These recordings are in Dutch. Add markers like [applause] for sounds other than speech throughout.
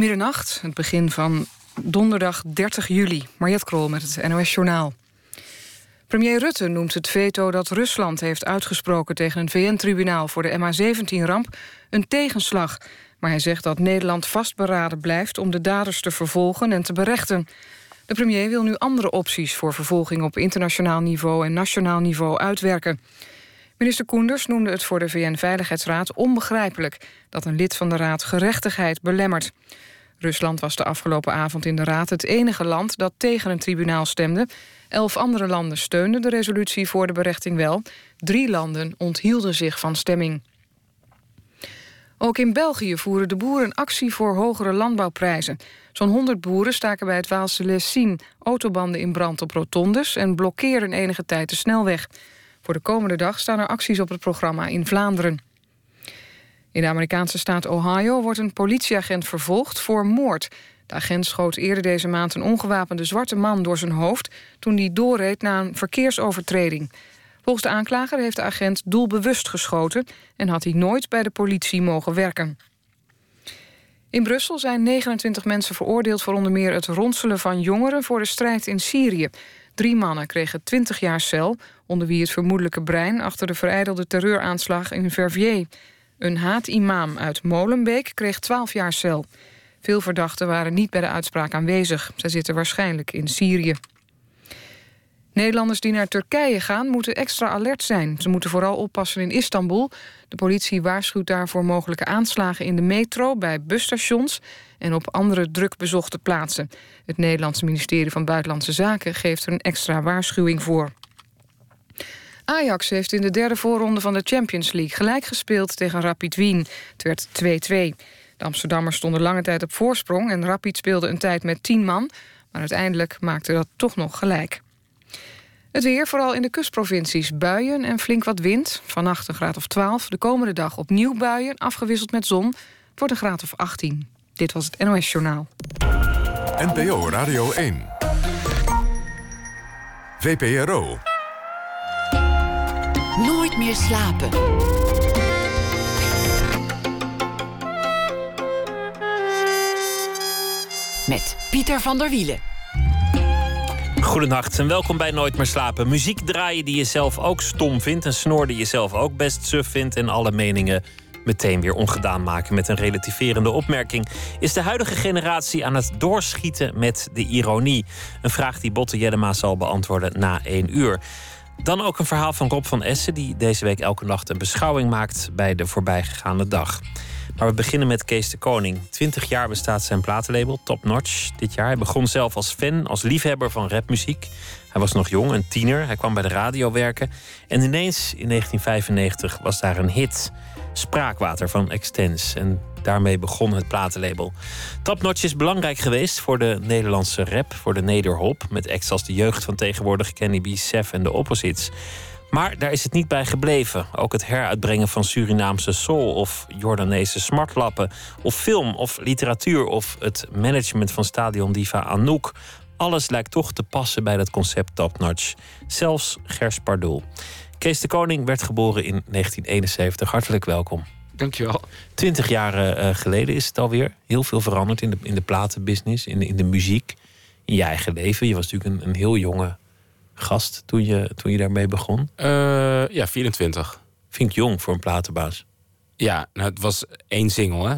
Middernacht, het begin van donderdag 30 juli. Mariette Krol met het NOS Journaal. Premier Rutte noemt het veto dat Rusland heeft uitgesproken... tegen een VN-tribunaal voor de MH17-ramp een tegenslag. Maar hij zegt dat Nederland vastberaden blijft... om de daders te vervolgen en te berechten. De premier wil nu andere opties voor vervolging... op internationaal niveau en nationaal niveau uitwerken. Minister Koenders noemde het voor de VN-veiligheidsraad onbegrijpelijk... dat een lid van de raad gerechtigheid belemmert. Rusland was de afgelopen avond in de Raad het enige land dat tegen een tribunaal stemde. Elf andere landen steunden de resolutie voor de berechting wel. Drie landen onthielden zich van stemming. Ook in België voeren de boeren actie voor hogere landbouwprijzen. Zo'n 100 boeren staken bij het Waalse Lessien autobanden in brand op rotondes... en blokkeerden enige tijd de snelweg. Voor de komende dag staan er acties op het programma in Vlaanderen. In de Amerikaanse staat Ohio wordt een politieagent vervolgd voor moord. De agent schoot eerder deze maand een ongewapende zwarte man door zijn hoofd... toen die doorreed na een verkeersovertreding. Volgens de aanklager heeft de agent doelbewust geschoten... en had hij nooit bij de politie mogen werken. In Brussel zijn 29 mensen veroordeeld voor onder meer het ronselen van jongeren voor de strijd in Syrië. Drie mannen kregen 20 jaar cel, onder wie het vermoedelijke brein achter de vereidelde terreuraanslag in Verviers. Een haat-imam uit Molenbeek kreeg 12 jaar cel. Veel verdachten waren niet bij de uitspraak aanwezig. Zij zitten waarschijnlijk in Syrië. Nederlanders die naar Turkije gaan moeten extra alert zijn. Ze moeten vooral oppassen in Istanbul. De politie waarschuwt daarvoor mogelijke aanslagen in de metro... bij busstations en op andere druk bezochte plaatsen. Het Nederlandse ministerie van Buitenlandse Zaken... geeft er een extra waarschuwing voor. Ajax heeft in de derde voorronde van de Champions League... gelijk gespeeld tegen Rapid Wien. Het werd 2-2. De Amsterdammers stonden lange tijd op voorsprong... en Rapid speelde een tijd met 10 man... maar uiteindelijk maakte dat toch nog gelijk. Het weer, vooral in de kustprovincies, buien en flink wat wind. Vannacht een graad of 12. De komende dag opnieuw buien, afgewisseld met zon. Het wordt een graad of 18. Dit was het NOS Journaal. NPO Radio 1. VPRO. Nooit meer slapen. Met Pieter van der Wielen. Goedenacht en welkom bij Nooit meer slapen. Muziek draaien die je zelf ook stom vindt. Een snor die je zelf ook best suf vindt. En alle meningen meteen weer ongedaan maken met een relativerende opmerking. Is de huidige generatie aan het doorschieten met de ironie? Een vraag die Botte Jellema zal beantwoorden na één uur. Dan ook een verhaal van Rob van Essen, die deze week elke nacht een beschouwing maakt bij de voorbijgegaande dag. Maar we beginnen met Kees de Koning. 20 jaar bestaat zijn platenlabel, Top Notch, dit jaar. Hij begon zelf als fan, als liefhebber van rapmuziek. Hij was nog jong, een tiener. Hij kwam bij de radio werken. En ineens, in 1995, was daar een hit. Spraakwater van Extens. En daarmee begon het platenlabel. Top Notch is belangrijk geweest voor de Nederlandse rap, voor de nederhop. Met acts als de jeugd van tegenwoordig, Kenny B, Sef en de Opposites. Maar daar is het niet bij gebleven. Ook het heruitbrengen van Surinaamse soul of Jordaanese smartlappen, of film of literatuur of het management van stadion Diva Anouk. Alles lijkt toch te passen bij dat concept Top Notch. Zelfs Gers Pardoel. Kees de Koning werd geboren in 1971. Hartelijk welkom. Dankjewel. Twintig jaar uh, geleden is het alweer. Heel veel veranderd in de, in de platenbusiness, in de, in de muziek. In je eigen leven. Je was natuurlijk een, een heel jonge gast toen je, toen je daarmee begon? Uh, ja, 24. Vind ik jong voor een platenbaas. Ja, nou, het was één single, hè?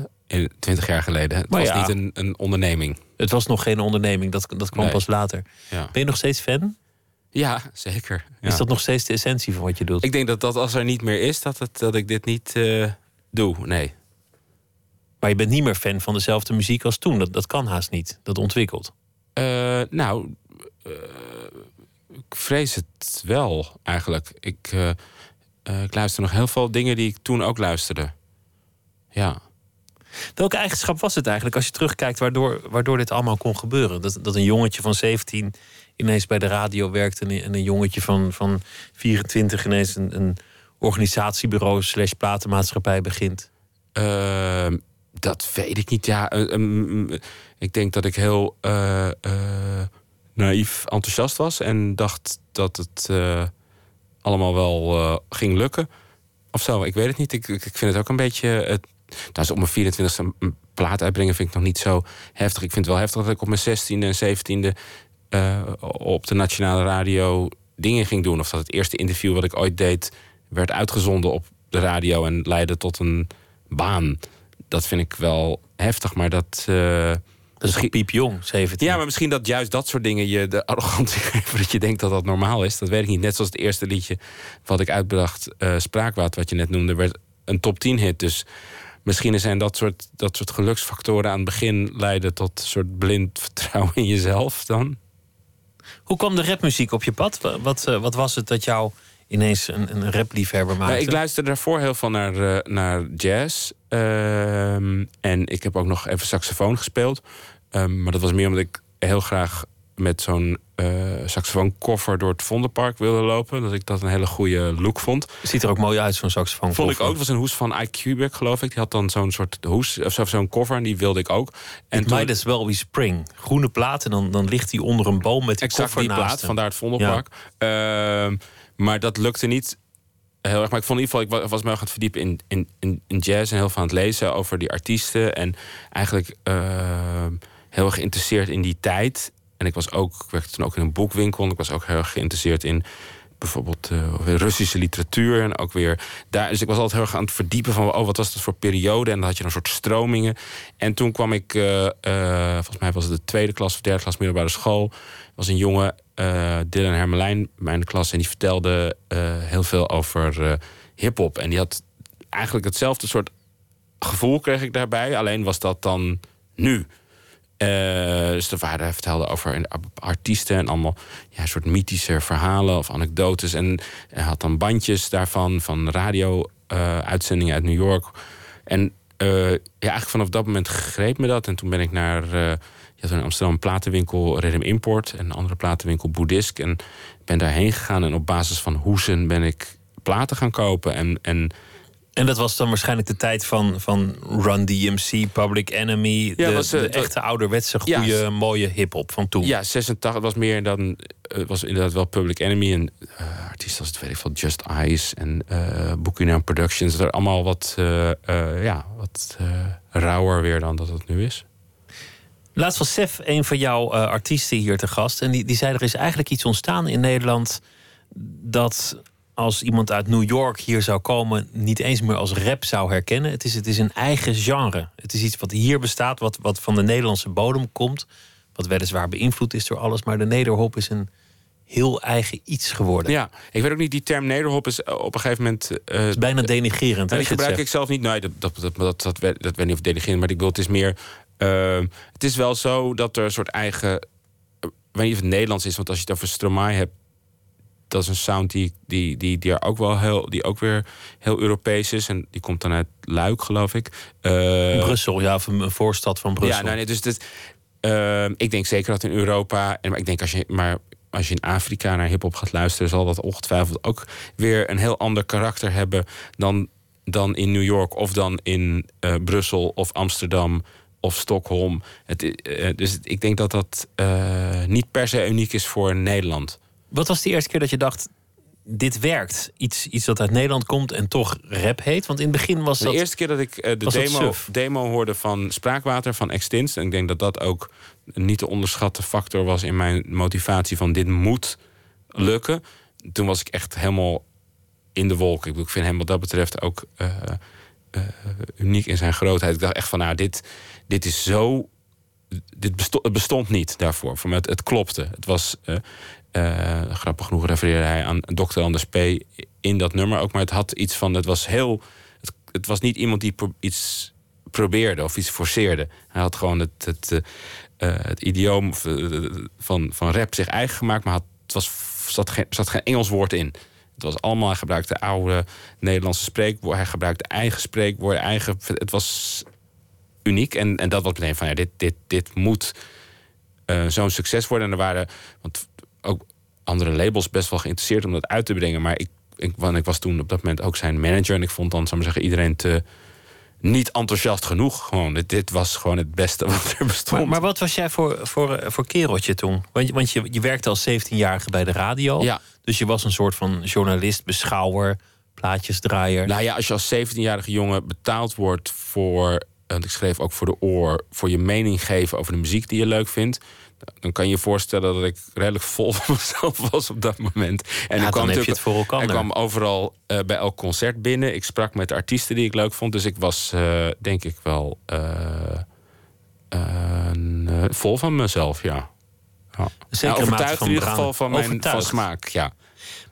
20 jaar geleden. Het was niet een, een onderneming. Het was nog geen onderneming, dat, dat kwam pas later. Ja. Ben je nog steeds fan? Ja, zeker. Is dat nog steeds de essentie van wat je doet? Ik denk dat dat als er niet meer is, dat, het, dat ik dit niet uh, doe. Nee. Maar je bent niet meer fan van dezelfde muziek als toen. Dat, dat kan haast niet. Dat ontwikkelt. Uh, nou, vrees het wel eigenlijk. Ik, uh, ik luister nog heel veel dingen die ik toen ook luisterde. Ja. Welke eigenschap was het eigenlijk als je terugkijkt waardoor, waardoor dit allemaal kon gebeuren? Dat, dat een jongetje van 17 ineens bij de radio werkt en, en een jongetje van, van 24 ineens een, een organisatiebureau slash platenmaatschappij begint? Uh, dat weet ik niet. Ja, uh, ik denk dat ik heel naïef enthousiast was en dacht dat het uh, allemaal wel uh, ging lukken. Of zo, ik weet het niet. Ik, ik vind het ook een beetje het nou, op mijn 24e een plaat uitbrengen vind ik nog niet zo heftig. Ik vind het wel heftig dat ik op mijn 16e en 17e uh, op de nationale radio dingen ging doen. Of dat het eerste interview wat ik ooit deed werd uitgezonden op de radio en leidde tot een baan. Dat vind ik wel heftig, maar dat. Dat is piepjong, 17. Ja, maar misschien dat juist dat soort dingen je de [laughs] arrogantie geven dat je denkt dat dat normaal is. Dat weet ik niet. Net zoals het eerste liedje wat ik uitbracht, uh, Spraakwaard, wat je net noemde, werd een top 10 hit. Dus misschien zijn dat soort, dat soort geluksfactoren aan het begin leiden tot een soort blind [laughs] vertrouwen in jezelf dan. Hoe kwam de rapmuziek op je pad? Wat, uh, wat was het dat jou ineens een, een rapliefhebber maakte? Nou, ik luisterde daarvoor heel veel naar, uh, naar jazz. Ehm, en ik heb ook nog even saxofoon gespeeld. Um, maar dat was meer omdat ik heel graag met zo'n uh, saxofoonkoffer door het Vondelpark wilde lopen. Dat ik dat een hele goede look vond. Ziet er ook mooi uit, zo'n saxofoonkoffer. Vond ik ook. Het was een hoes van iCubic, geloof ik. Die had dan zo'n soort hoes, of zo'n koffer, en die wilde ik ook. En It is wel wie spring. Groene plaat, en dan, dan ligt hij onder een boom met die exact die plaat, vandaar het Vondelpark. Ja. Uh, maar dat lukte niet heel erg. Maar ik vond in ieder geval, ik was me gaan het verdiepen in, in, in, in, jazz en heel veel aan het lezen over die artiesten. En eigenlijk uh, heel erg geïnteresseerd in die tijd. En ik was ook, ik werkte toen ook in een boekwinkel. En ik was ook heel erg geïnteresseerd in bijvoorbeeld uh, Russische literatuur. En ook weer daar. Dus ik was altijd heel erg aan het verdiepen van oh, wat was dat voor periode? En dan had je een soort stromingen. En toen kwam ik, uh, uh, volgens mij was het de tweede klas of derde klas middelbare school. was een jongen, Dylan Hermelijn, mijn klas. En die vertelde heel veel over hip-hop. En die had eigenlijk hetzelfde soort gevoel kreeg ik daarbij. Alleen was dat dan nu. Uh, dus de vader vertelde over artiesten en allemaal ja, soort mythische verhalen of anekdotes. En hij had dan bandjes daarvan, van radio-uitzendingen uh, uit New York. En uh, ja, eigenlijk vanaf dat moment greep me dat. En toen ben ik naar. had in Amsterdam platenwinkel Rhythm Import en een andere platenwinkel Boeddhisk. En ben daarheen gegaan en op basis van hoezen ben ik platen gaan kopen. En, en en dat was dan waarschijnlijk de tijd van, van Run DMC, Public Enemy. Ja, de, was, de echte ouderwetse, goede, ja, mooie hip-hop van toen. Ja, 86 was meer dan. Het was inderdaad wel Public Enemy. En uh, artiesten als het weet ik veel, Just Eyes en uh, Booking Productions. Dat er allemaal wat, uh, ja, wat rauwer weer dan dat het nu is. Laatst was Sef een van jouw artiesten hier te gast. En die, die zei: er is eigenlijk iets ontstaan in Nederland. dat als iemand uit New York hier zou komen, niet eens meer als rap zou herkennen. Het is, het is een eigen genre. Het is iets wat hier bestaat, wat, wat van de Nederlandse bodem komt. Wat weliswaar beïnvloed is door alles, maar de nederhop is een heel eigen iets geworden. Ja, ik weet ook niet, die term nederhop is eh, op een gegeven moment... Uh, is bijna denigerend. Die gebruik ik zelf niet. Nee, dat, dat, dat, dat, dat, weet, dat weet niet of denigerend, maar ik bedoel, het is meer... Uh, het is wel zo dat er een soort eigen... Ik weet niet of het Nederlands is, want als je het over Stromae hebt dat is een sound die, die, die, die er ook wel heel, die ook weer heel Europees is. En die komt dan uit Luik, geloof ik. Uh, Brussel, ja, een voorstad van Brussel. Ja, nou, nee, dus dit, uh, ik denk zeker dat in Europa, en maar ik denk als je, maar als je in Afrika naar hip-hop gaat luisteren, zal dat ongetwijfeld ook weer een heel ander karakter hebben dan, dan in New York of dan in uh, Brussel of Amsterdam of Stockholm. Het, uh, dus ik denk dat dat niet per se uniek is voor Nederland. Wat was de eerste keer dat je dacht, dit werkt? Iets, iets dat uit Nederland komt en toch rap heet? Want in het begin was dat... De eerste keer dat ik uh, de demo, demo hoorde van Spraakwater van Extins... en ik denk dat dat ook een niet te onderschatte factor was... in mijn motivatie van dit moet lukken. Toen was ik echt helemaal in de wolken. Ik, bedoel, ik vind hem wat dat betreft ook uh, uh, uniek in zijn grootheid. Ik dacht echt van, nou, dit, dit is zo... Dit bestond, het bestond niet daarvoor. Voor mij, het, het klopte. Het was... Uh, grappig genoeg refereerde hij aan Dr. Anders P. in dat nummer ook. Maar het had iets van. Het was heel. Het, het was niet iemand die iets probeerde of iets forceerde. Hij had gewoon het, het, uh, het idioom van, van rap zich eigen gemaakt. Maar had, het was, zat, geen, zat geen Engels woord in. Het was allemaal. Hij gebruikte oude Nederlandse spreekwoorden. Hij gebruikte eigen spreekwoorden. Eigen, het was uniek. En, en dat was meteen van ja, dit, dit, dit moet. Zo'n succes worden. En er waren. Want ook andere labels best wel geïnteresseerd om dat uit te brengen. Maar ik, ik, want ik was toen op dat moment ook zijn manager. En ik vond dan, zou maar zeggen, iedereen te niet enthousiast genoeg. Gewoon, dit, dit was gewoon het beste [laughs] wat er bestond. Maar, maar wat was jij voor, voor, voor kereltje toen? Want, want je, je werkte als 17-jarige bij de radio. Ja. Dus je was een soort van journalist, beschouwer, plaatjesdraaier. Nou ja, als je als 17-jarige jongen betaald wordt voor. Want ik schreef ook voor de oor. voor je mening geven over de muziek die je leuk vindt. Dan kan je je voorstellen dat ik redelijk vol [laughs] van mezelf was op dat moment. En Ja, ik dan heb je natuurlijk- het voor elkaar. Ik kwam overal eh, bij elk concert binnen. Ik sprak met artiesten die ik leuk vond. Dus ik was, eh, denk ik wel, eh, vol van mezelf, ja. ja. overtuigd van in ieder geval van mijn van smaak, ja.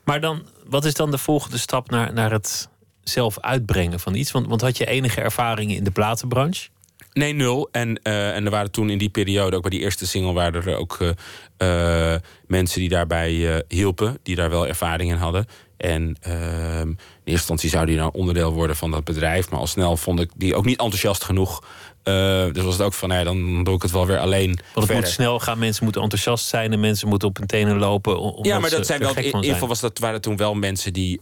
Maar dan, wat is dan de volgende stap naar, naar het zelf uitbrengen van iets? Want, want had je enige ervaring in de platenbranche? Nee, nul. En, eh, en er waren toen in die periode, ook bij die eerste single, waren er ook eh, eh, mensen die daarbij eh, hielpen, die daar wel ervaring in hadden. En ehm, in eerste instantie zou die dan onderdeel worden van dat bedrijf. Maar al snel vond ik die ook niet enthousiast genoeg. Dus was het ook van, nou ja, dan doe ik het wel weer alleen. Want het verder. moet snel gaan, mensen moeten enthousiast zijn en mensen moeten op hun tenen lopen. om- Ja, maar dat zijn wel. In ieder geval was dat, waren toen wel mensen die,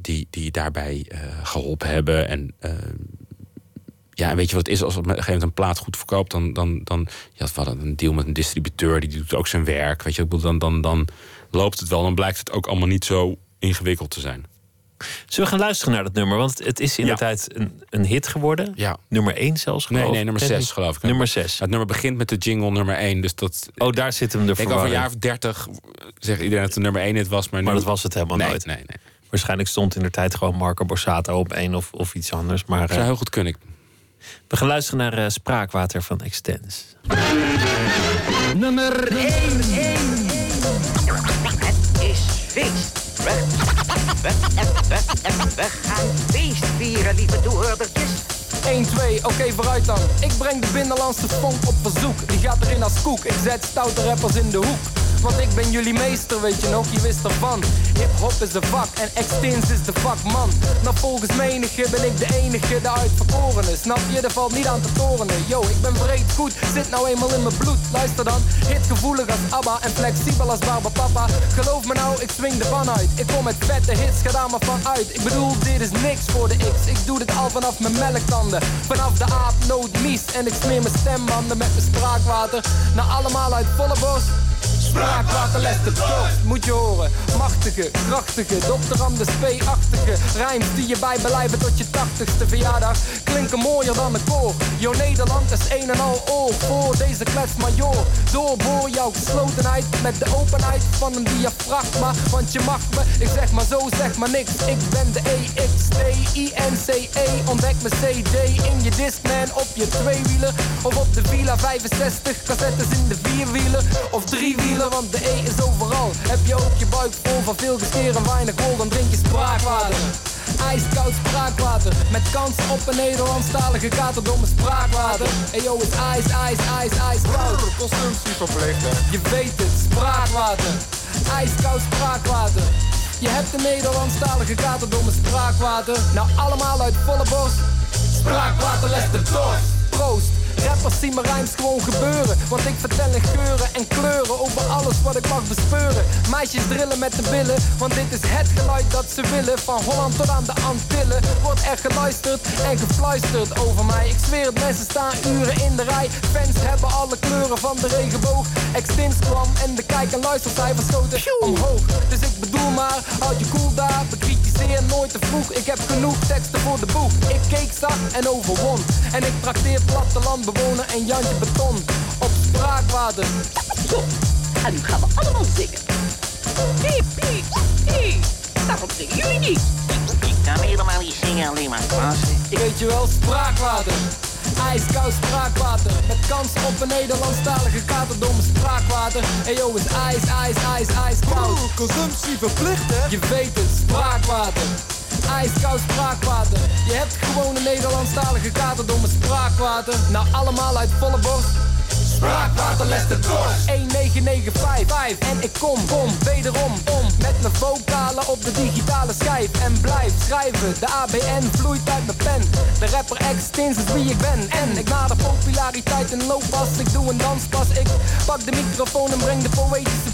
die, die daarbij eh, geholpen hebben. En ja, en weet je wat het is? Als op een gegeven moment een plaat goed verkoopt, dan. dan, dan ja, we hadden een deal met een distributeur, die doet ook zijn werk. Weet je, dan, dan, dan loopt het wel. Dan blijkt het ook allemaal niet zo ingewikkeld te zijn. Zullen we gaan luisteren naar dat nummer? Want het is in de Ja. tijd een, een hit geworden. Ja. Nummer 1 zelfs, geloof Nee, ik. nee, nummer Weet 6 niet. geloof ik. Nummer 6. Het nummer begint met de jingle nummer 1. Dus dat. Oh, daar zit hem de Ik denk over een jaar of 30 zegt iedereen dat het nummer 1 hit was. Maar, Maar dat was het helemaal nee, nooit. Nee, nee. Waarschijnlijk stond in de tijd gewoon Marco Borsato op één of, of iets anders. Maar Dat zou eh, heel goed kunnen. We gaan luisteren naar eh, Spraakwater van Extens. Nummer 1. Het is feest. We, we, we, we, we gaan feest vieren, lieve toehoordertjes. 1, 2, oké vooruit dan. Ik breng de binnenlandse funk op verzoek. Die gaat erin als koek. Ik zet stoute rappers in de hoek. Want ik ben jullie meester, weet je nog, je wist ervan. Hip-hop is een vak en Extins is de vakman. Nou, volgens menige ben ik de enige, de uitverkorene. Snap je, er valt niet aan te torenen. Yo, ik ben breed goed, zit nou eenmaal in mijn bloed. Luister dan, hitgevoelig als ABBA en flexibel als Barbapapa. Geloof me nou, ik swing de van uit. Ik kom met vette hits, ga daar maar van uit. Ik bedoel, dit is niks voor de X. Ik doe dit al vanaf mijn melktanden. Vanaf de aap, nood, mies. En ik smeer mijn stembanden met mijn spraakwater. Nou, allemaal uit volle borst. Moet je horen. Machtige, krachtige, dokter Anders P-achtige. Rijms die je bijbelijven tot je tachtigste verjaardag. Klinken mooier dan de koor. Jouw Nederland is een en al oor. Voor deze klets major. Doorboor jouw geslotenheid met de openheid van een diafragma. Want je mag me, ik zeg maar zo, zeg maar niks. Ik ben de E-X-T-I-N-C-E. Ontdek mijn CD in je Discman op je tweewieler. Of op de Villa 65, cassettes in de vierwieler. Of driewieler, de E is overal. Heb je ook je buik vol van veel gescheer en weinig wol, dan drink je spraakwater. Ijskoud spraakwater, met kans op een Nederlandstalige katerdomme spraakwater. Hey yo, is ijs, ijs, ijs, ijskoud. Consumptie verplicht, hè? Je weet het, spraakwater. Ijskoud spraakwater. Je hebt een Nederlandstalige katerdomme spraakwater. Nou, allemaal uit volle borst. Spraakwater les de dorst. Proost. Rappers zien mijn rijms gewoon gebeuren. Want ik vertel in geuren en kleuren over alles wat ik mag bespeuren. Meisjes drillen met de billen, want dit is het geluid dat ze willen. Van Holland tot aan de Antillen wordt er geluisterd en gefluisterd over mij. Ik zweer het, mensen staan uren in de rij. Fans hebben alle kleuren van de regenboog. Extins kwam en de kijk- en luistercijfers schoten omhoog. Dus ik bedoel maar, houd je cool daar. Bekritiseer nooit te vroeg. Ik heb genoeg teksten voor de boek. Ik keek zag en overwon. En ik trakteer plattelandbewoner en Jantje Beton op spraakwater. Zo, en nu gaan we allemaal zingen. Piep, piep. Daarom zingen jullie niet. Ik kan helemaal niet zingen, alleen maar plaatsen. Ik weet je wel, spraakwater. Ijskoud spraakwater. Met kans op een Nederlandstalige katerdomme spraakwater. Hey yo, is ijs, ijs, ijs, ijskoud. Consumptie verplicht, hè? Je weet het, spraakwater. Ijskoud spraakwater. Je hebt gewoon een Nederlandstalige katerdomme spraakwater. Nou, allemaal uit volle borst. Spraakwater les de dorst. 1995 en ik kom, kom wederom om met mijn vocalen op de digitale schijf en blijf schrijven. De ABN vloeit uit mijn pen. De rapper Extins is wie ik ben en ik nader populariteit in looppas. Ik doe een danspas, ik pak de microfoon en breng de poëtische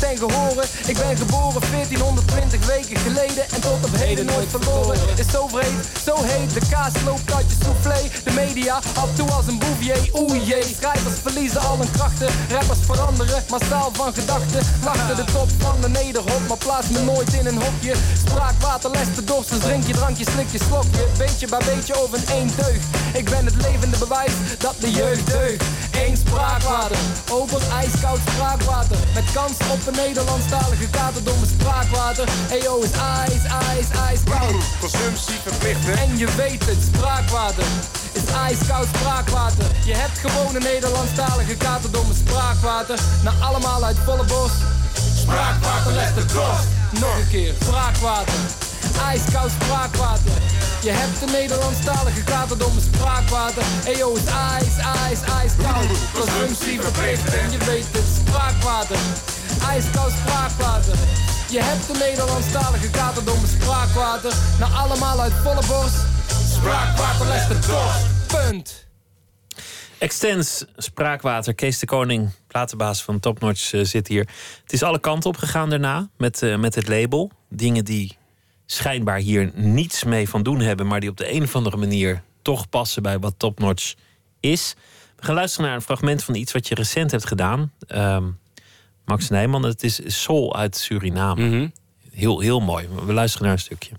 ten gehore. Ik ben geboren 1420 weken geleden en tot op heden nooit verloren. Is zo vreed, zo heet, de kaas loopt uit je soufflé. De media af toe als een bouvier, oei jee. Schrijvers verliezen al hun krachten, rappers veranderen, massaal van gedachten. Wachten de top van de nederhop, maar plaats me nooit in een hokje. Spraakwater, les de dorstens, drink je drankje, slik je slokje. Beetje bij beetje over een één teug. Ik ben het levende bewijs dat de jeugd deugt. Eén spraakwater, open ijskoud spraakwater. Met kans op een Nederlandstalige katerdomme spraakwater. Eyo is ijs, ijs, ijskoud. Consumptie verplicht, hè? En je weet het, spraakwater is ijskoud spraakwater. Je hebt gewoon een Nederlandstalige katerdomme spraakwater. Nou allemaal uit volle bos. Spraakwater, let de kost. Nog een keer, spraakwater. Ijskoud spraakwater. Je hebt een Nederlandstalige katerdomme spraakwater. Eyo is ijs, ijs, ijskoud. Consumptie verplicht en je weet het, spraakwater. Ijskoud spraakwater. Je hebt een Nederlandstalige katerdomme spraakwater. Nou allemaal uit volle bos. Spraakwater, les de kost. Punt. Extens, Spraakwater, Kees de Koning, platenbaas van Topnotch, eh, zit hier. Het is alle kanten op gegaan daarna met, eh, met het label. Dingen die schijnbaar hier niets mee van doen hebben, maar die op de een of andere manier toch passen bij wat Topnotch is. We gaan luisteren naar een fragment van iets wat je recent hebt gedaan. Ehm, Max Nijman, het is Soul uit Suriname. heel, heel mooi. We luisteren naar een stukje.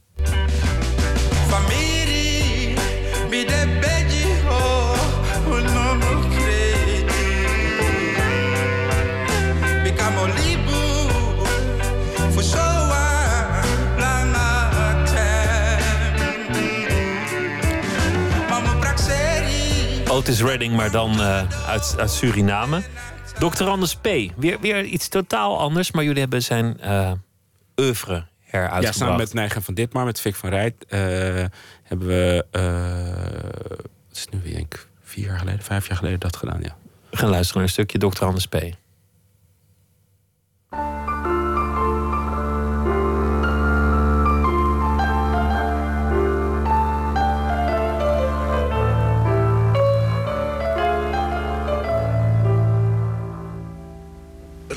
Famiri, Otis Redding, maar dan eh, uit, uit Suriname. Dr. Anders P. Weer, weer iets totaal anders, maar jullie hebben zijn eh oeuvre heruitgebracht. Ja, samen met Neigen van Ditmar, met Vic van Rijt, eh, hebben we, wat is het nu weer, ik, vier jaar geleden, vijf jaar geleden dat gedaan, ja. We gaan luisteren naar een stukje Dr. Anders P.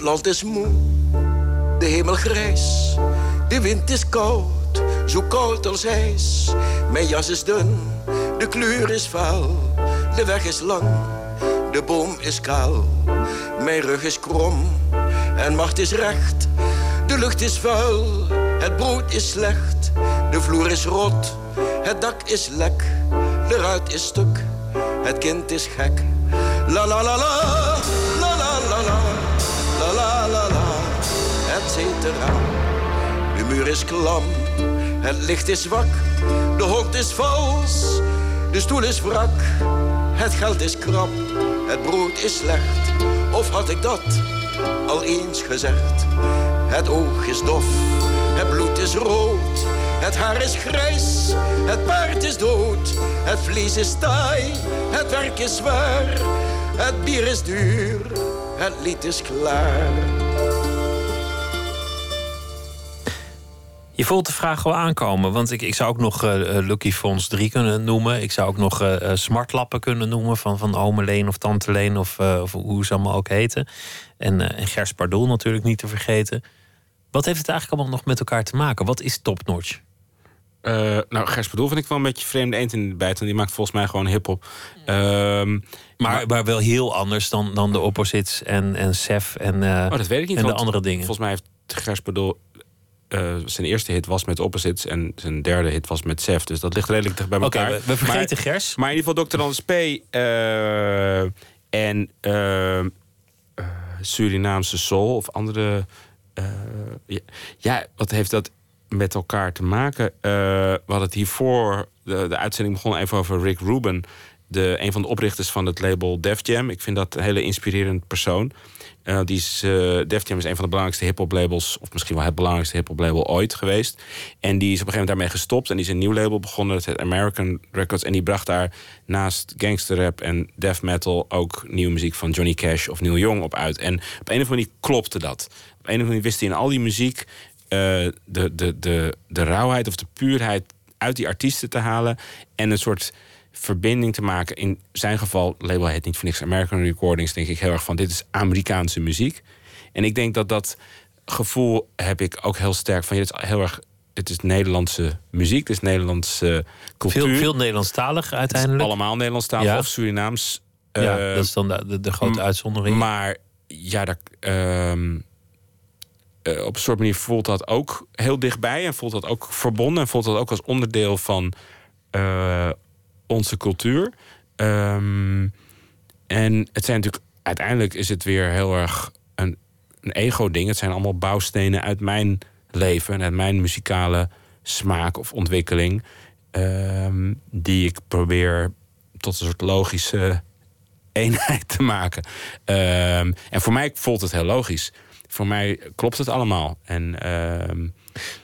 Het land is moe, de hemel grijs, de wind is koud, zo koud als ijs. Mijn jas is dun, de kleur is vaal, de weg is lang, de boom is kaal. Mijn rug is krom en macht is recht, de lucht is vuil, het brood is slecht, de vloer is rot, het dak is lek, de ruit is stuk, het kind is gek. La la la la, De muur is klam, het licht is zwak, de hond is vals, de stoel is wrak, het geld is krap, het brood is slecht. Of had ik dat al eens gezegd? Het oog is dof, het bloed is rood, het haar is grijs, het paard is dood, het vlees is taai, het werk is zwaar, het bier is duur, het lied is klaar. Je voelt de vraag wel aankomen, want ik, ik zou ook nog eh, eh, Lucky Fonds 3 kunnen noemen. Ik zou ook nog eh, smartlappen kunnen noemen van, van ome Leen of tante Leen of, of hoe ze allemaal ook heten. En, en Gers Pardoel natuurlijk niet te vergeten. Wat heeft het eigenlijk allemaal nog met elkaar te maken? Wat is topnotch? Nou, Gers Bedoel vind ik wel een beetje vreemde eend in de bijt. Want die maakt volgens mij gewoon hip-hop. Ehm, Maar, maar wel heel anders dan, dan de Opposites en, en Sef en, oh, dat weet ik niet. en de andere dingen. Volgens mij heeft Gers Bedoel... eh, zijn eerste hit was met Opposites en zijn derde hit was met Sef. Dus dat ligt redelijk dicht bij elkaar. we, we vergeten maar, Gers. Maar in ieder geval Dr. Anders P. eh, en eh, Surinaamse soul of andere... ja, ja, wat heeft dat met elkaar te maken? We hadden het hiervoor... De, de uitzending begon even over Rick Rubin... De, een van de oprichters van het label Def Jam. Ik vind dat een hele inspirerend persoon. Eh, die is, eh, Def Jam is een van de belangrijkste hip-hop labels, of misschien wel het belangrijkste hip-hop label ooit geweest. En die is op een gegeven moment daarmee gestopt. En die is een nieuw label begonnen, dat heet American Records. En die bracht daar naast gangsterrap en death metal ook nieuwe muziek van Johnny Cash of Neil Young op uit. En op een of andere manier klopte dat. Op een of andere manier wist hij in al die muziek eh, de, de, de, de rauwheid of de puurheid uit die artiesten te halen. En een soort verbinding te maken. In zijn geval, label heet niet voor niks American Recordings, denk ik heel erg van: dit is Amerikaanse muziek. En ik denk dat dat gevoel heb ik ook heel sterk van. Je is heel erg. Het is Nederlandse muziek, het is Nederlandse cultuur. Veel, veel Nederlandstalig uiteindelijk. allemaal Nederlandstalig Ja. of Surinaams. Ja, Eh, dat is dan de, de, grote uitzondering. Maar ja, daar, ehm, eh, op een soort manier voelt dat ook heel dichtbij. En voelt dat ook verbonden. En voelt dat ook als onderdeel van eh, onze cultuur. Ehm, en het zijn natuurlijk... Uiteindelijk is het weer heel erg een, een ego-ding. Het zijn allemaal bouwstenen uit mijn leven... en uit mijn muzikale smaak of ontwikkeling... ehm, die ik probeer tot een soort logische eenheid te maken. Ehm, en voor mij voelt het heel logisch. Voor mij klopt het allemaal. En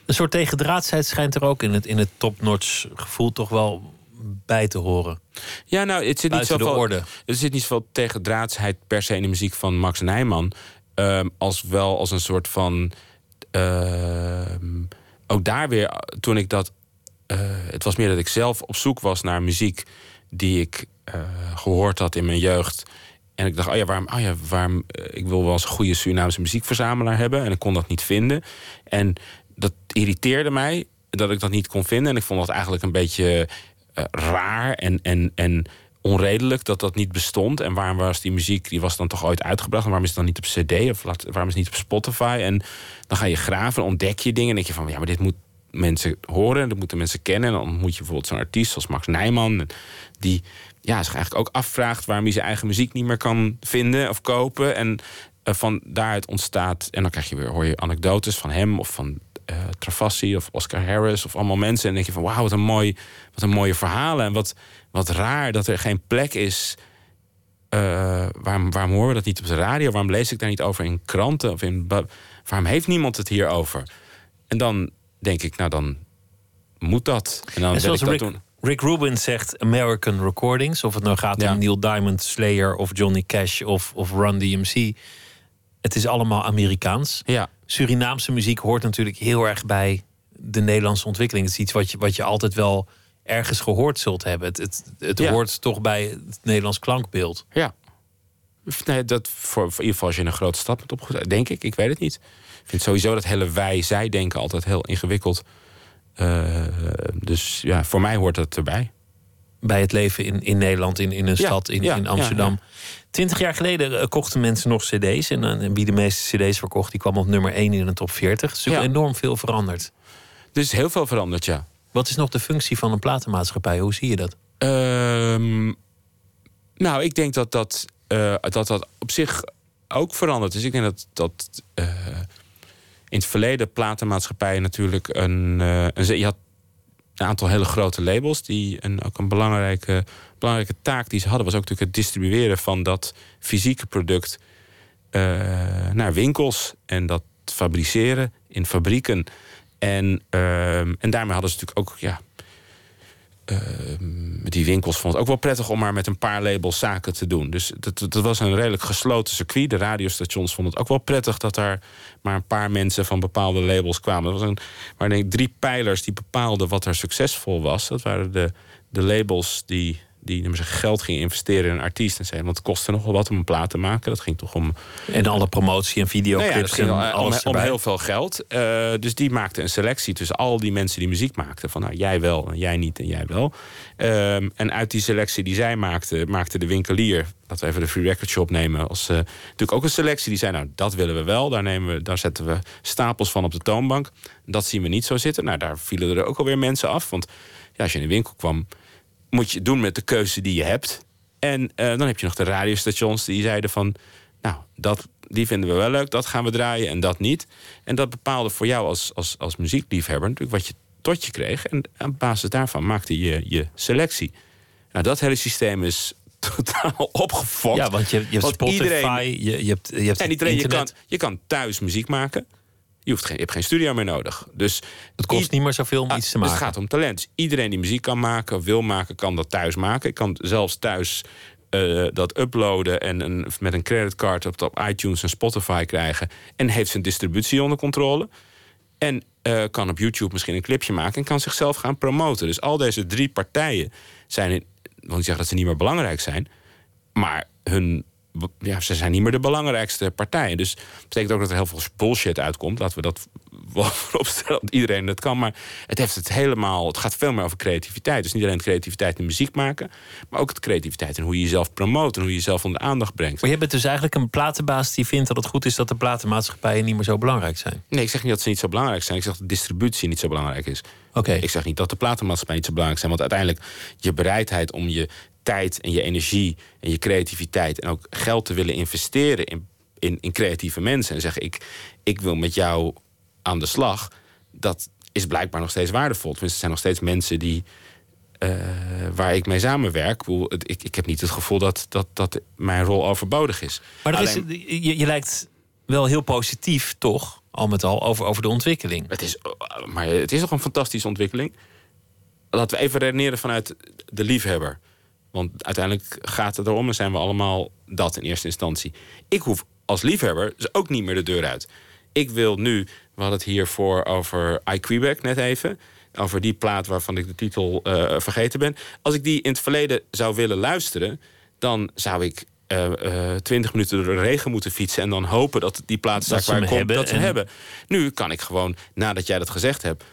Een soort tegendraadsheid schijnt er ook in het, in het top-notch gevoel toch wel bij te horen. ja, nou, het zit niet Buiten zoveel, er zit niet zoveel tegendraadsheid per se in de muziek van Max Nijman. ehm, als wel als een soort van. ehm, ook daar weer, toen ik dat. eh, het was meer dat ik zelf op zoek was naar muziek die ik eh, gehoord had in mijn jeugd. En ik dacht, oh ja, waarom, oh ja, waarom eh, ik wil wel eens een goede Surinaamse muziekverzamelaar hebben. En ik kon dat niet vinden. En dat irriteerde mij dat ik dat niet kon vinden. En ik vond dat eigenlijk een beetje raar en, en, en onredelijk dat dat niet bestond. En waarom was die muziek, die was dan toch ooit uitgebracht? En waarom is het dan niet op cd? Of waarom is het niet op Spotify? En dan ga je graven en ontdek je dingen. En denk je van, ja, maar dit moet mensen horen. Dat moeten mensen kennen. En dan ontmoet je bijvoorbeeld zo'n artiest als Max Nijman. Die ja, zich eigenlijk ook afvraagt waarom hij zijn eigen muziek niet meer kan vinden of kopen. En eh, van daaruit ontstaat. En dan krijg je weer, hoor je anekdotes van hem of van eh Travassi of Oscar Harris of allemaal mensen. En dan denk je van wauw, wat een mooi, wat een mooie verhalen. En wat, wat raar dat er geen plek is. eh, waarom, waarom horen we dat niet op de radio? Waarom lees ik daar niet over in kranten? Of in, waarom heeft niemand het hier over? En dan denk ik, nou dan moet dat. En dan En zoals ik dat Rick, doen. Rick Rubin zegt American Recordings. Of het nou gaat Ja. om Neil Diamond, Slayer of Johnny Cash of, of Run DMC. Het is allemaal Amerikaans. Ja. Surinaamse muziek hoort natuurlijk heel erg bij de Nederlandse ontwikkeling. Het is iets wat je, wat je altijd wel ergens gehoord zult hebben. Het, het, het Ja. hoort toch bij het Nederlands klankbeeld. Ja. Nee, dat voor, voor in ieder geval als je in een grote stad bent opgegroeid, denk ik. Ik weet het niet. Ik vind sowieso dat hele wij-zij-denken altijd heel ingewikkeld. Eh, dus ja, voor mij hoort dat erbij. Bij het leven in, in Nederland, in, in een Ja, stad, in, ja, in Amsterdam. Twintig jaar geleden eh, kochten mensen nog cd's. En, eh, wie de meeste cd's verkocht, die kwam op nummer 1 in de top 40. Er is enorm veel veranderd. Er is heel veel veranderd, ja. Wat is nog de functie van een platenmaatschappij? Hoe zie je dat? Ehm, nou, ik denk dat dat, eh, dat dat op zich ook verandert. Dus ik denk dat, dat in het verleden platenmaatschappijen natuurlijk een, een... Je had een aantal hele grote labels die een, ook een belangrijke, belangrijke taak die ze hadden... was ook natuurlijk het distribueren van dat fysieke product eh, naar winkels... en dat fabriceren in fabrieken. En, ehm, en daarmee hadden ze natuurlijk ook... Ja, Ehm, die winkels vonden het ook wel prettig om maar met een paar labels zaken te doen. Dus dat, dat was een redelijk gesloten circuit. De radiostations vonden het ook wel prettig dat er maar een paar mensen van bepaalde labels kwamen. Er was een, denk ik drie pijlers die bepaalden wat er succesvol was. Dat waren de, de labels die, die zeggen, geld gingen investeren in een artiest. En zeiden, want het kostte nogal wat om een plaat te maken. Dat ging toch om En alle promotie en nou ja, videoclips ging en al, eh, om, alles om erbij. heel veel geld. Eh, dus die maakte een selectie tussen al die mensen die muziek maakten. Van nou, jij wel, en jij niet en jij wel. Ehm, en uit die selectie die zij maakte, maakte de winkelier... laten we even de Free Record Shop nemen... als eh, natuurlijk ook een selectie die zei... nou, dat willen we wel, daar, nemen we, daar zetten we stapels van op de toonbank. Dat zien we niet zo zitten. Nou, daar vielen er ook alweer mensen af. Want ja, als je in de winkel kwam, moet je doen met de keuze die je hebt. En eh, dan heb je nog de radiostations die zeiden van... nou, dat, die vinden we wel leuk, dat gaan we draaien en dat niet. En dat bepaalde voor jou als, als, als muziekliefhebber natuurlijk wat je tot je kreeg. En op basis daarvan maakte je je selectie. Nou, dat hele systeem is [laughs] totaal opgefokt. Ja, want je, je hebt Want Spotify, iedereen- je, je hebt, je hebt en niet alleen, je kan, je kan thuis muziek maken. Je, hoeft geen, je hebt geen studio meer nodig. Dus Het kost niet meer zoveel om Ah, iets te dus maken. het gaat om talent. Iedereen die muziek kan maken, wil maken, kan dat thuis maken. Ik kan zelfs thuis eh, dat uploaden en een, met een creditcard op, op iTunes en Spotify krijgen. En heeft zijn distributie onder controle. En eh, kan op YouTube misschien een clipje maken en kan zichzelf gaan promoten. Dus al deze drie partijen zijn, in, want ik zeg dat ze niet meer belangrijk zijn, maar hun ja, ze zijn niet meer de belangrijkste partij. Dus dat betekent ook dat er heel veel bullshit uitkomt. Laten we dat [laughs] wel vooropstellen, dat iedereen dat kan. Maar het heeft het helemaal. Het gaat veel meer over creativiteit. Dus niet alleen creativiteit in muziek maken, maar ook de creativiteit in hoe je jezelf promoot en hoe je jezelf onder de aandacht brengt. Maar je bent dus eigenlijk een platenbaas die vindt dat het goed is dat de platenmaatschappijen niet meer zo belangrijk zijn. Nee, ik zeg niet dat ze niet zo belangrijk zijn. Ik zeg dat de distributie niet zo belangrijk is. Oké. Ik zeg niet dat de platenmaatschappijen niet zo belangrijk zijn. Want uiteindelijk je bereidheid om je tijd en je energie en je creativiteit en ook geld te willen investeren in, in, in creatieve mensen. En zeggen ik, ik wil met jou aan de slag. Dat is blijkbaar nog steeds waardevol. Tenminste, er zijn nog steeds mensen die. eh, waar ik mee samenwerk. Ik, ik, heb niet het gevoel dat, dat, dat mijn rol overbodig is. Maar er is, je, je lijkt wel heel positief, toch? Al met al over, over de ontwikkeling. Het is, maar het is toch een fantastische ontwikkeling. Laten we even redeneren vanuit de liefhebber. Want uiteindelijk gaat het erom en zijn we allemaal dat in eerste instantie. Ik hoef als liefhebber dus ook niet meer de deur uit. Ik wil nu, we hadden het hiervoor over I Quebec net even. Over die plaat waarvan ik de titel eh, vergeten ben. Als ik die in het verleden zou willen luisteren, dan zou ik eh, eh, twintig minuten door de regen moeten fietsen. En dan hopen dat die ze waar ik kom, dat ze en- hebben. Nu kan ik gewoon, nadat jij dat gezegd hebt,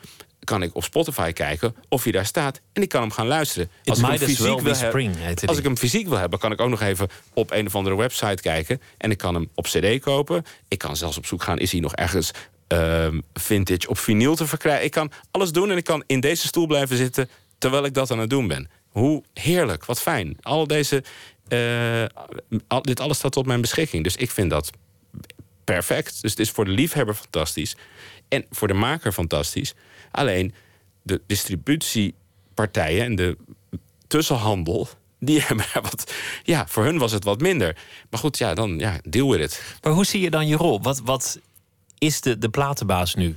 kan ik op Spotify kijken of hij daar staat. En ik kan hem gaan luisteren. Als ik, hem fysiek wil, heb- spring, heette als ik hem fysiek wil hebben, kan ik ook nog even op een of andere website kijken. En ik kan hem op CD kopen. Ik kan zelfs op zoek gaan, is hij nog ergens ehm, vintage op vinyl te verkrijgen. Ik kan alles doen en ik kan in deze stoel blijven zitten terwijl ik dat aan het doen ben. Hoe heerlijk, wat fijn. Al deze, eh, al, dit alles staat tot mijn beschikking. Dus ik vind dat perfect. Dus het is voor de liefhebber fantastisch. En voor de maker fantastisch. Alleen de distributiepartijen en de tussenhandel. Die [laughs] hebben wat. Ja, voor hun was het wat minder. Maar goed, ja, dan ja, deal with it. Maar hoe zie je dan je rol? Wat, wat is de, de platenbaas nu?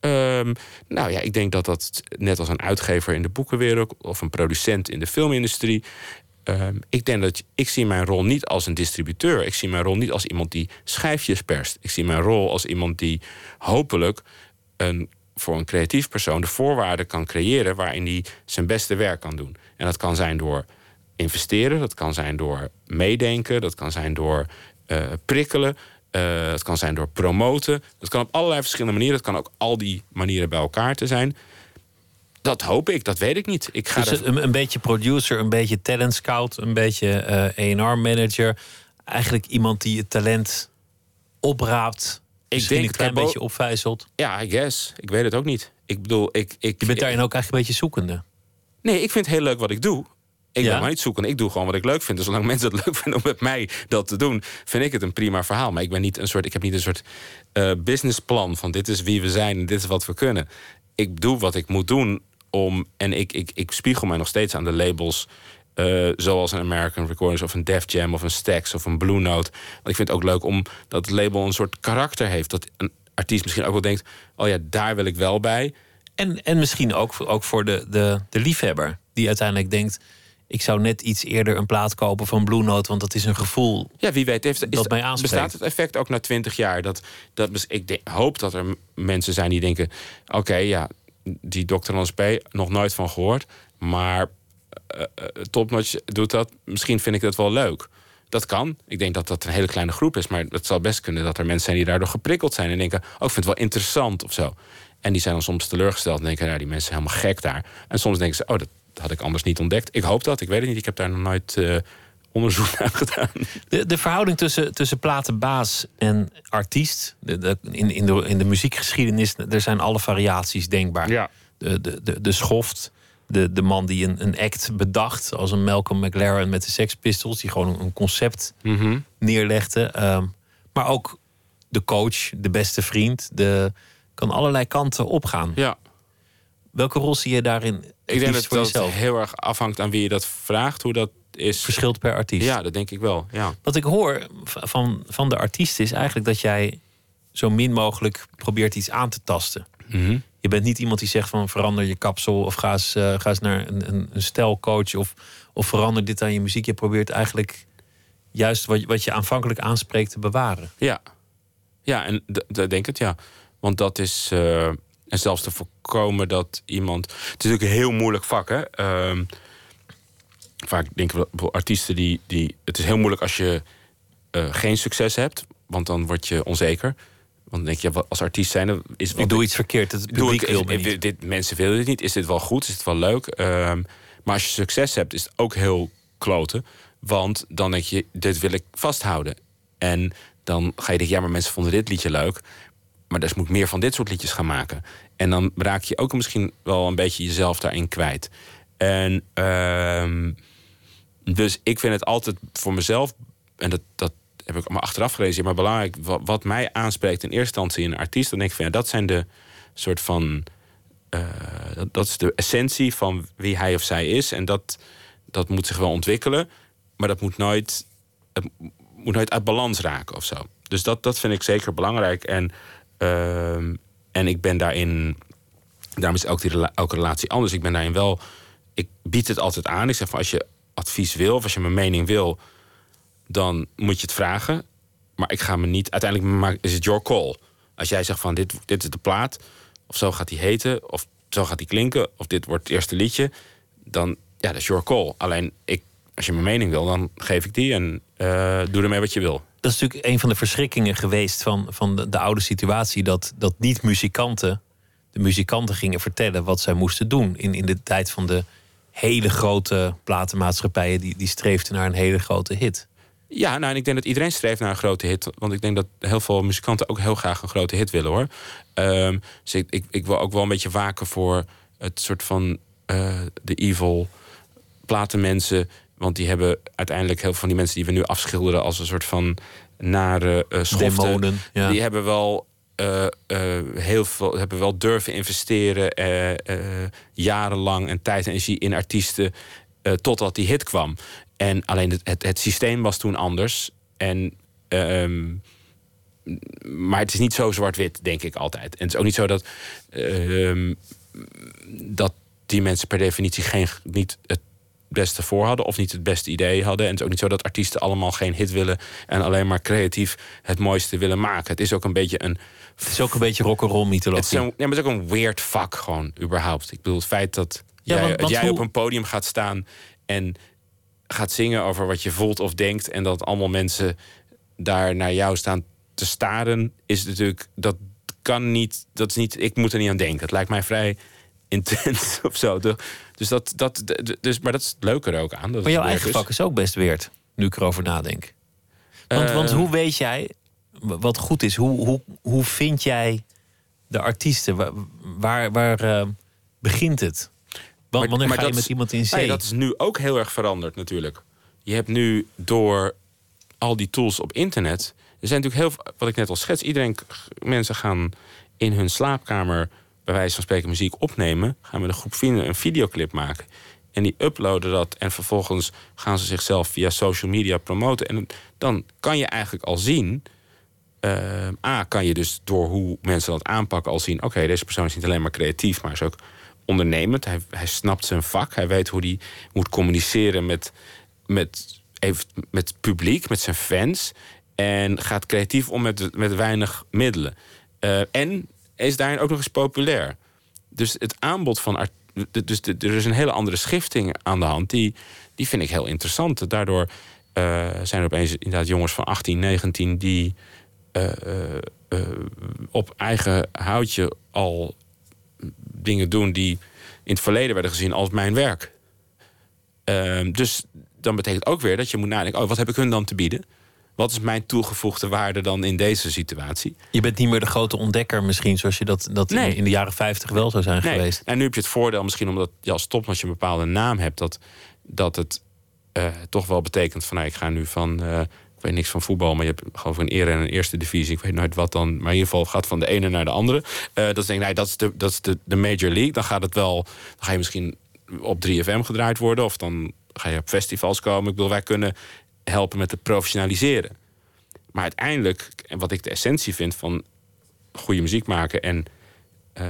Ehm, nou ja, ik denk dat dat net als een uitgever in de boekenwereld of een producent in de filmindustrie. Ehm, ik denk dat ik zie mijn rol niet als een distributeur. Ik zie mijn rol niet als iemand die schijfjes perst. Ik zie mijn rol als iemand die hopelijk een, voor een creatief persoon de voorwaarden kan creëren waarin hij zijn beste werk kan doen. En dat kan zijn door investeren, dat kan zijn door meedenken, dat kan zijn door eh, prikkelen. eh, dat kan zijn door promoten. Dat kan op allerlei verschillende manieren. Dat kan ook al die manieren bij elkaar te zijn. Dat hoop ik, dat weet ik niet. Ik ga Dus er- een, een beetje producer, een beetje talent scout, een beetje eh A&R manager. Eigenlijk iemand die het talent opraapt. Ik misschien denk een klein dat bo- beetje opvijzelt. Ja, I guess. Ik weet het ook niet. Ik bedoel, ik... ik Je bent daarin ook eigenlijk een beetje zoekende. Nee, ik vind het heel leuk wat ik doe. Ik Ja? ben maar niet zoeken. Ik doe gewoon wat ik leuk vind. Dus zolang mensen het leuk [laughs] vinden om met mij dat te doen, vind ik het een prima verhaal. Maar ik ben niet een soort. Ik heb niet een soort eh, businessplan van dit is wie we zijn en dit is wat we kunnen. Ik doe wat ik moet doen om. En ik, ik, ik spiegel mij nog steeds aan de labels. eh, zoals een American Recordings of een Def Jam of een Stax of een Blue Note. Want ik vind het ook leuk om dat het label een soort karakter heeft. Dat een artiest misschien ook wel denkt: oh ja, daar wil ik wel bij. En, en misschien ook, ook voor de, de, de liefhebber. Die uiteindelijk denkt... ik zou net iets eerder een plaat kopen van Blue Note... want dat is een gevoel Ja, wie weet heeft, is, dat mij aanspreekt. bestaat het effect ook na twintig jaar. Dat, dat, ik hoop dat er mensen zijn die denken... oké, ja, die Dr. P. nog nooit van gehoord... maar eh, Topnotch doet dat. Misschien vind ik dat wel leuk. Dat kan. Ik denk dat dat een hele kleine groep is. Maar het zal best kunnen dat er mensen zijn die daardoor geprikkeld zijn... en denken, oh, ik vind het wel interessant of zo. En die zijn dan soms teleurgesteld en denken... nou, die mensen zijn helemaal gek daar. En soms denken ze, oh, dat had ik anders niet ontdekt. Ik hoop dat, ik weet het niet. Ik heb daar nog nooit eh, onderzoek [laughs] naar gedaan. De, de verhouding tussen, tussen platenbaas en artiest. De, de- in, in, de, in de muziekgeschiedenis er zijn alle variaties denkbaar. Ja. De, de, de, de schoft. De, de man die een, een act bedacht. Als een Malcolm McLaren met de Sex Pistols. Die gewoon een, concept Mhm. neerlegde. Ehm, maar ook de coach, de beste vriend. De, kan allerlei kanten opgaan. Ja. Welke rol zie je daarin? het Ik denk dat jezelf? heel erg afhangt aan wie je dat vraagt, hoe dat is. Verschilt per artiest. Ja, dat denk ik wel. Ja. Wat ik hoor van, van de artiest is eigenlijk dat jij zo min mogelijk probeert iets aan te tasten. Mhm. Je bent niet iemand die zegt van verander je kapsel of ga eens, eh, ga eens naar een, een, een stijlcoach of, of verander dit aan je muziek. Je probeert eigenlijk juist wat, je- wat je aanvankelijk aanspreekt te bewaren. Ja, ja en d- d- denk het, ja. Want dat is. eh, en zelfs te voorkomen dat iemand. Het is natuurlijk een heel moeilijk vak, hè? Ehm, vaak denken we, artiesten die, die. Het is heel moeilijk als je eh, geen succes hebt, want dan word je onzeker. Want dan denk je, als artiest zijn, is Ik doe iets verkeerd, het doe ik, wil niet. dit, mensen willen dit niet. Is dit wel goed? Is het wel leuk? Ehm, maar als je succes hebt, is het ook heel kloten. Want dan denk je, dit wil ik vasthouden. En dan ga je denken, ja, maar mensen vonden dit liedje leuk. Maar dus moet ik meer van dit soort liedjes gaan maken. En dan raak je ook misschien wel een beetje jezelf daarin kwijt. En ehm, dus ik vind het altijd voor mezelf, en dat, dat heb ik maar achteraf gelezen, maar belangrijk, wat, mij aanspreekt in eerste instantie in een artiest, dan denk ik van ja, dat zijn de soort van. eh, dat, is de essentie van wie hij of zij is. En dat, dat moet zich wel ontwikkelen, maar dat moet nooit, moet nooit uit balans raken of zo. Dus dat, dat vind ik zeker belangrijk. En, ehm, en ik ben daarin. Daarom is rela- elke relatie anders. Ik ben daarin wel. Ik bied het altijd aan. Ik zeg van als je advies wil of als je mijn mening wil, dan moet je het vragen. Maar ik ga me niet. Uiteindelijk is het your call. Als jij zegt van dit, dit is de plaat, of zo gaat die heten, of zo gaat die klinken, of dit wordt het eerste liedje, dan ja, dat is your call. Alleen ik, als je mijn mening wil, dan geef ik die en eh, doe ermee wat je wil. Dat is natuurlijk een van de verschrikkingen geweest van, van de, de oude situatie. Dat, dat niet-muzikanten de muzikanten gingen vertellen wat zij moesten doen. In, in de tijd van de hele grote platenmaatschappijen die, die streefden naar een hele grote hit. Ja, nou, en ik denk dat iedereen streeft naar een grote hit. Want ik denk dat heel veel muzikanten ook heel graag een grote hit willen hoor. Ehm, dus ik, ik, ik wil ook wel een beetje waken voor het soort van eh, de evil platenmensen. Want die hebben uiteindelijk heel veel van die mensen die we nu afschilderen als een soort van nare schoften. Demonen, ja. Die hebben wel. Eh, heel veel hebben wel durven investeren eh, jarenlang en tijd en energie in artiesten totdat die hit kwam. En alleen het, het, het systeem was toen anders. En, ehm, maar het is niet zo zwart-wit, denk ik altijd. En het is ook niet zo dat, ehm, dat die mensen per definitie geen, niet het beste voor hadden of niet het beste idee hadden. En het is ook niet zo dat artiesten allemaal geen hit willen en alleen maar creatief het mooiste willen maken. Het is ook een beetje een. Het is ook een beetje rock'n'roll mythologie. Het is, een, ja, maar het is ook een weird vak gewoon, überhaupt. Ik bedoel, het feit dat Ja, jij, want- want jij hoe- op een podium gaat staan en gaat zingen over wat je voelt of denkt... en dat allemaal mensen daar naar jou staan te staren... is natuurlijk, dat kan niet, dat is niet... Ik moet er niet aan denken. Het lijkt mij vrij intens [laughs] of zo. Dus dat, dat, dus, maar dat is het leuke er ook aan. Dat Maar jouw eigen vak is ook best weird, nu ik erover nadenk. Want, Eh. want hoe weet jij wat goed is? Hoe, hoe, hoe vind jij de artiesten? Waar, waar, waar, eh, begint het? Want wanneer ga je dat met is- iemand in nee, zee? dat is nu ook heel erg veranderd natuurlijk. Je hebt nu door al die tools op internet... Er zijn natuurlijk heel veel, wat ik net al schets... iedereen, mensen gaan in hun slaapkamer... bij wijze van spreken muziek opnemen... gaan met een groep vrienden een videoclip maken... En die uploaden dat en vervolgens gaan ze zichzelf via social media promoten. En dan kan je eigenlijk al zien. Eh, A, kan je dus door hoe mensen dat aanpakken al zien. Oké, deze persoon is niet alleen maar creatief, maar is ook ondernemend. Hij, hij snapt zijn vak. Hij weet hoe hij moet communiceren met, met, even, met het publiek, met zijn fans. En gaat creatief om met, met weinig middelen. Eh, en is daarin ook nog eens populair. Dus het aanbod van dus er is een hele andere schifting aan de hand. Die, die vind ik heel interessant. Daardoor eh, zijn er opeens inderdaad jongens van 18, 19 die op eigen houtje al dingen doen die in het verleden werden gezien als mijn werk. Ehm, dus dan betekent ook weer dat je moet nadenken: oh, wat heb ik hun dan te bieden? Wat is mijn toegevoegde waarde dan in deze situatie? Je bent niet meer de grote ontdekker misschien... zoals je dat, dat in- Nee. in de jaren 50 wel zou zijn Nee. geweest. En nu heb je het voordeel, misschien omdat je als je een bepaalde naam hebt, dat, dat het eh, toch wel betekent van nou, ik ga nu van. eh, ik weet niks van voetbal, maar je hebt gewoon een ere en een eerste divisie. Ik weet nooit wat dan. Maar in ieder geval gaat van de ene naar de andere. Eh dat is denk ik, nee, dat is, de, dat is de, de Major League. Dan gaat het wel. Dan ga je misschien op 3FM gedraaid worden. Of dan ga je op festivals komen. Ik bedoel, wij kunnen helpen met het professionaliseren. Maar uiteindelijk, en wat ik de essentie vind van goede muziek maken en eh,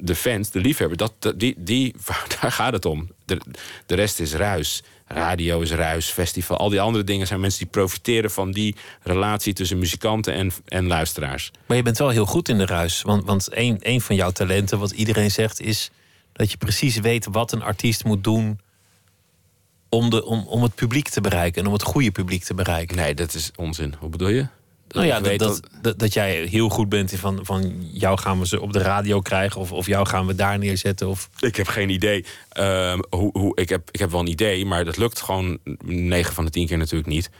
de fans, de liefhebber, dat, die, die, [laughs] daar gaat het om. De, de rest is ruis. Radio is ruis, festival. Al die andere dingen zijn mensen die profiteren van die relatie tussen muzikanten en, en luisteraars. Maar je bent wel heel goed in de ruis. Want, want een, een van jouw talenten, wat iedereen zegt, is dat je precies weet wat een artiest moet doen om, de, om, om het publiek te bereiken en om het goede publiek te bereiken. Nee, dat is onzin. Hoe bedoel je? Nou ja, dat, dat, dat, dat jij heel goed bent in van, van jou gaan we ze op de radio krijgen of, of jou gaan we daar neerzetten. Of... Ik heb geen idee. Ehm, hoe, hoe, ik, heb, ik heb wel een idee, maar dat lukt gewoon 9 van de 10 keer natuurlijk niet.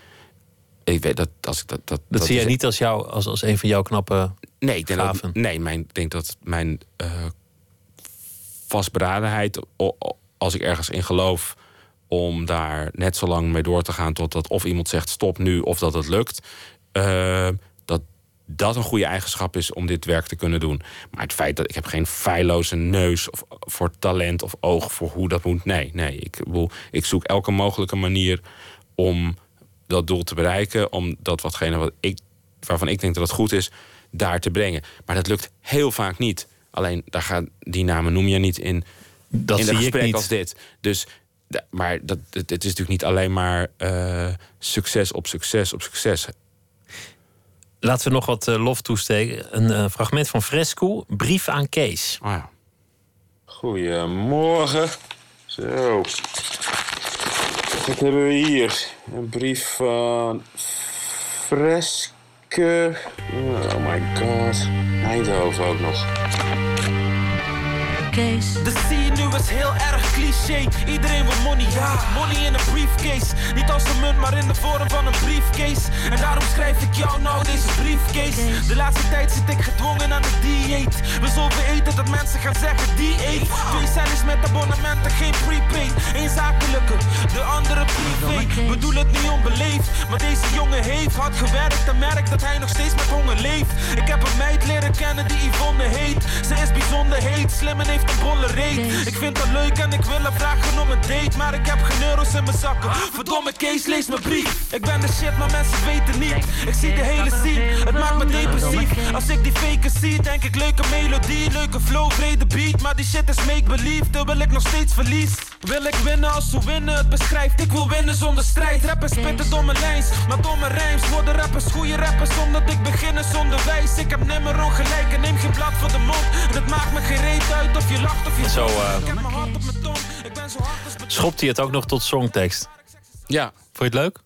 Ik weet dat als ik dat. Dat, Dat, zie jij niet als, jou, als, als een van jouw knappe Nee, ik denk dat, nee mijn, ik denk dat mijn eh, vastberadenheid, als ik ergens in geloof, om daar net zo lang mee door te gaan totdat of iemand zegt stop nu of dat het lukt, eh, dat dat een goede eigenschap is om dit werk te kunnen doen. Maar het feit dat ik heb geen feilloze neus of voor talent of oog voor hoe dat moet, nee, nee, ik, bedoel, ik zoek elke mogelijke manier om dat doel te bereiken, om dat watgene wat ik, waarvan ik denk dat het goed is, daar te brengen. Maar dat lukt heel vaak niet. Alleen daar gaan die namen noem je niet in, Dat in zie een ik gesprek niet. als dit. Dus, maar dat, het, het is natuurlijk niet alleen maar eh, succes op succes op succes. Laten we nog wat eh, lof toesteken. Een eh, fragment van Fresco, brief aan Kees. Oh ja. Goedemorgen. Zo. Wat hebben we hier? Een brief van Freske. Oh my god. Eindhoven ook nog. De scene nu is heel erg cliché. Iedereen wil money, ja. Money in een briefcase. Niet als een munt, maar in de vorm van een briefcase. En daarom schrijf ik jou nou deze briefcase. De laatste tijd zit ik gedwongen aan de dieet. We zoveel eten dat mensen gaan zeggen die eet. Twee cellen met abonnementen, geen prepaid. Eén zakelijke, de andere privé. Bedoel het niet onbeleefd, maar deze jongen heeft hard gewerkt en merkt dat hij nog steeds met honger leeft. Ik heb een meid leren kennen die Yvonne heet. Ze is bijzonder heet, slim en heeft een bolle reet. Ik vind dat leuk en ik wil haar vragen om een date, maar ik heb geen euro's in mijn zakken. Verdomme Kees, lees mijn brief. Ik ben de shit, maar mensen weten niet. Ik zie de hele scene, het maakt me depressief. Als ik die faken zie, denk ik leuke melodie, leuke flow, brede beat. Maar die shit is make-believe, terwijl ik nog steeds verlies. Wil ik winnen als hoe winnen het beschrijft. Ik wil winnen zonder strijd. Rappers spitten domme lijns, maar domme rijms. Worden rappers goede rappers omdat ik beginnen zonder wijs. Ik heb nimmer ongelijk en neem geen blad voor de mond. En het maakt me geen reet uit of Zo, eh, Ik heb mijn hart op mijn tong, ik ben zo hard als Schopt hij het ook nog tot songtekst? Ja. Vond je het leuk?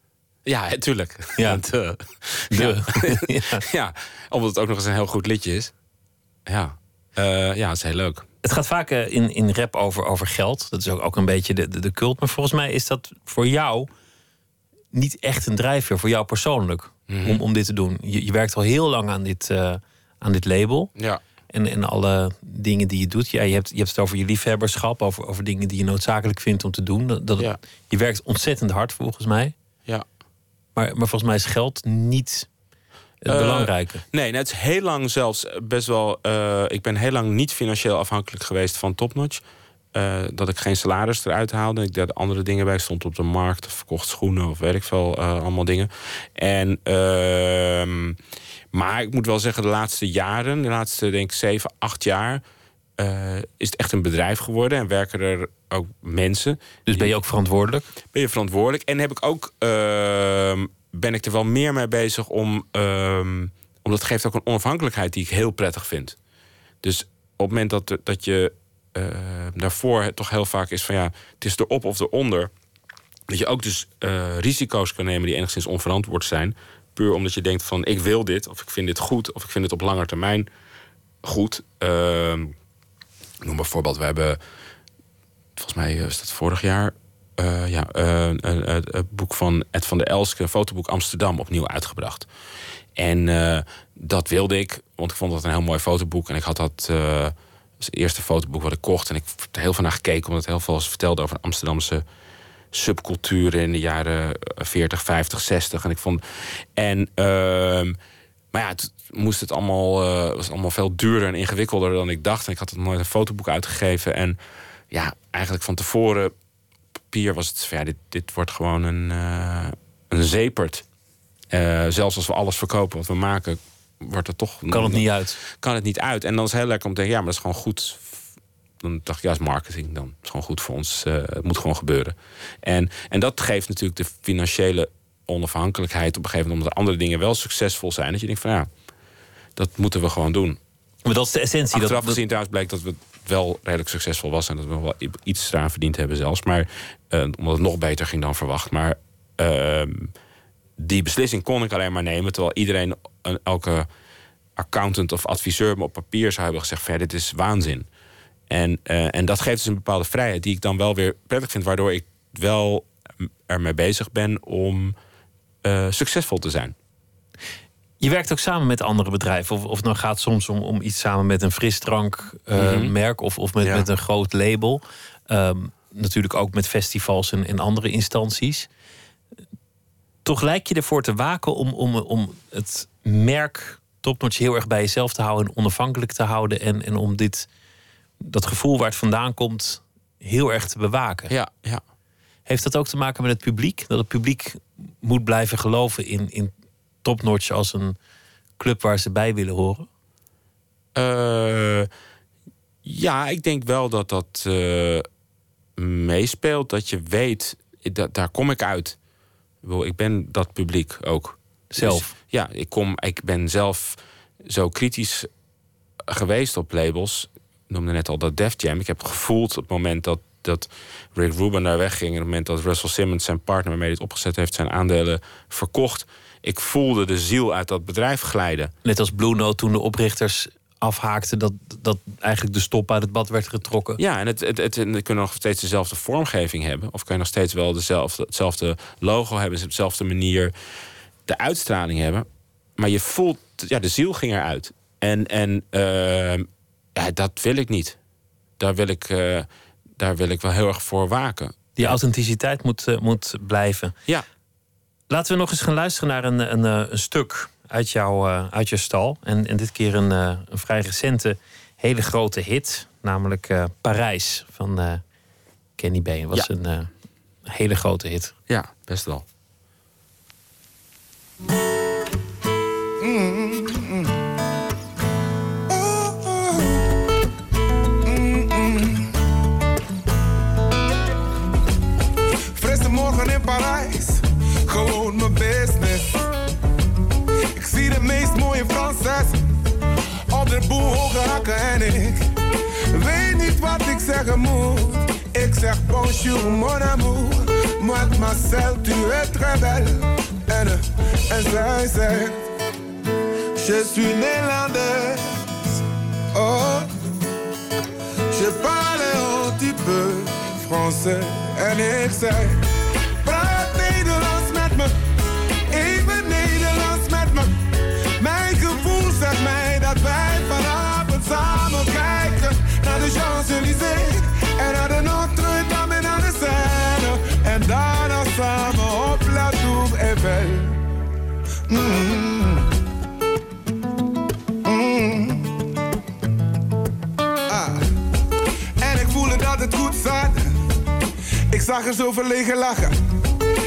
Ja, tuurlijk. Ja. [laughs] Want, [laughs] ja. ja, omdat het ook nog eens een heel goed liedje is. Ja, Eh ja, het is heel leuk. Het gaat vaak eh, in, in rap over, over geld. Dat is ook, ook een beetje de, de, de cult. Maar volgens mij is dat voor jou niet echt een drijfveer. Voor jou persoonlijk. Mhm. om, om dit te doen. Je, je werkt al heel lang aan dit, aan dit label. Ja. En, en alle dingen die je doet. Ja, je, hebt, je hebt het over je liefhebberschap. Over, over dingen die je noodzakelijk vindt om te doen. Dat, dat Ja. Je werkt ontzettend hard volgens mij. Ja. Maar, maar volgens mij is geld niet het Eh, belangrijke. Nee, net is heel lang zelfs best wel. eh, ik ben heel lang niet financieel afhankelijk geweest van Topnotch. Eh, dat ik geen salaris eruit haalde. Ik deed andere dingen bij. Ik stond op de markt, verkocht schoenen of weet ik veel. eh, allemaal dingen. En, ehm, maar ik moet wel zeggen, de laatste jaren, de laatste denk ik zeven, acht jaar. eh, is het echt een bedrijf geworden en werken er ook mensen. Dus ben je ook verantwoordelijk? Ben je verantwoordelijk. En heb ik ook, ehm, ben ik er wel meer mee bezig om. ehm, omdat het geeft ook een onafhankelijkheid die ik heel prettig vind. Dus op het moment dat, dat je eh, daarvoor toch heel vaak is van ja, het is erop of eronder. Dat je ook dus eh, risico's kan nemen die enigszins onverantwoord zijn. Puur omdat je denkt van ik wil dit, of ik vind dit goed, of ik vind het op lange termijn goed. Ehm, noem bijvoorbeeld, we hebben volgens mij is dat vorig jaar. eh, ja, eh, het boek van Ed van der Elske, een fotoboek Amsterdam, opnieuw uitgebracht. En eh, dat wilde ik, want ik vond dat een heel mooi fotoboek. En ik had dat het eerste fotoboek wat ik kocht. En ik heb heel veel naar gekeken, omdat het heel veel was verteld over Amsterdamse subculturen in de jaren 40, 50, 60. En ik vond. En. ehm, maar ja, het moest het allemaal, eh, was allemaal veel duurder en ingewikkelder dan ik dacht. En ik had het nooit een fotoboek uitgegeven. En ja, eigenlijk van tevoren, papier was het ja, dit, dit wordt gewoon een, eh, een. Eh, zelfs als we alles verkopen wat we maken, wordt het toch. Kan het niet uit. Kan het niet uit. En dan is het heel lekker om te denken, ja, maar dat is gewoon goed. Dan dacht ik, ja, is marketing dan. Het is gewoon goed voor ons. eh, het moet gewoon gebeuren. En, en dat geeft natuurlijk de financiële onafhankelijkheid op een gegeven moment, omdat andere dingen wel succesvol zijn. Dat je denkt van ja, dat moeten we gewoon doen. Maar dat is de essentie. Achteraf dat, gezien trouwens bleek dat we wel redelijk succesvol was en dat we nog wel iets eraan verdiend hebben zelfs. Maar eh, omdat het nog beter ging dan verwacht. Maar ehm, die beslissing kon ik alleen maar nemen terwijl iedereen, een- elke accountant of adviseur me op papier zou hebben gezegd: "Ver, dit is waanzin. En, eh, en dat geeft dus een bepaalde vrijheid die ik dan wel weer prettig vind, waardoor ik wel ermee bezig ben om eh, succesvol te zijn. Je werkt ook samen met andere bedrijven. Of, of het nou gaat soms om, om iets samen met een frisdrankmerk Mhm. merk of, of met, Ja. met een groot label. Ehm, natuurlijk ook met festivals en, en andere instanties. Toch lijkt je ervoor te waken om, om, om het merk Topnotch heel erg bij jezelf te houden en onafhankelijk te houden. En, en om dit, dat gevoel waar het vandaan komt heel erg te bewaken. Ja, ja. Heeft dat ook te maken met het publiek? Dat het publiek moet blijven geloven in, in Topnotch als een club waar ze bij willen horen? Eh, ja, ik denk wel dat dat eh, meespeelt. Dat je weet, dat, daar kom ik uit. Ik ben dat publiek ook. Zelf? Ja, ik, kom, ik ben zelf zo kritisch geweest op labels. Ik noemde net al dat Def Jam. Ik heb gevoeld op het moment dat, dat Rick Rubin daar wegging... en op het moment dat Russell Simmons, zijn partner waarmee hij het opgezet heeft... zijn aandelen verkocht. Ik voelde de ziel uit dat bedrijf glijden. Net als Blue Note toen de oprichters afhaakten... dat, dat eigenlijk de stop uit het bad werd getrokken. Ja, en het, het, het, en dan kun je nog steeds dezelfde vormgeving hebben. Of kan je nog steeds wel dezelfde, hetzelfde logo hebben, op dezelfde manier de uitstraling hebben. Maar je voelt, ja, de ziel ging eruit. En, en eh, ja, dat wil ik niet. Daar wil ik, eh, daar wil ik wel heel erg voor waken. Die authenticiteit moet, eh, moet blijven. Ja. Laten we nog eens gaan luisteren naar een, een, eh, een stuk uit, jouw uit je stal. En, en dit keer een, een vrij recente, hele grote hit. Namelijk Parijs van Kenny B. Dat was Ja. een hele grote hit. Ja, best wel. Hakken en ik weet niet wat ik mon amour, mademoiselle tu es très belle. Je suis néerlandaise. Oh, je parle un petit peu français. En zag er zo verlegen lachen.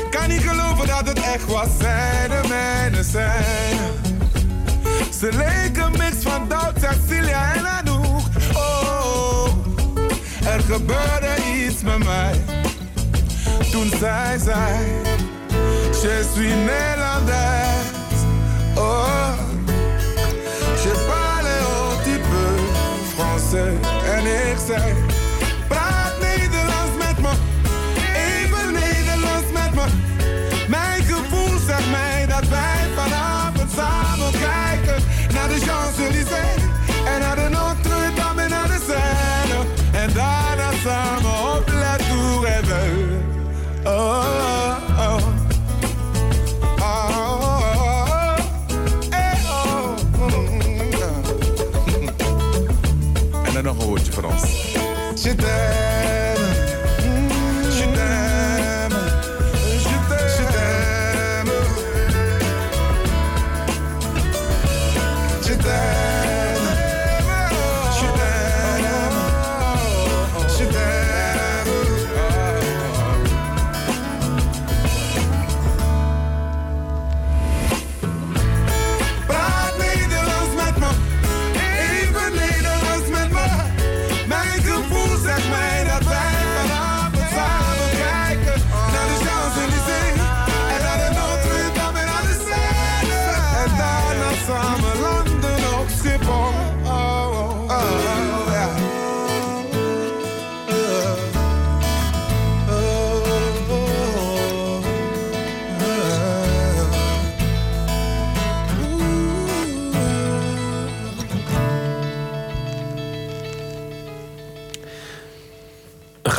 Kan niet geloven dat het echt was. Zij de mijne zijn. Ze leken mix van Doud, Cecilia en Anouk. Oh, er gebeurde iets met mij. Toen zij zei, je suis Nederlands. Oh, je parle un petit peu français. En ik zei, praat Nederlands met me. Even Nederlands met me. Mijn gevoel zegt mij dat wij vanavond samen kijken naar de Champs-Élysées. En naar de Notre-Dame en naar de Seine. En daarna samen op La Tour Eiffel. Oh. Je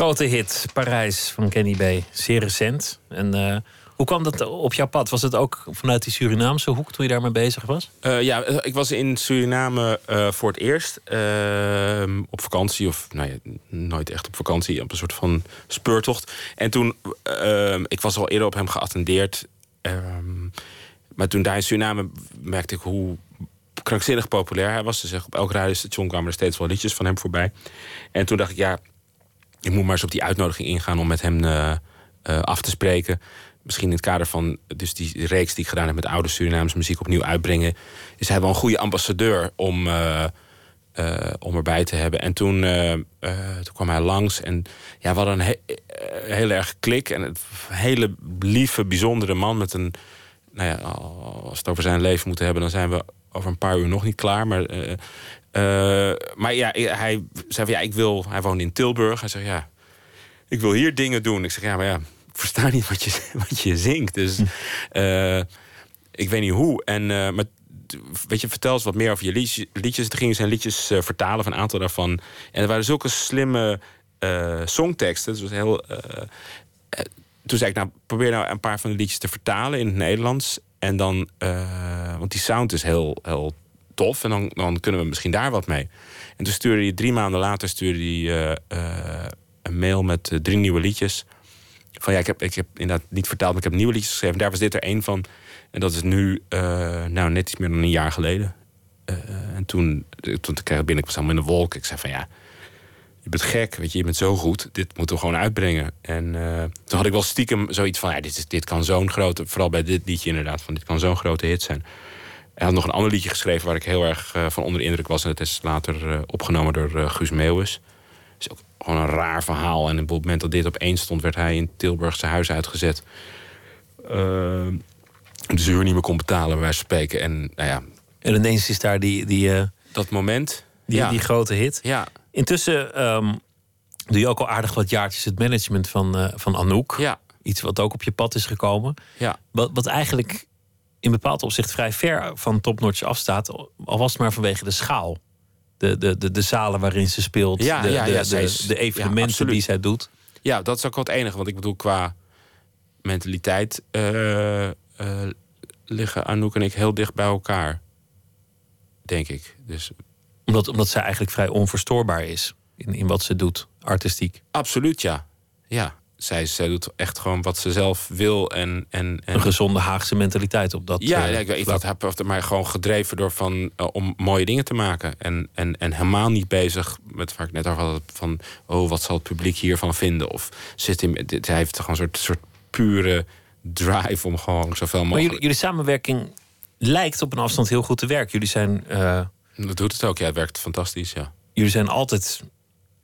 grote hit, Parijs van Kenny B. Zeer recent. En eh, hoe kwam dat op jouw pad? Was het ook vanuit die Surinaamse hoek toen je daarmee bezig was? Eh, ja, eh, ik was in Suriname voor het eerst. ehm, op vakantie, of nou ja, nooit echt op vakantie. Op een soort van speurtocht. En toen, ehm, ik was al eerder op hem geattendeerd. ehm, maar toen daar in Suriname merkte ik hoe krankzinnig populair hij was. Dus op elk radiostation kwamen er steeds wel liedjes van hem voorbij. En toen dacht ik, ja, ik moet maar eens op die uitnodiging ingaan om met hem eh, eh, af te spreken. Misschien in het kader van dus die reeks die ik gedaan heb met oude Surinaamse muziek opnieuw uitbrengen. Is hij wel een goede ambassadeur om, eh, om erbij te hebben. En toen, toen kwam hij langs en ja, we hadden een he- heel erg klik. En een hele lieve, bijzondere man met een. Nou ja, als we het over zijn leven moeten hebben, dan zijn we over een paar uur nog niet klaar. Maar, maar ja, hij zei van ja, ik wil. Hij woont in Tilburg. Hij zegt ja, ik wil hier dingen doen. Ik zeg ja, maar ja, ik versta niet wat je, [laughs] wat je zingt. Dus eh, ik weet niet hoe. En, eh, maar weet je, vertel eens wat meer over je liedjes. liedjes. Toen gingen zijn liedjes eh, vertalen van een aantal daarvan. En er waren zulke slimme eh, songteksten. Was heel. eh, eh, toen zei ik, nou, probeer nou een paar van de liedjes te vertalen in het Nederlands. En dan, eh, want die sound is heel, heel tof. En dan, dan kunnen we misschien daar wat mee. En toen stuurde hij drie maanden later stuurde hij, eh, eh, een mail met eh, drie nieuwe liedjes. Van ja, ik heb, ik heb inderdaad niet vertaald, maar ik heb nieuwe liedjes geschreven. Daar was dit er één van. En dat is nu, nou, net iets meer dan een jaar geleden. En toen, toen ik kreeg binnen, ik was helemaal in de wolk. Ik zei van ja, je bent gek, weet je, je bent zo goed. Dit moeten we gewoon uitbrengen. En toen had ik wel stiekem zoiets van, ja, dit, is, dit kan zo'n grote, vooral bij dit liedje inderdaad, van dit kan zo'n grote hit zijn. Hij had nog een ander liedje geschreven waar ik heel erg eh, van onder de indruk was. En het is later eh, opgenomen door eh, Guus Meeuwis. is ook gewoon een raar verhaal. En op het moment dat dit op één stond, werd hij in Tilburgse huis uitgezet. Eh, de huur niet meer kon betalen, bij wijze van spreken. En nou ja, En ineens is daar die, die, dat moment. die, ja. die grote hit. Ja. Intussen ehm, doe je ook al aardig wat jaartjes het management van, van Anouk. Ja. Iets wat ook op je pad is gekomen. Ja. Wat, wat eigenlijk in bepaald opzicht vrij ver van Topnotch afstaat. Al was het maar vanwege de schaal. De, de, de, de zalen waarin ze speelt. Ja, de, ja, de, ja, de, is- de evenementen die zij doet. Ja, dat is ook wel het enige. Want ik bedoel, qua mentaliteit eh, eh, liggen Anouk en ik heel dicht bij elkaar. Denk ik. Dus Omdat, omdat zij eigenlijk vrij onverstoorbaar is in, in wat ze doet, artistiek. absoluut, ja. Ja, zij, zij doet echt gewoon wat ze zelf wil. En, en, en... Een gezonde Haagse mentaliteit op dat. Ja, eh, ja, ik, weet- heb heb maar gewoon gedreven door van, eh, om mooie dingen te maken. En, en, en helemaal niet bezig met waar ik net over had. Van, oh, wat zal het publiek hiervan vinden? Of zit in, dit, hij heeft gewoon een soort, soort pure drive om gewoon zoveel Maar mogelijk... jullie, jullie samenwerking lijkt op een afstand heel goed te werken. Jullie zijn, eh, Dat doet het ook, ja. Het werkt fantastisch, ja. jullie zijn altijd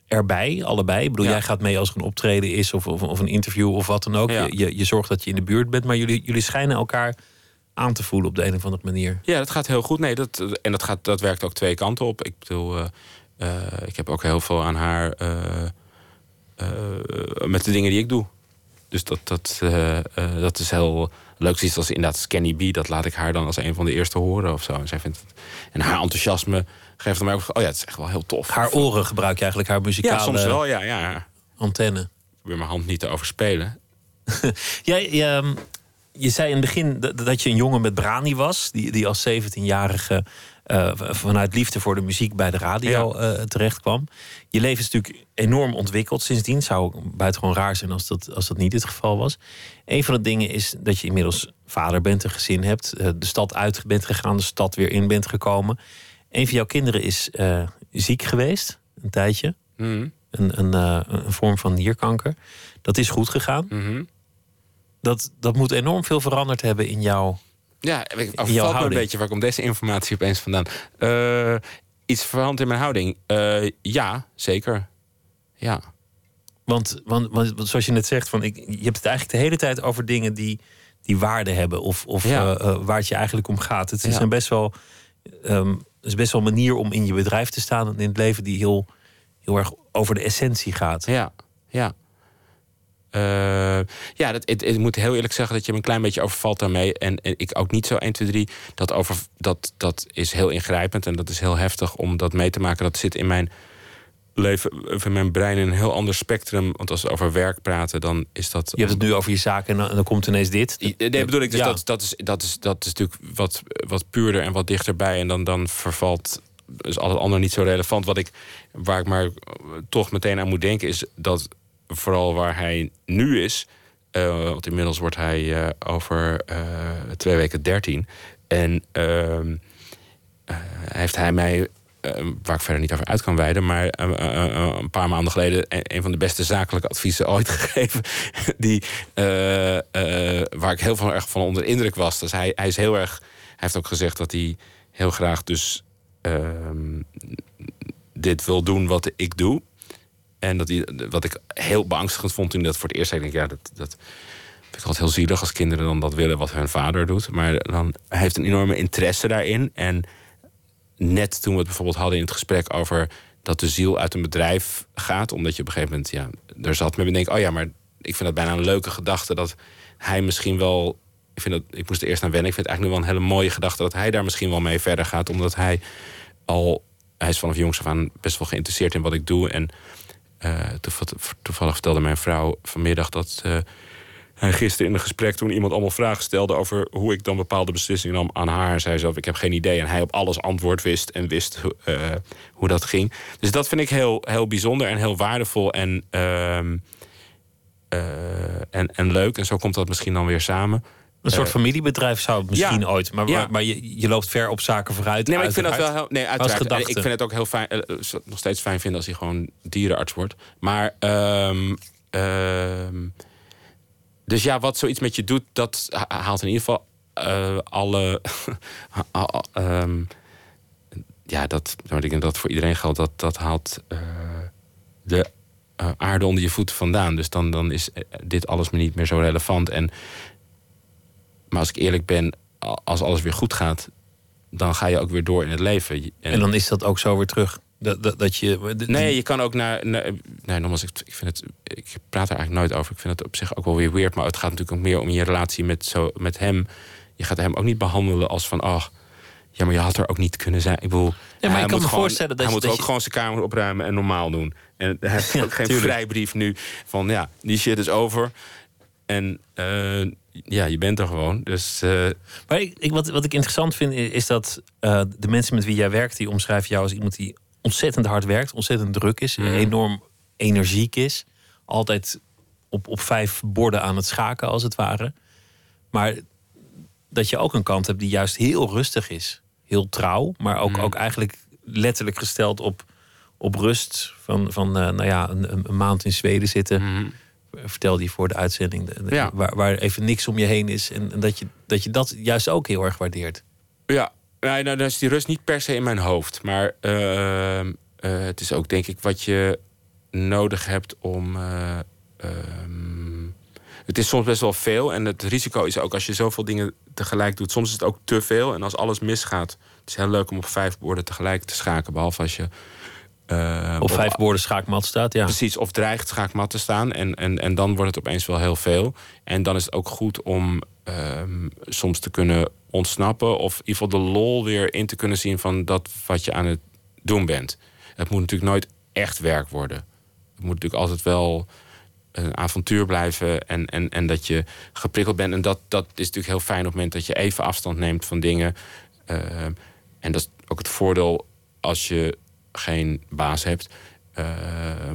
erbij, allebei. Ik bedoel, Ja. jij gaat mee als er een optreden is of, of, of een interview of wat dan ook. Ja. Je, je, je zorgt dat je in de buurt bent, maar jullie, jullie schijnen elkaar aan te voelen op de een of andere manier. Ja, dat gaat heel goed. Nee, dat, en dat, gaat, dat werkt ook twee kanten op. Ik bedoel, eh, eh, ik heb ook heel veel aan haar eh, met de dingen die ik doe. Dus dat, dat, dat is heel leuk. Zoiets als inderdaad Scanny B, dat laat ik haar dan als een van de eerste horen of zo. En, zij vindt het, en haar enthousiasme geeft mij ook, oh ja, het is echt wel heel tof. Haar oren gebruik je eigenlijk, haar muzikale Ja, soms wel, ja. ja. antenne. Ik probeer mijn hand niet te overspelen. [laughs] Jij, je, ehm, je zei in het begin dat, je een jongen met brani was, die, die als 17-jarige eh, vanuit liefde voor de muziek bij de radio eh, terecht kwam. Je leven is natuurlijk enorm ontwikkeld sindsdien. Zou buitengewoon raar zijn als dat, als dat niet het geval was. Een van de dingen is dat je inmiddels vader bent, een gezin hebt, eh, de stad uit bent gegaan, de stad weer in bent gekomen. Een van jouw kinderen is eh, ziek geweest, een tijdje. Mhm. Een, een, eh, een vorm van nierkanker. Dat is goed gegaan. Mhm. Dat, dat moet enorm veel veranderd hebben in jou. Ja, ik jouw me een beetje waar komt deze informatie opeens vandaan. Eh, iets veranderd in mijn houding? Ja, zeker. Ja. Want, want, want, zoals je net zegt, van, ik, je hebt het eigenlijk de hele tijd over dingen die, die waarde hebben. Of, of Ja. waar het je eigenlijk om gaat. Het is Ja. best wel, ehm, is best wel een manier om in je bedrijf te staan en in het leven die heel, heel erg over de essentie gaat. Ja, ja. Eh, ja, dat, ik moet heel eerlijk zeggen dat je me een klein beetje overvalt daarmee. En, en ik ook niet zo 1, 2, 3. Dat, over, dat, dat is heel ingrijpend en dat is heel heftig om dat mee te maken. Dat zit in mijn leef in mijn brein in een heel ander spectrum. Want als we over werk praten, dan is dat. Je hebt het nu over je zaken en dan, en dan komt ineens dit. Nee, bedoel ik, dus Ja. dat, dat, is, dat, is, dat is natuurlijk wat, wat puurder en wat dichterbij. En dan, dan vervalt dus al het andere niet zo relevant. Wat ik, waar ik maar toch meteen aan moet denken, is dat vooral waar hij nu is. eh, want inmiddels wordt hij eh, over eh, twee weken dertien. En ehm, eh, heeft hij mij, eh, waar ik verder niet over uit kan wijden, maar eh, eh, eh, een paar maanden geleden een, een van de beste zakelijke adviezen ooit [laughs] gegeven. Die, eh, eh, waar ik heel erg van onder de indruk was. Dus hij, hij is heel erg. Hij heeft ook gezegd dat hij heel graag dus ehm, dit wil doen wat ik doe. En dat hij, wat ik heel beangstigend vond toen dat voor het eerst zei. Ik denk, ja, dat, dat vind ik altijd heel zielig als kinderen dan dat willen wat hun vader doet. Maar dan hij heeft een enorme interesse daarin. En net toen we het bijvoorbeeld hadden in het gesprek over dat de ziel uit een bedrijf gaat, omdat je op een gegeven moment, ja, er zat me denk, oh ja, maar ik vind dat bijna een leuke gedachte dat hij misschien wel, ik vind dat, ik moest er eerst aan wennen, ik vind het eigenlijk nu wel een hele mooie gedachte dat hij daar misschien wel mee verder gaat, omdat hij al, hij is vanaf jongs af aan best wel geïnteresseerd in wat ik doe. En eh, toevallig, vertelde mijn vrouw vanmiddag dat hij gisteren in een gesprek toen iemand allemaal vragen stelde over hoe ik dan bepaalde beslissingen nam aan haar. Zei zelf, ik heb geen idee. En hij op alles antwoord wist en wist hoe- eh, hoe dat ging. Dus dat vind ik heel, heel bijzonder en heel waardevol en, ehm, eh, en, en leuk. En zo komt dat misschien dan weer samen. Een soort Eh, familiebedrijf zou het misschien ja. ooit. Maar, Ja. maar, je, je loopt ver op zaken vooruit. Nee, maar ik vind dat wel heel. Nee, uiteraard. Ik vind het ook heel fijn. nog steeds fijn vinden als hij gewoon dierenarts wordt. Maar. ehm, ehm, dus ja, wat zoiets met je doet, dat ha- haalt in ieder geval eh, alle. [laughs] ehm, ja, dat, nou, ik denk dat voor iedereen geldt. Dat, dat haalt eh, de eh, aarde onder je voeten vandaan. Dus dan, dan is dit alles me niet meer zo relevant. En, maar als ik eerlijk ben, als alles weer goed gaat, dan ga je ook weer door in het leven. Je- En dan is dat ook zo weer terug. Dat, dat, dat je, de- Nee, je kan ook naar. naar nee, nogmaals, ik, ik vind het. Ik praat er eigenlijk nooit over. Ik vind het op zich ook wel weer weird. Maar het gaat natuurlijk ook meer om je relatie met, zo, met hem. Je gaat hem ook niet behandelen als van. Oh, ja, maar je had er ook niet kunnen zijn. Ik bedoel, ik hij kan moet me gewoon, voorstellen dat hij je- moet dat ook je- gewoon zijn kamer opruimen en normaal doen. En hij heeft [laughs] Ja, ook geen tuurlijk. vrijbrief nu van ja, die shit is over. En eh, ja, je bent er gewoon. Dus. eh, Maar ik, ik- wat, wat ik interessant vind is dat eh, de mensen met wie jij werkt, die omschrijven jou als iemand die ontzettend hard werkt, ontzettend druk is, Mhm. enorm energiek is, altijd op, op vijf borden aan het schaken als het ware. Maar dat je ook een kant hebt die juist heel rustig is, heel trouw, maar ook, Mhm. ook eigenlijk letterlijk gesteld op, op rust. Van, van eh, nou ja, een, een- maand in Zweden zitten. Vertelde je voor de uitzending. de- de-. Ja. Waar, waar even niks om je heen is. En, en dat, je, dat je dat juist ook heel erg waardeert. Ja, nee, nou, dan is die rust niet per se in mijn hoofd. Maar ehm, eh, het is ook denk ik wat je nodig hebt om. eh, ehm, het is soms best wel veel. En het risico is ook als je zoveel dingen tegelijk doet. Soms is het ook te veel. En als alles misgaat. Het is heel leuk om op vijf borden tegelijk te schaken. Behalve als je. Eh, Op vijf borden schaakmat staat, ja. Precies, of dreigt schaakmat te staan. En, en, en dan wordt het opeens wel heel veel. En dan is het ook goed om ehm, soms te kunnen ontsnappen. Of in ieder geval de lol weer in te kunnen zien van dat wat je aan het doen bent. Het moet natuurlijk nooit echt werk worden. Het moet natuurlijk altijd wel een avontuur blijven. En, en, en dat je geprikkeld bent. En dat, dat is natuurlijk heel fijn op het moment dat je even afstand neemt van dingen. Ehm, en dat is ook het voordeel als je geen baas hebt eh,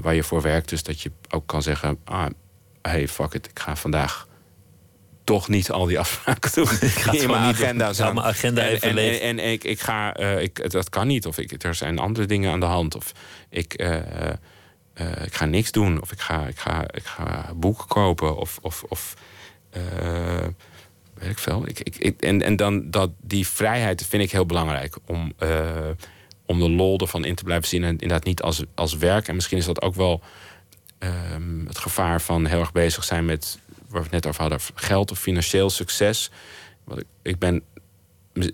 waar je voor werkt. Dus dat je ook kan zeggen: ah, hey, fuck it, ik ga vandaag toch niet al die [laughs] afspraken doen. ga het in mijn agenda Ik staan. ga mijn agenda en, even en, en, en ik, ik ga, eh, ik, dat kan niet. Of ik, er zijn andere dingen aan de hand. Of ik, eh, ik ga niks doen. Of ik ga, ik ga, ik ga boeken kopen. Of, of, of weet ik veel. Ik, ik, ik- en en dan dat, die vrijheid vind ik heel belangrijk. Om, om de lol ervan in te blijven zien. En inderdaad niet als, als werk. En misschien is dat ook wel ehm, het gevaar van heel erg bezig zijn met... waar we het net over hadden, geld of financieel succes. Want ik, ik ben...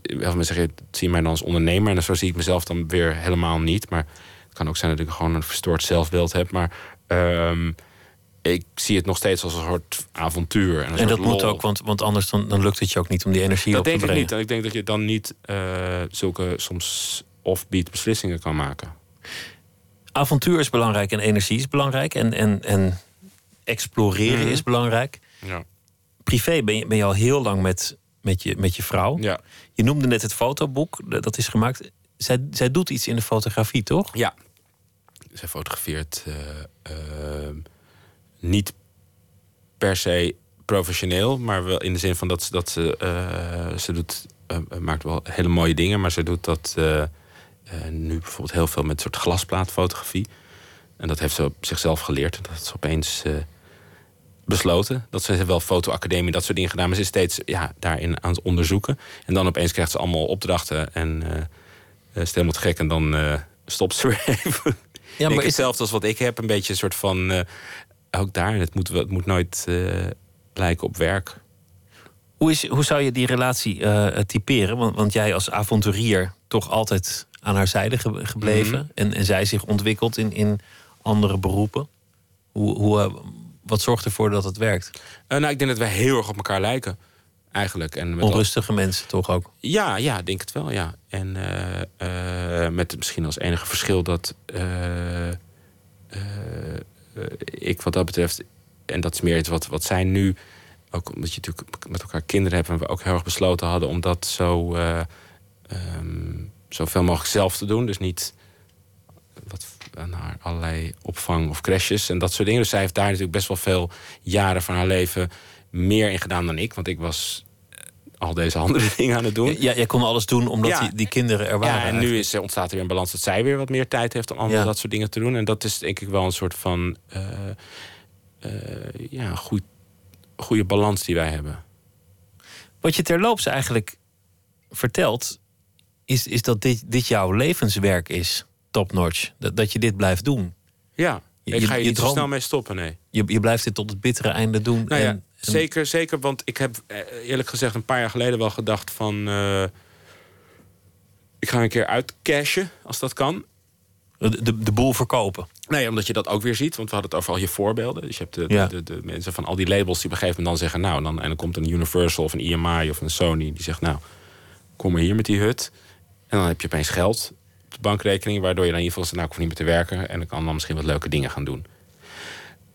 Wel zeggen, zie mij dan als ondernemer. En zo zie ik mezelf dan weer helemaal niet. Maar het kan ook zijn dat ik gewoon een verstoord zelfbeeld heb. Maar ehm, ik zie het nog steeds als een soort avontuur. En, een En soort dat moet ook, want, want anders dan, dan lukt het je ook niet om die energie Dat op te denk ik brengen. niet. En ik denk dat je dan niet eh, zulke soms offbeat beslissingen kan maken. Avontuur is belangrijk en energie is belangrijk. En, en, en exploreren Mhm. is belangrijk. Ja. Privé ben je, ben je al heel lang met, met, je, met je vrouw. Ja. Je noemde net het fotoboek, dat is gemaakt. Zij, zij doet iets in de fotografie, toch? Ja. Zij fotografeert eh, eh, niet per se professioneel, maar wel in de zin van dat, ze- dat ze, eh, ze doet, maakt wel hele mooie dingen, maar ze doet dat nu bijvoorbeeld heel veel met soort glasplaatfotografie. En dat heeft ze op zichzelf geleerd. Dat is opeens eh, besloten. Dat ze wel fotoacademie, dat soort dingen gedaan. Maar ze is steeds ja, daarin aan het onderzoeken. En dan opeens krijgt ze allemaal opdrachten. En eh eh, is het helemaal te gek. En dan stopt ze [laughs] weer even. Ja, maar is- hetzelfde als wat ik heb. Een beetje een soort van... ook daar, het moet, het moet nooit lijken op werk. Hoe, is, hoe zou je die relatie typeren? Want, want jij als avonturier toch altijd aan haar zijde ge- gebleven. Mhm. en, en zij zich ontwikkeld in, in andere beroepen. Hoe, hoe, eh, wat zorgt ervoor dat het werkt? Eh, nou, ik denk dat wij heel erg op elkaar lijken. Eigenlijk. En met al- Onrustige mensen toch ook? Ja, ja, denk het wel, ja. En eh, met misschien als enige verschil dat ik wat dat betreft, en dat is meer iets wat, wat zij nu, ook omdat je natuurlijk met elkaar kinderen hebt, en we ook heel erg besloten hadden om dat zo eh ehm, zoveel mogelijk zelf te doen. Dus niet wat naar allerlei opvang of crashes en dat soort dingen. Dus zij heeft daar natuurlijk best wel veel jaren van haar leven meer in gedaan dan ik. Want ik was eh, al deze andere [laughs] dingen aan het doen. Ja, jij kon alles doen omdat Ja. die, die kinderen er waren. Ja, en nu is, eh, ontstaat er weer een balans dat zij weer wat meer tijd heeft om allemaal Ja. dat soort dingen te doen. En dat is denk ik wel een soort van eh, eh, ja, goed, goede balans die wij hebben. Wat je terloops eigenlijk vertelt, is, is dat dit, dit jouw levenswerk is, topnotch. Dat, dat je dit blijft doen. Ja, Je- ik je- ga hier je niet droom- snel mee stoppen, nee. Je, je blijft dit tot het bittere einde doen. Nou ja, en, en- zeker, zeker, want ik heb eh, eerlijk gezegd een paar jaar geleden wel gedacht van... eh, ik ga een keer uitcashen, als dat kan. De, de, de boel verkopen. Nee, omdat je dat ook weer ziet. Want we hadden het over al je voorbeelden. Dus je hebt de, Ja. de, de, de mensen van al die labels die op een gegeven moment dan zeggen... nou, dan, en dan komt een Universal of een EMI of een Sony... die zegt, nou, kom maar hier met die hut. En dan heb je opeens geld op de bankrekening... waardoor je dan in ieder geval zegt, nou, ik niet meer te werken... en ik kan dan misschien wat leuke dingen gaan doen.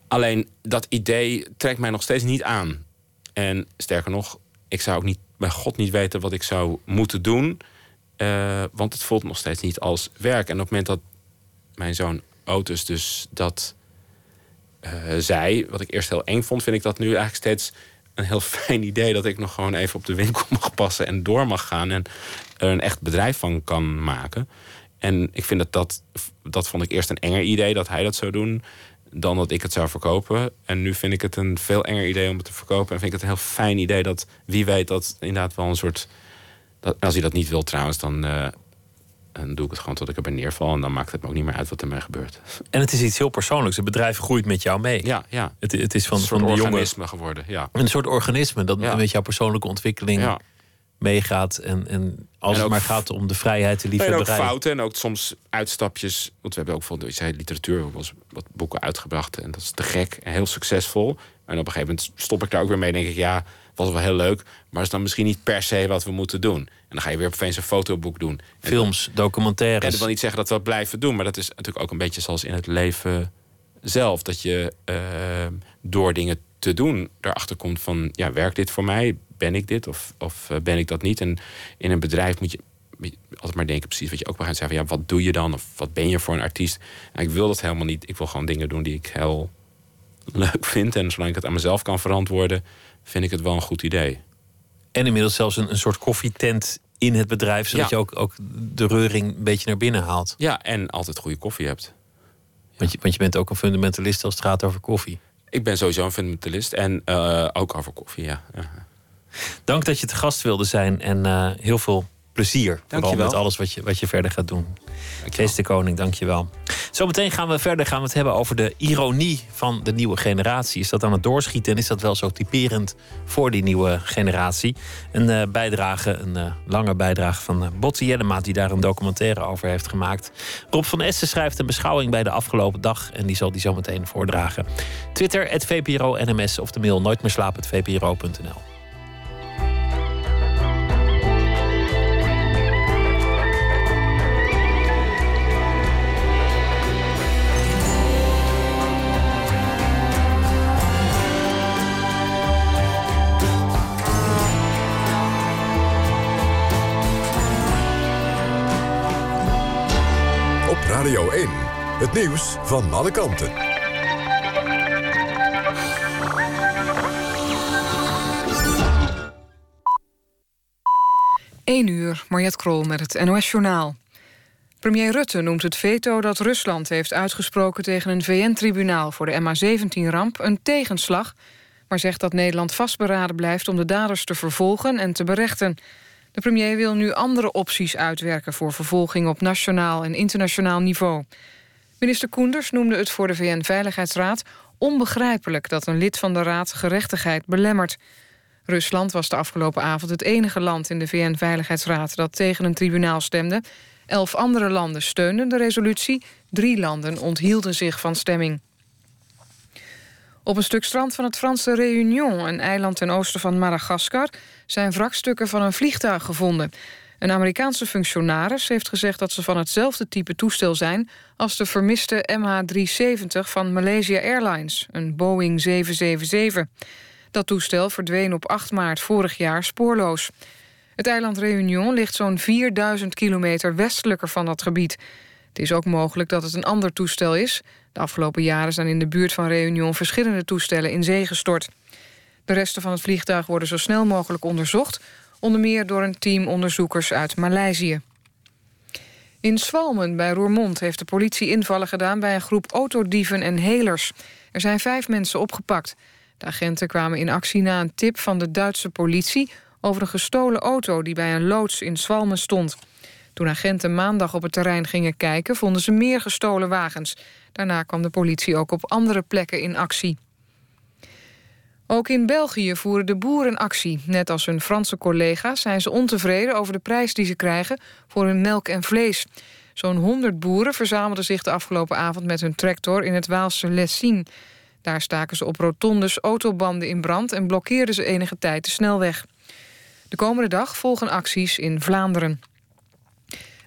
Alleen, dat idee trekt mij nog steeds niet aan. En sterker nog, ik zou ook niet, bij God niet weten wat ik zou moeten doen... eh, want het voelt nog steeds niet als werk. En op het moment dat mijn zoon Otis dus dat eh, zei, wat ik eerst heel eng vond, vind ik dat nu eigenlijk steeds een heel fijn idee dat ik nog gewoon even op de winkel [laughs] mag passen en door mag gaan en er een echt bedrijf van kan maken. En ik vind dat dat, dat vond ik eerst een enger idee dat hij dat zou doen dan dat ik het zou verkopen. En nu vind ik het een veel enger idee om het te verkopen. En vind ik het een heel fijn idee dat wie weet dat inderdaad wel een soort. Dat, als hij dat niet wil trouwens, dan, eh, dan doe ik het gewoon tot ik erbij neerval. En dan maakt het me ook niet meer uit wat er mee gebeurt. En het is iets heel persoonlijks. Het bedrijf groeit met jou mee. Ja, ja. Het, het is van, een soort van de organisme geworden. Ja. Een soort organisme dat Ja. met jouw persoonlijke ontwikkeling Ja. meegaat. En, en als En het maar gaat om de vrijheid, de Nee, en ook fouten en ook soms uitstapjes. Want we hebben ook je zei literatuur, eens wat boeken uitgebracht. En dat is te gek en heel succesvol. En op een gegeven moment stop ik daar ook weer mee. denk ik, ja, was wel heel leuk. Maar is dan misschien niet per se wat we moeten doen. En dan ga je weer opeens een fotoboek doen. En Films, En documentaires. dat wil niet zeggen dat we dat blijven doen. Maar dat is natuurlijk ook een beetje zoals in het leven zelf. Dat je eh, door dingen te doen erachter komt van... ja, werkt dit voor mij? Ben ik dit? Of, of eh, ben ik dat niet? En in een bedrijf moet je moet je altijd maar denken... precies wat je ook wel gaat zeggen. Van, ja, wat doe je dan? Of wat ben je voor een artiest? En ik wil dat helemaal niet. Ik wil gewoon dingen doen die ik heel leuk vind. En zolang ik het aan mezelf kan verantwoorden... vind ik het wel een goed idee. En inmiddels zelfs een, een soort koffietent in het bedrijf. Zodat Ja. je ook, ook de reuring een beetje naar binnen haalt. Ja, en altijd goede koffie hebt. Want, je, want je bent ook een fundamentalist als het gaat over koffie. Ik ben sowieso een fundamentalist. En eh, ook over koffie, ja. ja. Dank dat je te gast wilde zijn. En eh, heel veel plezier. Vooral met alles wat je, wat je verder gaat doen. Kees de Koning, dankjewel. Zometeen gaan we verder gaan we het hebben over de ironie van de nieuwe generatie. Is dat aan het doorschieten en is dat wel zo typerend voor die nieuwe generatie? Een eh, bijdrage, een eh, lange bijdrage van uh, Botte Jellema... die daar een documentaire over heeft gemaakt. Rob van Essen schrijft een beschouwing bij de afgelopen dag... en die zal die zometeen voordragen. Twitter, het VPRO NMS of de mail nooit Radio 1. Het nieuws van alle kanten. 1 uur, Mariette Krol met het NOS-journaal. Premier Rutte noemt het veto dat Rusland heeft uitgesproken... tegen een VN-tribunaal voor de MH17-ramp een tegenslag... maar zegt dat Nederland vastberaden blijft om de daders te vervolgen en te berechten. De premier wil nu andere opties uitwerken... voor vervolging op nationaal en internationaal niveau. Minister Koenders noemde het voor de VN-veiligheidsraad... onbegrijpelijk dat een lid van de raad gerechtigheid belemmert... Rusland was de afgelopen avond het enige land in de VN-veiligheidsraad... dat tegen een tribunaal stemde. Elf andere landen steunden de resolutie. Drie landen onthielden zich van stemming. Op een stuk strand van het Franse Réunion, een eiland ten oosten van Madagaskar... zijn wrakstukken van een vliegtuig gevonden. Een Amerikaanse functionaris heeft gezegd dat ze van hetzelfde type toestel zijn... als de vermiste MH370 van Malaysia Airlines, een Boeing 777. Dat toestel verdween op 8 maart vorig jaar spoorloos. Het eiland Réunion ligt zo'n 4000 kilometer westelijker van dat gebied. Het is ook mogelijk dat het een ander toestel is. De afgelopen jaren zijn in de buurt van Réunion verschillende toestellen in zee gestort. De resten van het vliegtuig worden zo snel mogelijk onderzocht... onder meer door een team onderzoekers uit Maleisië. In Swalmen bij Roermond heeft de politie invallen gedaan... bij een groep autodieven en helers. Er zijn vijf mensen opgepakt. De agenten kwamen in actie na een tip van de Duitse politie... over een gestolen auto die bij een loods in Zwalmen stond. Toen agenten maandag op het terrein gingen kijken... vonden ze meer gestolen wagens. Daarna kwam de politie ook op andere plekken in actie. Ook in België voeren de boeren actie. Net als hun Franse collega's zijn ze ontevreden over de prijs die ze krijgen... voor hun melk en vlees. Zo'n 100 boeren verzamelden zich de afgelopen avond met hun tractor... in het Waalse Lessine. Daar staken ze op rotondes autobanden in brand... en blokkeerden ze enige tijd de snelweg. De komende dag volgen acties in Vlaanderen.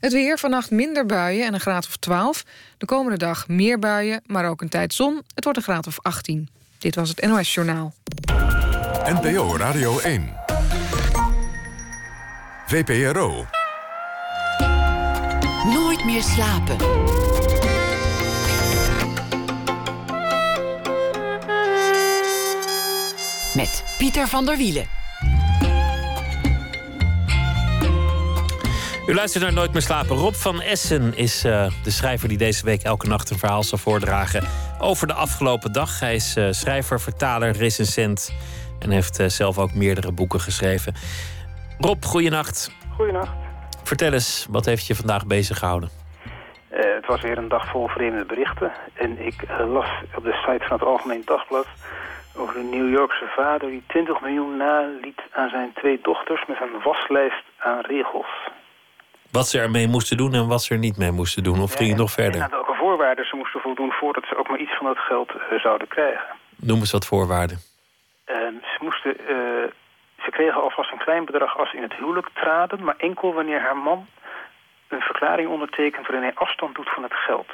Het weer, vannacht minder buien en een graad of 12. De komende dag meer buien, maar ook een tijd zon. Het wordt een graad of 18. Dit was het NOS Journaal. NPO Radio 1. VPRO. Nooit meer slapen. Met Pieter van der Wielen. U luistert naar Nooit meer slapen. Rob van Essen is uh, de schrijver die deze week elke nacht een verhaal zal voordragen over de afgelopen dag. Hij is uh, schrijver, vertaler, recensent en heeft uh, zelf ook meerdere boeken geschreven. Rob, goeienacht. Goeienacht. Vertel eens, wat heeft je vandaag bezig gehouden? het was weer een dag vol vreemde berichten. En ik las op de site van het Algemeen Dagblad over een New Yorkse vader die 20 miljoen naliet aan zijn twee dochters met een waslijst aan regels. Wat ze ermee moesten doen en wat ze er niet mee moesten doen? Of ging het nog verder? En aan welke voorwaarden ze moesten voldoen voordat ze ook maar iets van dat geld uh, zouden krijgen. Noem eens wat voorwaarden. Uh, ze, moesten, uh, ze kregen alvast een klein bedrag als ze in het huwelijk traden... maar enkel wanneer haar man een verklaring ondertekent... waarin hij afstand doet van het geld.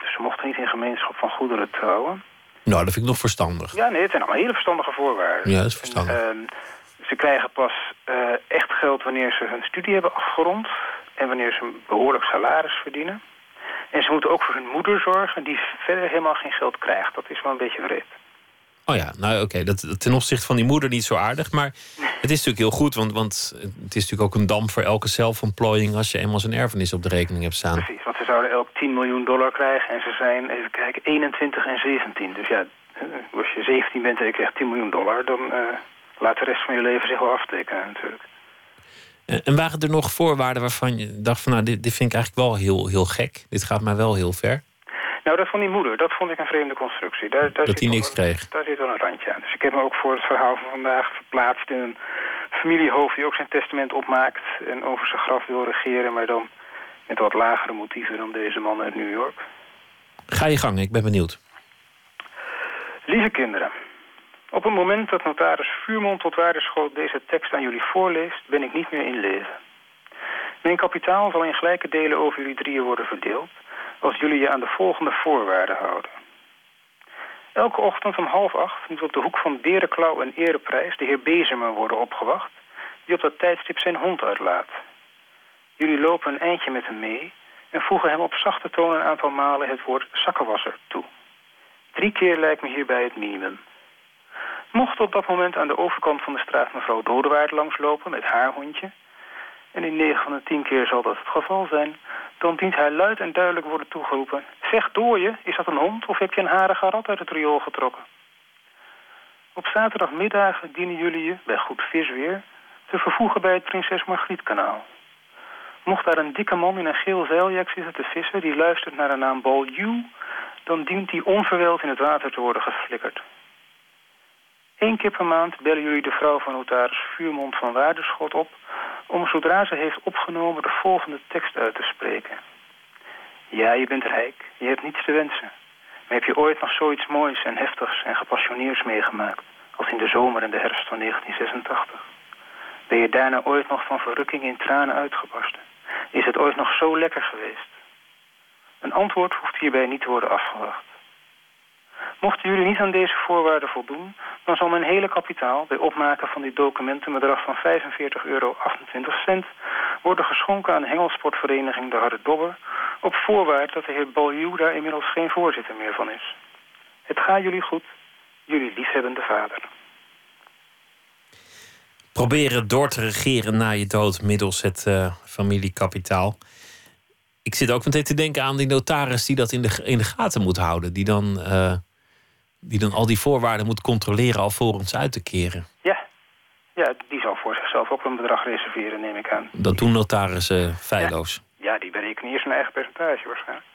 Dus ze mochten niet in gemeenschap van goederen trouwen. Nou, dat vind ik nog verstandig. Ja, nee, het zijn allemaal hele verstandige voorwaarden. Ja, dat is verstandig. En, ze krijgen pas echt geld wanneer ze hun studie hebben afgerond en wanneer ze een behoorlijk salaris verdienen. En ze moeten ook voor hun moeder zorgen, die verder helemaal geen geld krijgt. Dat is wel een beetje wreed. Oh ja, nou oké, dat ten opzichte van die moeder niet zo aardig. Maar het is natuurlijk heel goed, want, want het is natuurlijk ook een dam voor elke zelfontplooiing... als je eenmaal zijn erfenis op de rekening hebt staan. Precies, want ze zouden elk 10 miljoen dollar krijgen en ze zijn, even kijken, 21 en 17. Dus ja, als je 17 bent en je krijgt 10 miljoen dollar... dan uh, laat de rest van je leven zich wel aftekenen natuurlijk. En waren er nog voorwaarden waarvan je dacht van... nou, dit, dit vind ik eigenlijk wel heel, heel gek. Dit gaat mij wel heel ver. Nou, dat van die moeder, dat vond ik een vreemde constructie. Daar, daar dat hij niks wel, kreeg? Daar zit wel een randje aan. Dus ik heb me ook voor het verhaal van vandaag verplaatst... in een familiehoofd die ook zijn testament opmaakt... en over zijn graf wil regeren, maar dan met wat lagere motieven... dan deze man uit New York. Ga je gang, ik ben benieuwd. Lieve kinderen... Op het moment dat notaris Vuurmond tot waardeschoot deze tekst aan jullie voorleest, ben ik niet meer in leven. Mijn kapitaal zal in gelijke delen over jullie drieën worden verdeeld, als jullie je aan de volgende voorwaarden houden. Elke ochtend om half acht moet op de hoek van Berenklauw en Ereprijs de heer Bezemer worden opgewacht, die op dat tijdstip zijn hond uitlaat. Jullie lopen een eindje met hem mee en voegen hem op zachte toon een aantal malen het woord zakkenwasser toe. Drie keer lijkt me hierbij het minimum. Mocht op dat moment aan de overkant van de straat mevrouw Dodewaard langslopen met haar hondje... en in 9 van de 10 keer zal dat het geval zijn... dan dient hij luid en duidelijk worden toegeroepen... Zeg door je, is dat een hond of heb je een harige rat uit het riool getrokken? Op zaterdagmiddagen dienen jullie je, bij goed visweer... te vervoegen bij het Prinses Margrietkanaal. Mocht daar een dikke man in een geel zeiljak zitten te vissen... die luistert naar de naam Balju... dan dient die onverweld in het water te worden geflikkerd. Eén keer per maand bellen jullie de vrouw van notaris Vuurmond van Waarderschot op... om zodra ze heeft opgenomen de volgende tekst uit te spreken. Ja, je bent rijk, je hebt niets te wensen. Maar heb je ooit nog zoiets moois en heftigs en gepassioneerds meegemaakt... als in de zomer en de herfst van 1986? Ben je daarna ooit nog van verrukking in tranen uitgebarsten? Is het ooit nog zo lekker geweest? Een antwoord hoeft hierbij niet te worden afgewacht. Mochten jullie niet aan deze voorwaarden voldoen... dan zal mijn hele kapitaal bij opmaken van dit document... een bedrag van 45,28 euro worden geschonken aan de hengelsportvereniging De Harde Dobber... op voorwaarde dat de heer Baljoe daar inmiddels geen voorzitter meer van is. Het gaat jullie goed, jullie liefhebbende vader. Proberen door te regeren na je dood middels het eh, familiekapitaal. Ik zit ook meteen te denken aan die notaris die dat in de, in de gaten moet houden. Die dan, eh, die dan al die voorwaarden moet controleren alvorens uit te keren. Ja. ja, die zal voor zichzelf ook een bedrag reserveren, neem ik aan. Dat doen notarissen feilloos. Ja, die berekenen eerst een eigen percentage waarschijnlijk.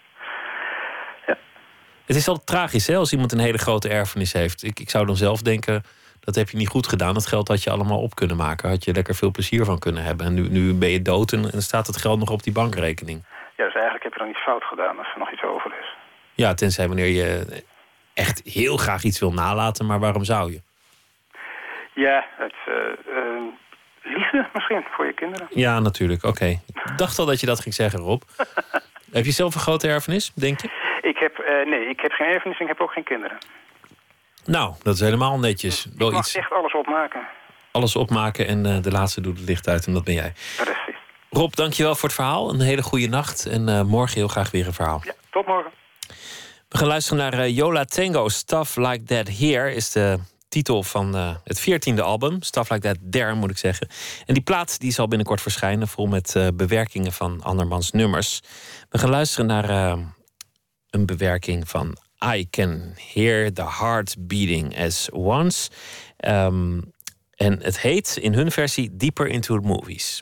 Het is altijd tragisch hè, als iemand een hele grote erfenis heeft. Ik, ik zou dan zelf denken, dat heb je niet goed gedaan. Dat geld had je allemaal op kunnen maken. Had je lekker veel plezier van kunnen hebben. En nu, nu ben je dood en, en staat het geld nog op die bankrekening. Ja, dus eigenlijk heb je dan iets fout gedaan als er nog iets over is. Ja, tenzij wanneer je echt heel graag iets wil nalaten. Maar waarom zou je? Ja, het, eh, eh, liefde misschien voor je kinderen. Ja, natuurlijk. Oké. Ik dacht al dat je dat ging zeggen, Rob. [laughs] heb je zelf een grote erfenis, denk je? Ik heb, eh, nee, ik heb geen erfenis en ik heb ook geen kinderen. Nou, dat is helemaal netjes. Wel ik mag iets, echt alles opmaken. alles opmaken en de laatste doet het licht uit en dat ben jij. Precies. Rob, dankjewel voor het verhaal. Een hele goede nacht en morgen heel graag weer een verhaal. Tot morgen. We gaan luisteren naar eh, Yola Tango. Stuff Like That Here is de titel van eh, het veertiende album. Stuff Like That There, moet ik zeggen. En die plaat die zal binnenkort verschijnen... vol met eh, bewerkingen van andermans nummers. We gaan luisteren naar een bewerking van... I Can Hear the Heart Beating as Once. Ehm, en het heet in hun versie Deeper Into the Movies.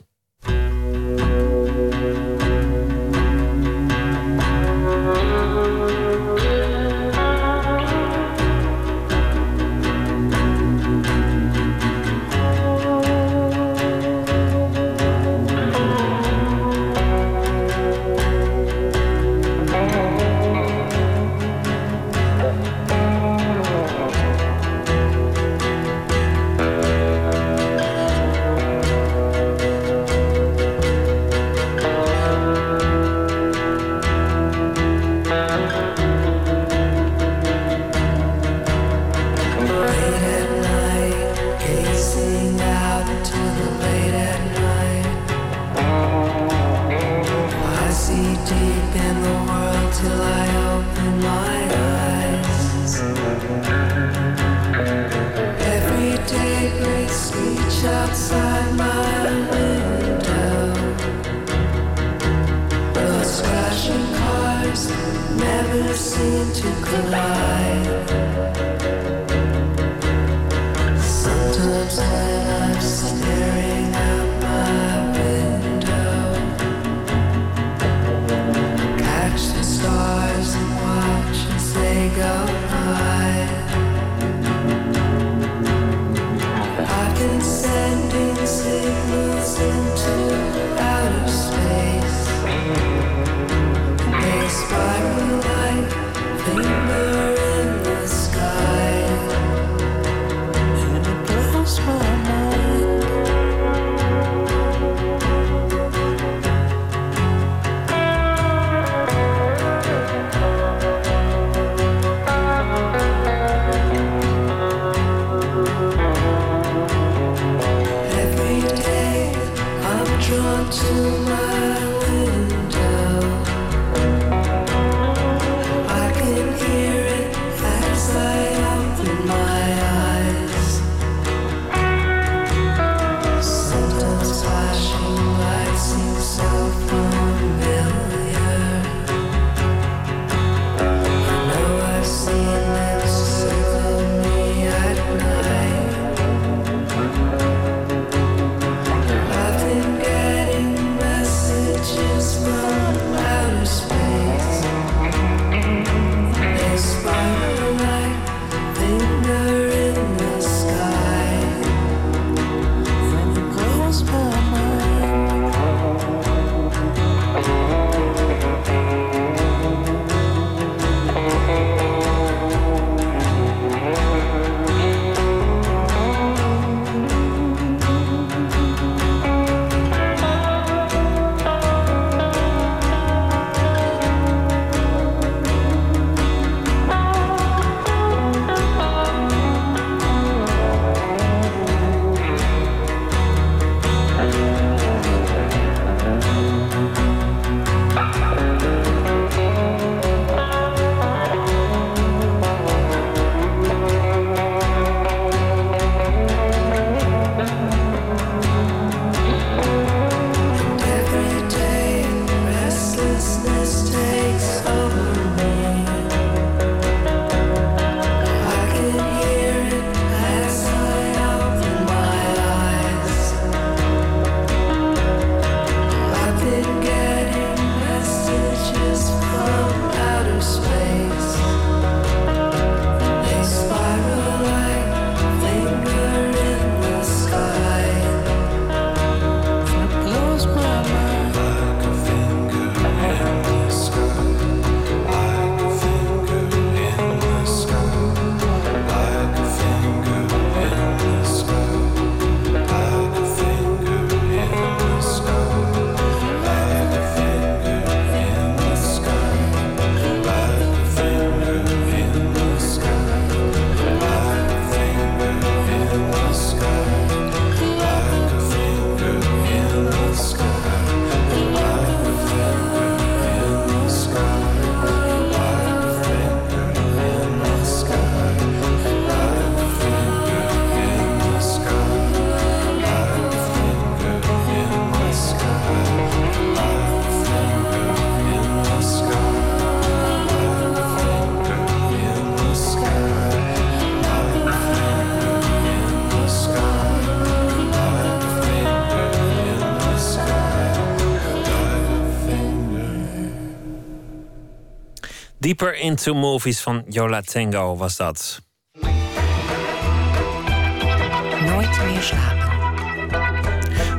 Deeper into Movies van Yola Tango was dat. Nooit meer slapen.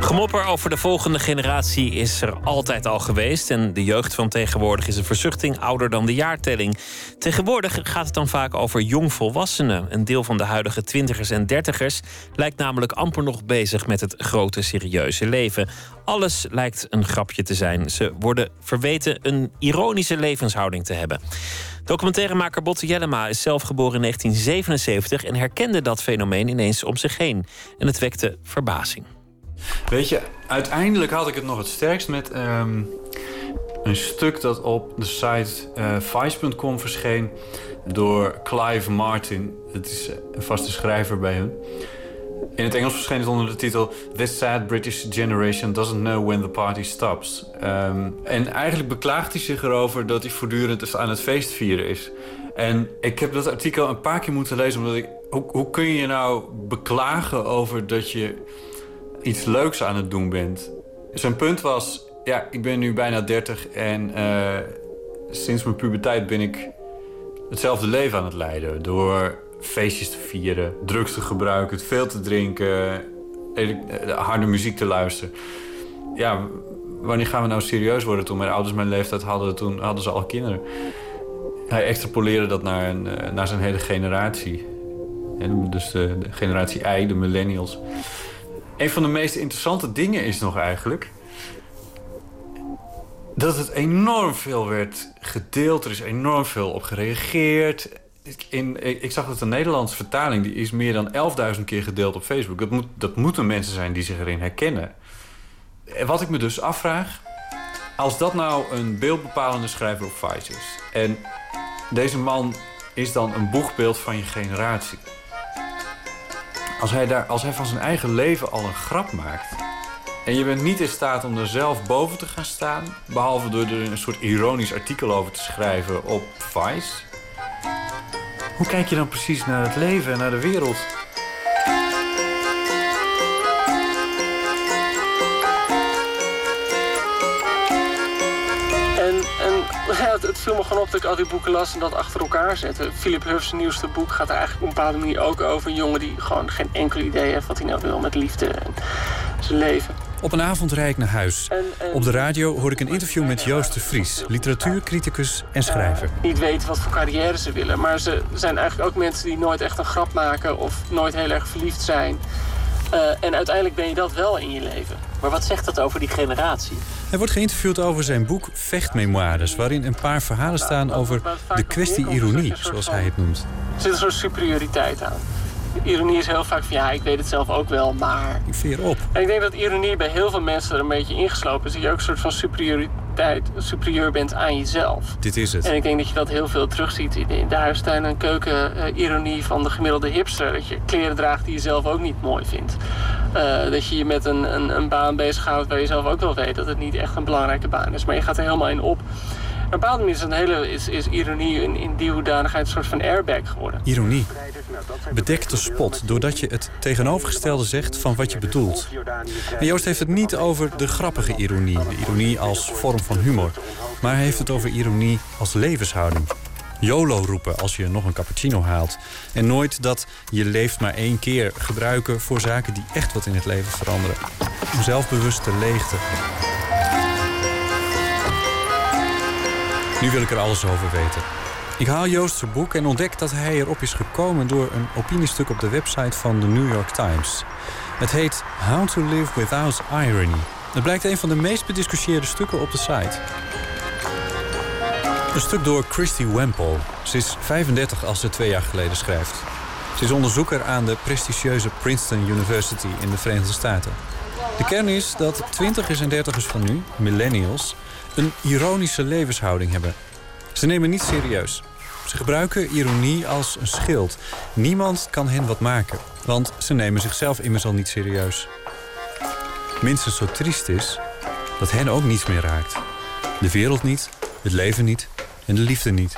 Gemopper over de volgende generatie is er altijd al geweest. En de jeugd van tegenwoordig is een verzuchting ouder dan de jaartelling. Tegenwoordig gaat het dan vaak over jongvolwassenen. Een deel van de huidige twintigers en dertigers lijkt namelijk amper nog bezig met het grote serieuze leven. Alles lijkt een grapje te zijn. Ze worden verweten een ironische levenshouding te hebben. Documentairemaker Botte Jellema is zelf geboren in 1977 en herkende dat fenomeen ineens om zich heen. En het wekte verbazing. Weet je, uiteindelijk had ik het nog het sterkst met ehm, een stuk dat op de site eh, Vice.com verscheen door Clive Martin. Het is een vaste schrijver bij hun. In het Engels verscheen het onder de titel This sad British generation doesn't know when the party stops. Ehm, en eigenlijk beklaagt hij zich erover dat hij voortdurend aan het feest vieren is. En ik heb dat artikel een paar keer moeten lezen omdat ik... Hoe, hoe kun je nou beklagen over dat je iets leuks aan het doen bent. Zijn punt was, ja, ik ben nu bijna 30 en uh, sinds mijn puberteit ben ik hetzelfde leven aan het leiden. Door feestjes te vieren, drugs te gebruiken, veel te drinken, harde muziek te luisteren. Ja, wanneer gaan we nou serieus worden? Toen mijn ouders mijn leeftijd hadden, toen hadden ze al kinderen. Hij extrapoleerde dat naar, een, naar zijn hele generatie. dus de, de generatie I, de millennials. Een van de meest interessante dingen is nog eigenlijk... dat het enorm veel werd gedeeld. Er is enorm veel op gereageerd. In, ik zag dat de Nederlandse vertaling... die is meer dan 11.000 keer gedeeld op Facebook. Dat, moet, dat moeten mensen zijn die zich erin herkennen. En wat ik me dus afvraag... als dat nou een beeldbepalende schrijver op Vice is... en deze man is dan een boegbeeld van je generatie... Als hij, daar, als hij van zijn eigen leven al een grap maakt... en je bent niet in staat om er zelf boven te gaan staan... behalve door er een soort ironisch artikel over te schrijven op Vice... hoe kijk je dan precies naar het leven en naar de wereld... ja, het, viel me gewoon op dat ik al die boeken las en dat achter elkaar zette. Philip Huff's nieuwste boek gaat eigenlijk op een bepaalde manier ook over. Een jongen die gewoon geen enkel idee heeft wat hij nou wil met liefde en zijn leven. Op een avond rijd ik naar huis. Op de radio hoor ik een interview met Joost de Vries, literatuurcriticus en schrijver. Niet weten wat voor carrière ze willen, maar ze zijn eigenlijk ook mensen die nooit echt een grap maken of nooit heel erg verliefd zijn. Uh, en uiteindelijk ben je dat wel in je leven. Maar wat zegt dat over die generatie? Hij wordt geïnterviewd over zijn boek Vechtmemoires... waarin een paar verhalen staan over de kwestie ironie, zoals hij het noemt. Er zit een soort superioriteit aan. Ironie is heel vaak van ja, ik weet het zelf ook wel, maar... Ik veer op. En ik denk dat ironie bij heel veel mensen er een beetje ingeslopen is. Dat je ook een soort van superioriteit, superieur bent aan jezelf. Dit is het. En ik denk dat je dat heel veel terugziet in de huistuin- en keuken-ironie van de gemiddelde hipster. Dat je kleren draagt die je zelf ook niet mooi vindt. Uh, dat je je met een, een, een baan bezighoudt waar je zelf ook wel weet dat het niet echt een belangrijke baan is. Maar je gaat er helemaal in op. Op een bepaalde manier is, een hele, is, is ironie in, in die hoedanigheid een soort van airbag geworden. Ironie. Bedekte spot, doordat je het tegenovergestelde zegt van wat je bedoelt. En Joost heeft het niet over de grappige ironie, de ironie als vorm van humor. Maar hij heeft het over ironie als levenshouding. YOLO roepen als je nog een cappuccino haalt. En nooit dat je leeft maar één keer gebruiken voor zaken die echt wat in het leven veranderen. Om zelfbewuste leegte. Nu wil ik er alles over weten. Ik haal Joost zijn boek en ontdek dat hij erop is gekomen door een opiniestuk op de website van de New York Times. Het heet How to Live Without Irony. Het blijkt een van de meest bediscussieerde stukken op de site. Een stuk door Christy Wemple. Ze is 35 als ze twee jaar geleden schrijft. Ze is onderzoeker aan de prestigieuze Princeton University in de Verenigde Staten. De kern is dat twintigers en dertigers van nu, millennials, een ironische levenshouding hebben. Ze nemen niet serieus. Ze gebruiken ironie als een schild. Niemand kan hen wat maken, want ze nemen zichzelf immers al niet serieus. Minstens zo triest is dat hen ook niets meer raakt. De wereld niet, het leven niet en de liefde niet.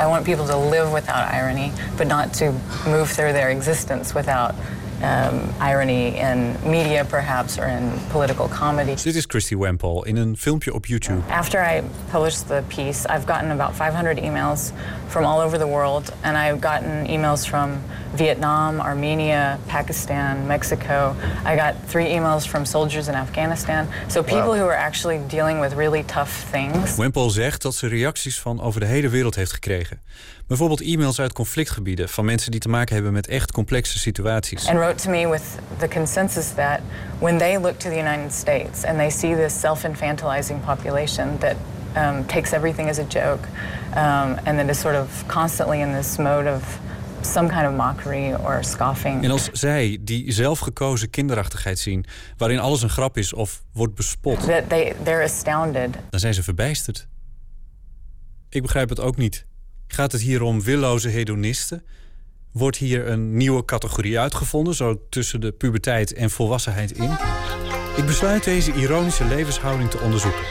I want people to live without irony, but not to move through their existence without um, irony in media, perhaps, or in political comedy. Dit is Christy Wempel in een filmpje op YouTube. After I published the piece, I've gotten about 500 emails from all over the world, and I've gotten emails from Vietnam, Armenia, Pakistan, Mexico. I got three emails from soldiers in Afghanistan. So people Wow. who are actually dealing with really tough things. Wempel zegt dat ze reacties van over de hele wereld heeft gekregen. Bijvoorbeeld e-mails uit conflictgebieden van mensen die te maken hebben met echt complexe situaties. And wrote to me with the consensus that when they look to the United States and they see this self infantilizing population that um, takes everything as a joke um, and that is sort of constantly in this mode of some kind of mockery or scoffing. En als zij die zelfgekozen kinderachtigheid zien, waarin alles een grap is of wordt bespot, That they, they're astounded. dan zijn ze verbijsterd. Ik begrijp het ook niet. Gaat het hier om willoze hedonisten? Wordt hier een nieuwe categorie uitgevonden, zo tussen de puberteit en volwassenheid in? Ik besluit deze ironische levenshouding te onderzoeken.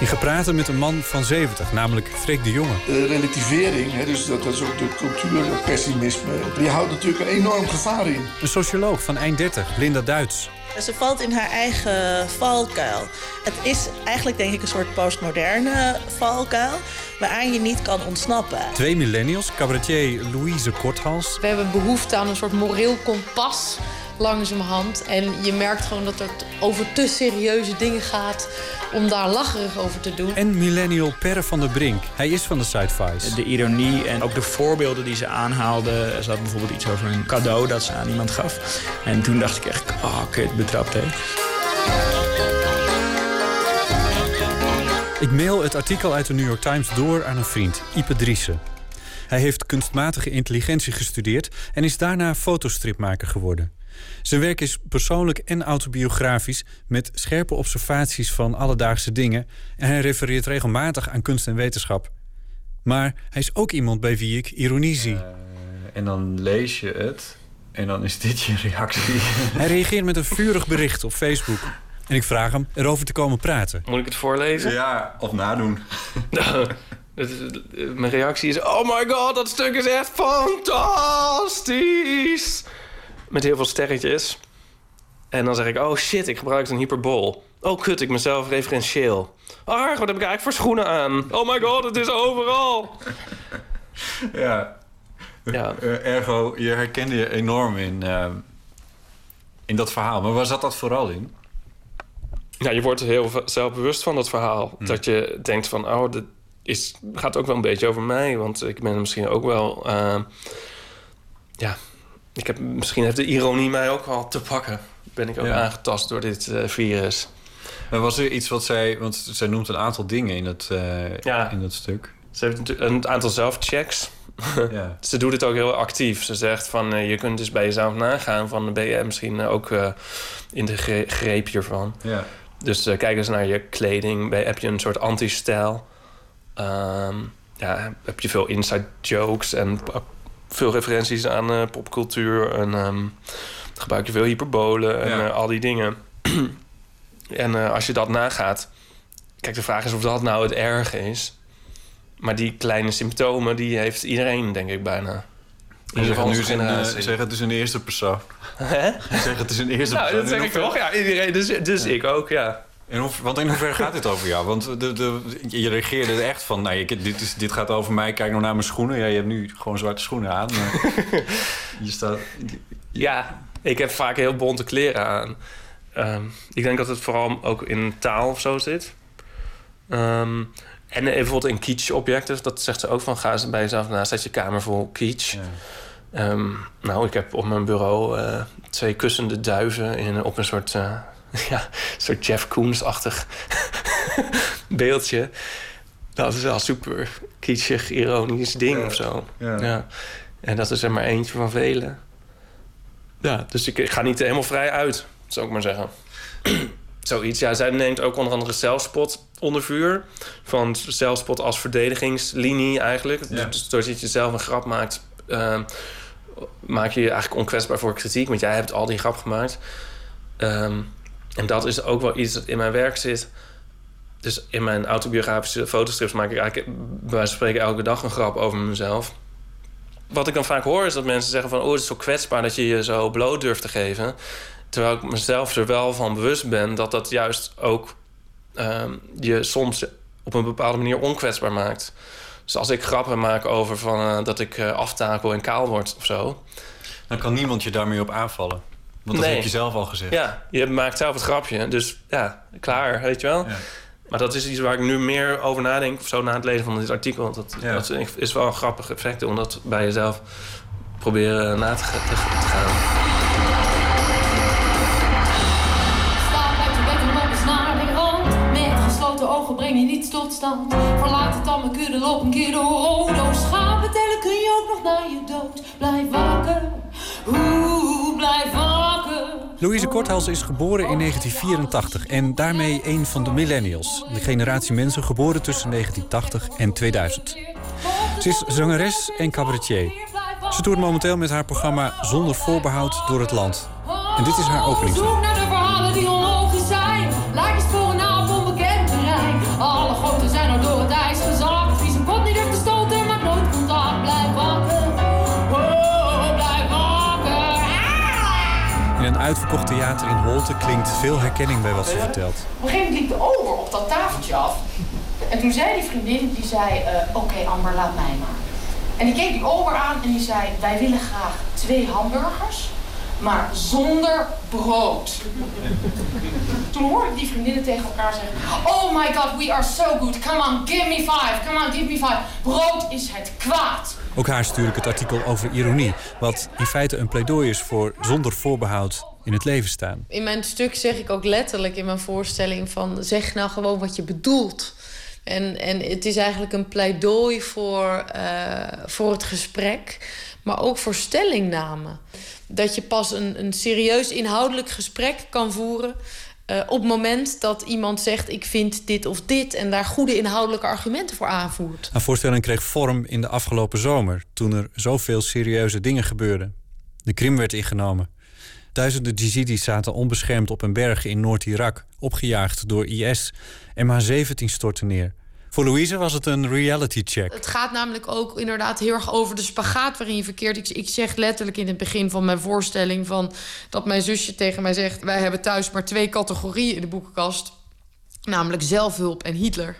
Ik ga praten met een man van 70, namelijk Freek de Jonge. De relativering, hè, dus dat, dat is ook de cultuurpessimisme, die houdt natuurlijk een enorm gevaar in. Een socioloog van eind 30, Linda Duits. Ze valt in haar eigen valkuil. Het is eigenlijk denk ik een soort postmoderne valkuil... waaraan je niet kan ontsnappen. Twee millennials, cabaretier Louise Korthals... We hebben behoefte aan een soort moreel kompas langzamerhand. En je merkt gewoon dat het over te serieuze dingen gaat om daar lacherig over te doen. en millennial Perre van der Brink. Hij is van de Sidevice. De ironie en ook de voorbeelden die ze aanhaalde. Er zat bijvoorbeeld iets over een cadeau dat ze aan iemand gaf. En toen dacht ik echt, oh, kut, betrapt, hè. Ik mail het artikel uit de New York Times door aan een vriend, Ipe Driessen. Hij heeft kunstmatige intelligentie gestudeerd en is daarna fotostripmaker geworden. Zijn werk is persoonlijk en autobiografisch met scherpe observaties van alledaagse dingen en hij refereert regelmatig aan kunst en wetenschap. Maar hij is ook iemand bij wie ik ironie zie. En dan lees je het en dan is dit je reactie. [laughs] Hij reageert met een vurig bericht op Facebook. En ik vraag hem erover te komen praten. Moet ik het voorlezen? Ja, of nadoen. [laughs] Het is- Mijn reactie is: Oh my god, dat stuk is echt fantastisch! Met heel veel sterretjes. En dan zeg ik: Oh shit, ik gebruik een hyperbool. Oh kut, ik mezelf referentieel. Ah, wat heb ik eigenlijk voor schoenen aan? Oh my god, het is overal! [laughs] Ja. Ja. Eh, ergo, je herkende je enorm in, eh, in dat verhaal. Maar waar zat dat vooral in? Ja, je wordt heel zelfbewust van dat verhaal. Dat je denkt van, oh, dit is, gaat ook wel een beetje over mij. Want ik ben misschien ook wel... eh, ja, ik heb, misschien heeft de ironie mij ook wel te pakken. Ben ik ook Ja. aangetast door dit eh, virus. Maar was er iets wat zij... Want zij noemt een aantal dingen in het, eh, Ja. in dat stuk. Ze heeft een aantal zelfchecks. [laughs] Ze doet het ook heel actief. Ze zegt van, eh, je kunt dus bij jezelf nagaan... van ben je misschien ook in de gre- greep hiervan. Ja. Dus kijk eens naar je kleding. Ben- Heb je een soort anti-stijl? Ehm, ja, heb je veel inside jokes en veel referenties aan eh, popcultuur. En ehm, gebruik je veel hyperbolen en Ja. eh, al die dingen. [clears throat] en eh, als je dat nagaat... Kijk, de vraag is of dat nou het erge is. Maar die kleine symptomen, die heeft iedereen, denk ik, bijna. Je zegt, onze nu in, zeg het is in de eerste persoon. Hè? Je zegt het is in de eerste Nou, persoon. dat zeg In ik toch? Ja, iedereen. Dus, dus ik ook, ja. In hoe, want in hoeverre gaat dit over jou? Want de, de, je reageerde er echt van... Nou, ik, dit, is, dit gaat over mij, kijk nou naar mijn schoenen. Ja, je hebt nu gewoon zwarte schoenen aan. Maar [laughs] je staat... Ja, ik heb vaak heel bonte kleren aan. Ehm, ik denk dat het vooral ook in taal of zo zit. Ehm, en eh, bijvoorbeeld in kitsch-objecten, dat zegt ze ook van... ga bij jezelf naast, zet je kamer vol kitsch. Ehm, nou, ik heb op mijn bureau eh, twee kussende duiven... In, op een soort, eh, [laughs] ja, soort Jeff Koons-achtig [laughs] beeldje. Dat is wel super kitschig, ironisch ding of zo. ja. En dat is er maar eentje van velen. Ja, dus ik, ik ga niet helemaal vrij uit, zou ik maar zeggen. [clears throat] Zoiets. Ja, zij neemt ook onder andere zelfspot onder vuur. Van zelfspot als verdedigingslinie eigenlijk. Ja. Dus doordat je zelf een grap maakt... ehm, maak je je eigenlijk onkwetsbaar voor kritiek. Want jij hebt al die grap gemaakt. Ehm, en dat is ook wel iets dat in mijn werk zit. Dus in mijn autobiografische fotostrips maak ik eigenlijk... bij spreken elke dag een grap over mezelf. wat ik dan vaak hoor is dat mensen zeggen van... oh, het is zo kwetsbaar dat je je zo bloot durft te geven. Terwijl ik mezelf er wel van bewust ben... dat dat juist ook ehm, je soms op een bepaalde manier onkwetsbaar maakt. Dus als ik grappen maak over van, eh, dat ik eh, aftakel en kaal word of zo... Dan kan niemand je daarmee op aanvallen. Want dat Nee. heb je zelf al gezegd. Ja, je maakt zelf het grapje. Dus ja, klaar, weet je wel. Maar dat is iets waar ik nu meer over nadenk... zo na het lezen van dit artikel. Dat, dat is wel een grappig effect... om dat bij jezelf proberen na te, te, te gaan. Sta uit je bed en loop eens naar de rand. Met gesloten ogen breng je niets tot stand. Verlaat het dan mijn kudde, loop een keer door Rodo. Schapen tellen kun je ook nog naar je dood. Blijf wakker, oeh, blijf wakker. Louise Korthals is geboren in 1984 en daarmee een van de millennials. De generatie mensen geboren tussen 1980 en 2000. Ze is zangeres en cabaretier. Ze toert momenteel met haar programma Zonder Voorbehoud door het land. En dit is haar openingsnummer. Uitverkocht theater in Holte klinkt veel herkenning bij wat ze vertelt. Op een gegeven moment liep de ober op dat tafeltje af. En toen zei die vriendin, die zei, eh, oké Amber, laat mij maar. En die keek die ober aan en die zei, wij willen graag twee hamburgers, maar zonder brood. [laughs] Toen hoorde ik die vriendinnen tegen elkaar zeggen, oh my god, we are so good, come on, give me five, come on, give me five. Brood is het kwaad. Ook haar stuur ik het artikel over ironie, wat in feite een pleidooi is voor zonder voorbehoud in het leven staan. In mijn stuk zeg ik ook letterlijk in mijn voorstelling van zeg nou gewoon wat je bedoelt. En, en het is eigenlijk een pleidooi voor, eh, voor het gesprek, maar ook voor stellingname. Dat je pas een, een serieus inhoudelijk gesprek kan voeren eh, op het moment dat iemand zegt ik vind dit of dit en daar goede inhoudelijke argumenten voor aanvoert. Haar voorstelling kreeg vorm in de afgelopen zomer, toen er zoveel serieuze dingen gebeurden. De Krim werd ingenomen. Duizenden Yazidis zaten onbeschermd op een berg in Noord-Irak, opgejaagd door IS. MH17 stortte neer. Voor Louise was het een reality check. Het gaat namelijk ook inderdaad heel erg over de spagaat waarin je verkeert. Ik, ik zeg letterlijk in het begin van mijn voorstelling van dat mijn zusje tegen mij zegt: wij hebben thuis maar twee categorieën in de boekenkast, namelijk zelfhulp en Hitler.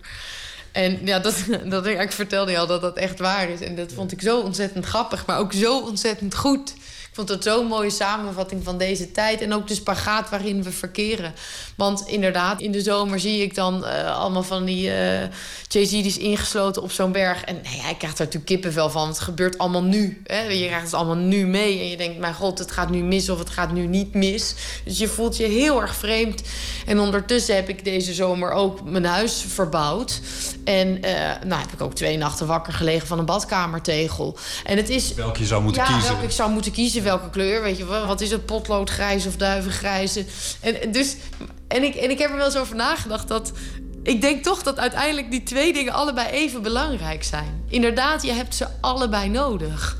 En ja, dat, [laughs] dat, ik vertelde je al dat dat echt waar is. En dat vond ik zo ontzettend grappig, maar ook zo ontzettend goed. Vond het zo'n mooie samenvatting van deze tijd. En ook de spagaat waarin we verkeren. Want inderdaad, in de zomer zie ik dan eh, allemaal van die uh, Jay-Z's ingesloten op zo'n berg. En nee, hij krijgt er natuurlijk kippenvel van. Het gebeurt allemaal nu. Hè? Je krijgt het allemaal nu mee. En je denkt, mijn god, het gaat nu mis of het gaat nu niet mis. Dus je voelt je heel erg vreemd. En ondertussen heb ik deze zomer ook mijn huis verbouwd. En uh, nou heb ik ook twee nachten wakker gelegen van een badkamertegel. En het is... Welke je zou moeten ja, kiezen. welke ik zou moeten kiezen, welke kleur. Weet je wat is het, potloodgrijs of duivengrijze? En, dus, en, ik, en ik heb er wel eens over nagedacht dat... Ik denk toch dat uiteindelijk die twee dingen allebei even belangrijk zijn. Inderdaad, je hebt ze allebei nodig.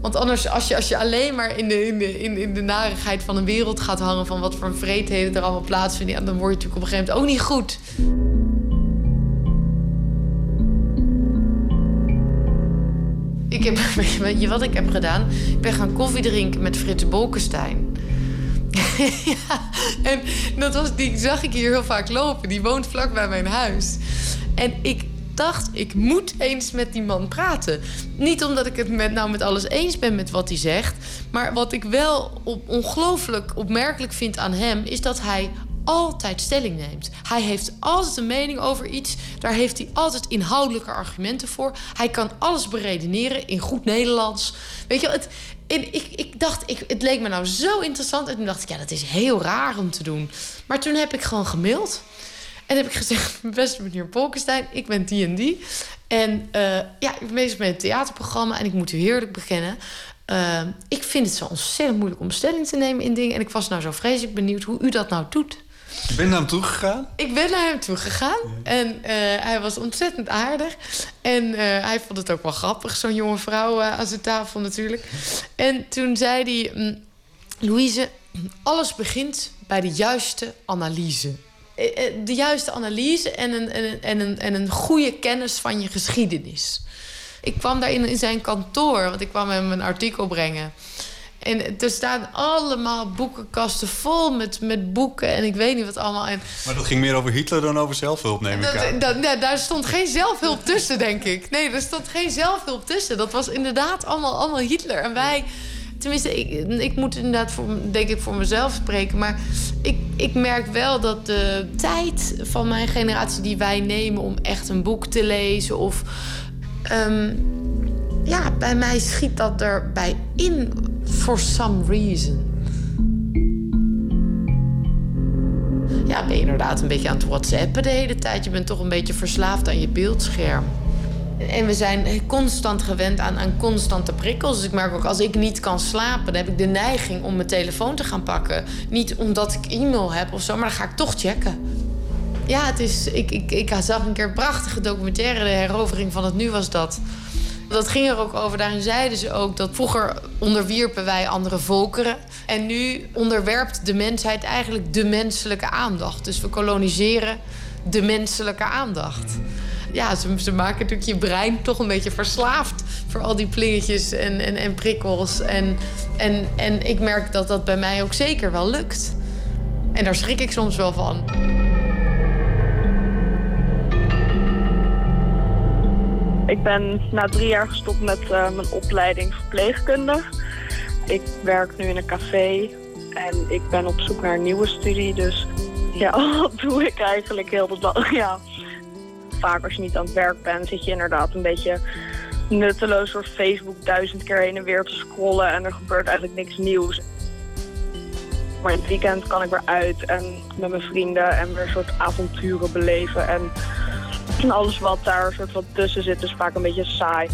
Want anders, als je, als je alleen maar in de, in, de, in, in de narigheid van een wereld gaat hangen... van wat voor vreedheden er allemaal plaatsvinden... Ja, dan word je natuurlijk op een gegeven moment ook niet goed. Ik heb, [laughs] weet je wat ik heb gedaan? Ik ben gaan koffie drinken met Frits Bolkestein. [laughs] ja, en dat was, die zag ik hier heel vaak lopen. Die woont vlak bij mijn huis. En ik dacht, ik moet eens met die man praten. Niet omdat ik het met, nou met alles eens ben met wat hij zegt. Maar wat ik wel op, ongelooflijk opmerkelijk vind aan hem... is dat hij altijd stelling neemt. Hij heeft altijd een mening over iets. Daar heeft hij altijd inhoudelijke argumenten voor. Hij kan alles beredeneren in goed Nederlands. Weet je, het, ik, ik dacht, ik, het leek me nou zo interessant. En toen dacht ik, ja, dat is heel raar om te doen. Maar toen heb ik gewoon gemaild. En heb ik gezegd, [laughs] beste meneer Bolkestein, ik ben die en die. En uh, ja, ik ben met een theaterprogramma. En ik moet u heerlijk bekennen. Uh, ik vind het zo ontzettend moeilijk om stelling te nemen in dingen. En ik was nou zo vreselijk benieuwd hoe u dat nou doet. Je bent naar hem toe gegaan? Ik ben naar hem toe gegaan. En uh, hij was ontzettend aardig. En uh, hij vond het ook wel grappig, zo'n jonge vrouw uh, aan zijn tafel natuurlijk. En toen zei hij... Louise, alles begint bij de juiste analyse. De juiste analyse en een, en, en, een, en een goede kennis van je geschiedenis. Ik kwam daar in zijn kantoor, want ik kwam hem een artikel brengen. En er staan allemaal boekenkasten vol met, met boeken en ik weet niet wat allemaal. En Maar dat ging meer over Hitler dan over zelfhulp, neem ik aan. dat, dat, ja, daar stond geen zelfhulp tussen, denk ik. Nee, er stond geen zelfhulp tussen. Dat was inderdaad allemaal, allemaal Hitler. En wij, tenminste, ik, ik moet inderdaad voor, denk ik voor mezelf spreken. Maar ik, ik merk wel dat de tijd van mijn generatie die wij nemen om echt een boek te lezen of. ehm, ja, bij mij schiet dat erbij in for some reason. Ja, ben je inderdaad een beetje aan het whatsappen de hele tijd. Je bent toch een beetje verslaafd aan je beeldscherm. En we zijn constant gewend aan, aan constante prikkels. Dus ik merk ook, als ik niet kan slapen... dan heb ik de neiging om mijn telefoon te gaan pakken. Niet omdat ik e-mail heb of zo, maar dan ga ik toch checken. Ja, het is, ik, ik, ik zag een keer prachtige documentaire... de herovering van het nu was dat... Dat ging er ook over. Daarin zeiden ze ook dat vroeger onderwierpen wij andere volkeren. En nu onderwerpt de mensheid eigenlijk de menselijke aandacht. Dus we koloniseren de menselijke aandacht. Ja, ze, ze maken natuurlijk je brein toch een beetje verslaafd voor al die plingetjes en, en, en prikkels. En, en, en ik merk dat dat bij mij ook zeker wel lukt. En daar schrik ik soms wel van. Ik ben na drie jaar gestopt met eh, mijn opleiding verpleegkunde. Ik werk nu in een café en ik ben op zoek naar een nieuwe studie. Dus ja, [laughs] wat doe ik eigenlijk heel de dag? Ja, vaak als je niet aan het werk bent, zit je inderdaad een beetje nutteloos door Facebook duizend keer heen en weer te scrollen en er gebeurt eigenlijk niks nieuws. Maar in het weekend kan ik weer uit en met mijn vrienden en weer een soort avonturen beleven. En en alles wat daar soort van tussen zit is vaak een beetje saai.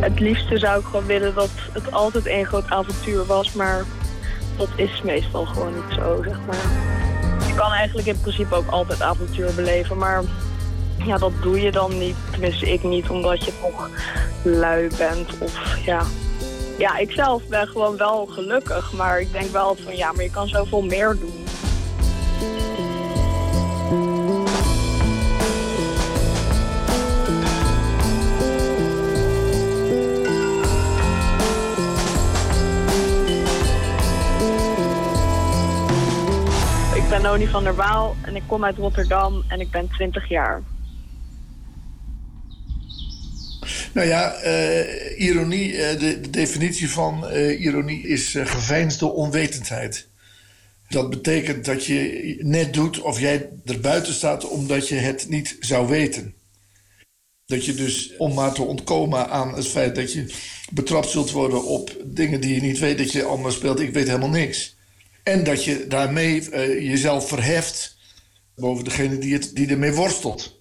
Het liefste zou ik gewoon willen dat het altijd één groot avontuur was, maar dat is meestal gewoon niet zo, zeg maar. Je kan eigenlijk in principe ook altijd avontuur beleven, maar ja, dat doe je dan niet. Tenminste, ik niet, omdat je toch lui bent of ja... Ja, ik zelf ben gewoon wel gelukkig, maar ik denk wel van ja, maar je kan zoveel meer doen. Ben Noni van der Waal en ik kom uit Rotterdam en ik ben 20 jaar. Nou ja, eh, ironie, eh, de, de definitie van eh, ironie is geveinsde onwetendheid. Dat betekent dat je net doet of jij er buiten staat omdat je het niet zou weten. Dat je dus, om maar te ontkomen aan het feit dat je betrapt zult worden op dingen die je niet weet, dat je allemaal speelt, ik weet helemaal niks. En dat je daarmee eh, jezelf verheft boven degene die, het, die ermee worstelt.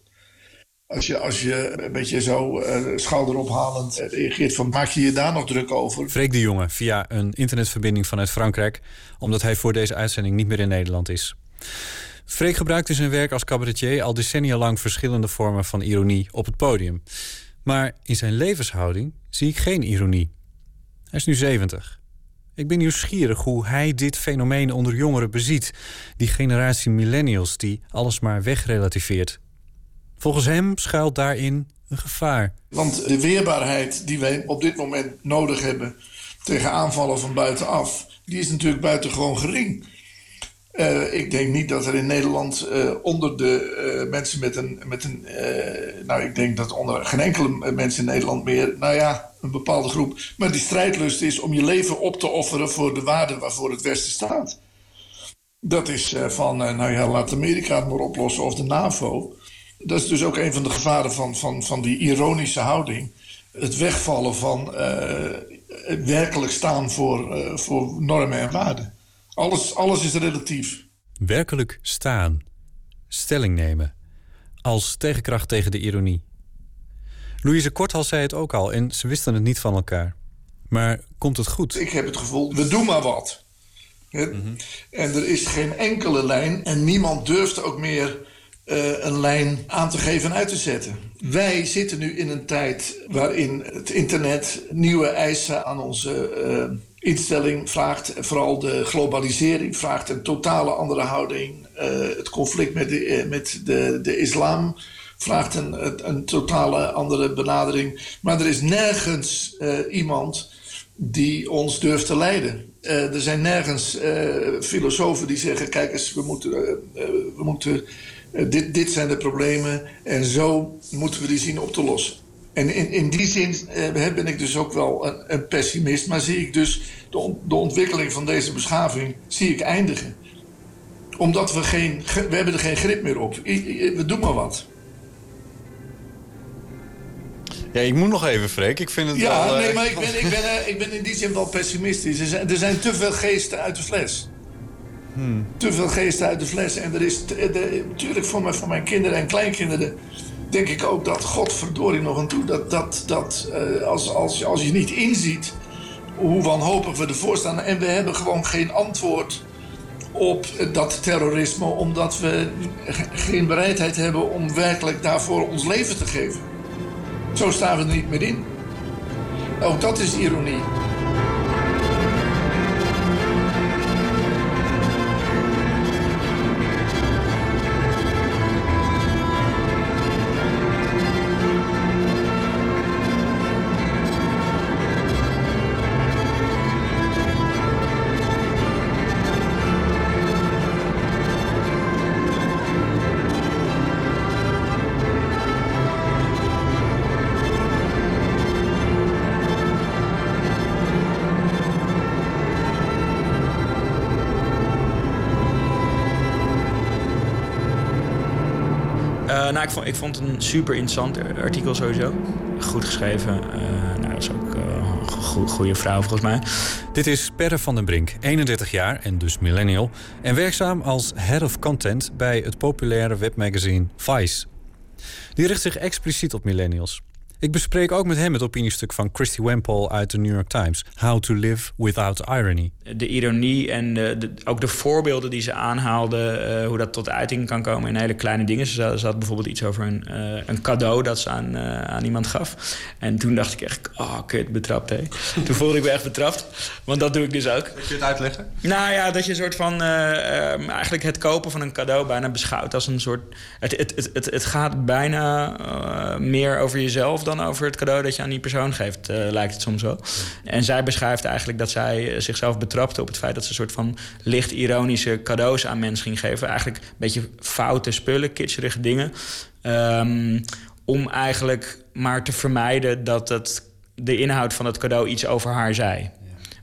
Als je, als je een beetje zo eh, schouderophalend eh, reageert van maak je je daar nog druk over? Freek de Jonge via een internetverbinding vanuit Frankrijk, omdat hij voor deze uitzending niet meer in Nederland is. Freek gebruikt in zijn werk als cabaretier al decennia lang verschillende vormen van ironie op het podium. Maar in zijn levenshouding zie ik geen ironie. Hij is nu 70. Ik ben nieuwsgierig hoe hij dit fenomeen onder jongeren beziet. Die generatie millennials die alles maar wegrelativeert. Volgens hem schuilt daarin een gevaar. Want de weerbaarheid die wij op dit moment nodig hebben tegen aanvallen van buitenaf, die is natuurlijk buitengewoon gering. Uh, ik denk niet dat er in Nederland uh, onder de uh, mensen met een. Met een nou, ik denk dat onder geen enkele mensen in Nederland meer. Nou ja, een bepaalde groep. Maar die strijdlust is om je leven op te offeren voor de waarden waarvoor het Westen staat. Dat is van, nou ja, laat Amerika het maar oplossen of de NAVO. Dat is dus ook een van de gevaren van, van, van die ironische houding. Het wegvallen van het werkelijk staan voor, voor normen en waarden. Alles, alles is relatief. Werkelijk staan. Stelling nemen. Als tegenkracht tegen de ironie. Louise Korthal zei het ook al en ze wisten het niet van elkaar. Maar komt het goed? Ik heb het gevoel, we doen maar wat. Mm -hmm. En er is geen enkele lijn en niemand durft ook meer uh, een lijn aan te geven en uit te zetten. Wij zitten nu in een tijd waarin het internet nieuwe eisen aan onze uh, instelling vraagt vooral de globalisering, vraagt een totale andere houding. Uh, het conflict met de, met de, de islam vraagt een, een, totale andere benadering. Maar er is nergens uh, iemand die ons durft te leiden. er zijn nergens filosofen die zeggen: kijk eens, we moeten, we moeten dit, dit zijn de problemen en zo moeten we die zien op te lossen. En in, in die zin eh, ben ik dus ook wel een, een pessimist. Maar zie ik dus de, de, ontwikkeling van deze beschaving zie ik eindigen. Omdat we geen... We hebben er geen grip meer op. We doen maar wat. Ja, ik moet nog even, Freek. Ik vind het ja, wel... Ja, nee, maar ik ben, ik, ben, ik ben in die zin wel pessimistisch. Er zijn, er zijn te veel geesten uit de fles. Hmm. Te veel geesten uit de fles. En er is natuurlijk voor, me, voor mijn kinderen en kleinkinderen denk ik ook dat, godverdorie nog aan toe, dat, dat, dat uh, als, als, als je niet inziet hoe wanhopig we ervoor staan. En we hebben gewoon geen antwoord op dat terrorisme, omdat we geen bereidheid hebben om werkelijk daarvoor ons leven te geven. Zo staan we er niet meer in. Ook dat is ironie. Nou, ik vond, een super interessant artikel sowieso. Goed geschreven. Uh, nou, dat is ook uh, een goede vrouw volgens mij. Dit is Perre van den Brink, 31 jaar en dus millennial. En werkzaam als head of content bij het populaire webmagazine Vice. Die richt zich expliciet op millennials. Ik bespreek ook met hem het opiniestuk van Christy Wempel uit de New York Times: How to Live Without Irony. De ironie en de, ook de voorbeelden die ze aanhaalde, uh, hoe dat tot uiting kan komen in hele kleine dingen. Ze, ze had bijvoorbeeld iets over een, uh, een cadeau dat ze aan, uh, aan iemand gaf. En toen dacht ik echt, oh kut, betrapt hé. [laughs] toen voelde ik me echt betrapt, want dat doe ik dus ook. Wil je het uitleggen? Nou ja, dat je een soort van, um, eigenlijk het kopen van een cadeau bijna beschouwt als een soort. Het, het, het, het, het gaat bijna meer over jezelf dan over het cadeau dat je aan die persoon geeft, uh, lijkt het soms wel. En zij beschrijft eigenlijk dat zij eh, zichzelf betrapte op het feit dat ze een soort van licht ironische cadeaus aan mensen ging geven. Eigenlijk een beetje foute spullen, kitscherige dingen. Um, om eigenlijk maar te vermijden dat het, de inhoud van het cadeau iets over haar zei.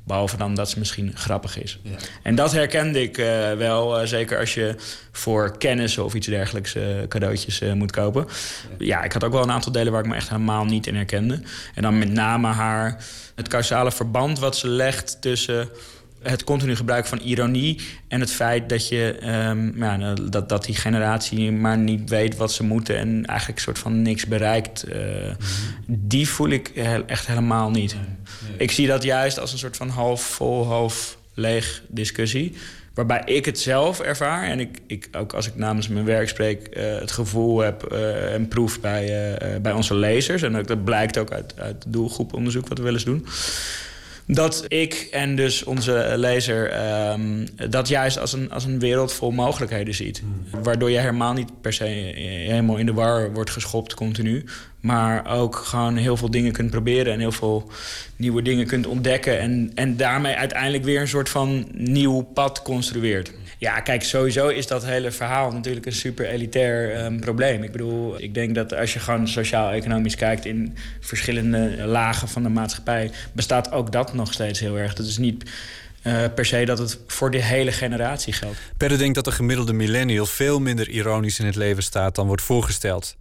Behalve dan dat ze misschien grappig is. Ja. En dat herkende ik uh, wel, uh, zeker als je voor kennis of iets dergelijks uh, cadeautjes moet kopen. Ja. ja. ik had ook wel een aantal delen waar ik me echt helemaal niet in herkende. En dan met name haar, het causale verband wat ze legt tussen het continu gebruik van ironie en het feit dat, je, um, ja, nou, dat, dat die generatie maar niet weet wat ze moeten en eigenlijk een soort van niks bereikt, uh, mm-hmm. die voel ik echt helemaal niet. Nee, nee. Ik zie dat juist als een soort van half vol, half leeg discussie. Waarbij ik het zelf ervaar en ik, ik ook als ik namens mijn werk spreek, uh, het gevoel heb uh, en proef bij, bij onze lezers. En ook, dat blijkt ook uit, uit het doelgroeponderzoek wat we wel eens doen dat ik en dus onze lezer um, dat juist als een, als een wereld vol mogelijkheden ziet. Hmm. Waardoor je helemaal niet per se helemaal in de war wordt geschopt continu. Maar ook gewoon heel veel dingen kunt proberen en heel veel nieuwe dingen kunt ontdekken. En, en daarmee uiteindelijk weer een soort van nieuw pad construeert. Ja, kijk, sowieso is dat hele verhaal natuurlijk een super elitair um, probleem. Ik bedoel, ik denk dat als je gewoon sociaal-economisch kijkt in verschillende lagen van de maatschappij, bestaat ook dat nog steeds heel erg. Dat is niet. Uh, per se dat het voor de hele generatie geldt. Perre denkt dat de gemiddelde millennial veel minder ironisch in het leven staat dan wordt voorgesteld.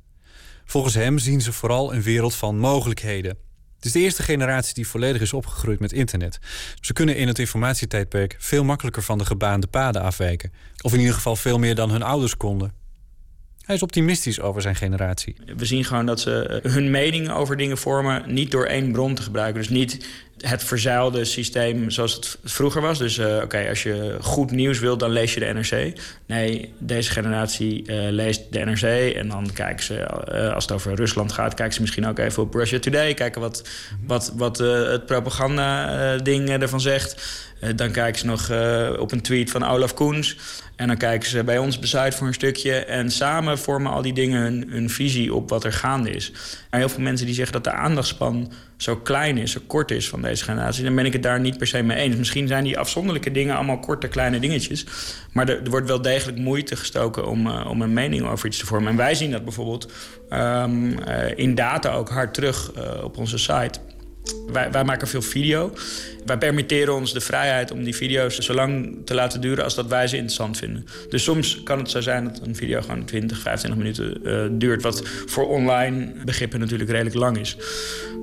Volgens hem zien ze vooral een wereld van mogelijkheden. Is de eerste generatie die volledig is opgegroeid met internet. Ze kunnen in het informatietijdperk veel makkelijker van de gebaande paden afwijken. Of in ieder geval veel meer dan hun ouders konden. Hij is optimistisch over zijn generatie. We zien gewoon dat ze hun mening over dingen vormen niet door één bron te gebruiken. Dus niet het verzuilde systeem zoals het vroeger was. Dus uh, oké, als je goed nieuws wilt, dan lees je de NRC. Nee, deze generatie uh, leest de NRC en dan kijken ze, uh, als het over Rusland gaat, kijken ze misschien ook even op Russia Today, kijken wat, wat, wat het propaganda-ding ervan zegt. dan kijken ze nog op een tweet van Olaf Koens. En dan kijken ze bij ons bezuid voor een stukje. En samen vormen al die dingen hun, hun visie op wat er gaande is. En heel veel mensen die zeggen dat de aandachtspan zo klein is, zo kort is van deze generatie, dan ben ik het daar niet per se mee eens. Misschien zijn die afzonderlijke dingen allemaal korte, kleine dingetjes. Maar er, er wordt wel degelijk moeite gestoken om, uh, om een mening over iets te vormen. En wij zien dat bijvoorbeeld um, uh, in data ook hard terug uh, op onze site. Wij, wij, maken veel video. Wij permitteren ons de vrijheid om die video's zo lang te laten duren als dat wij ze interessant vinden. Dus soms kan het zo zijn dat een video gewoon 20, 25 minuten uh, duurt. Wat voor online begrippen natuurlijk redelijk lang is.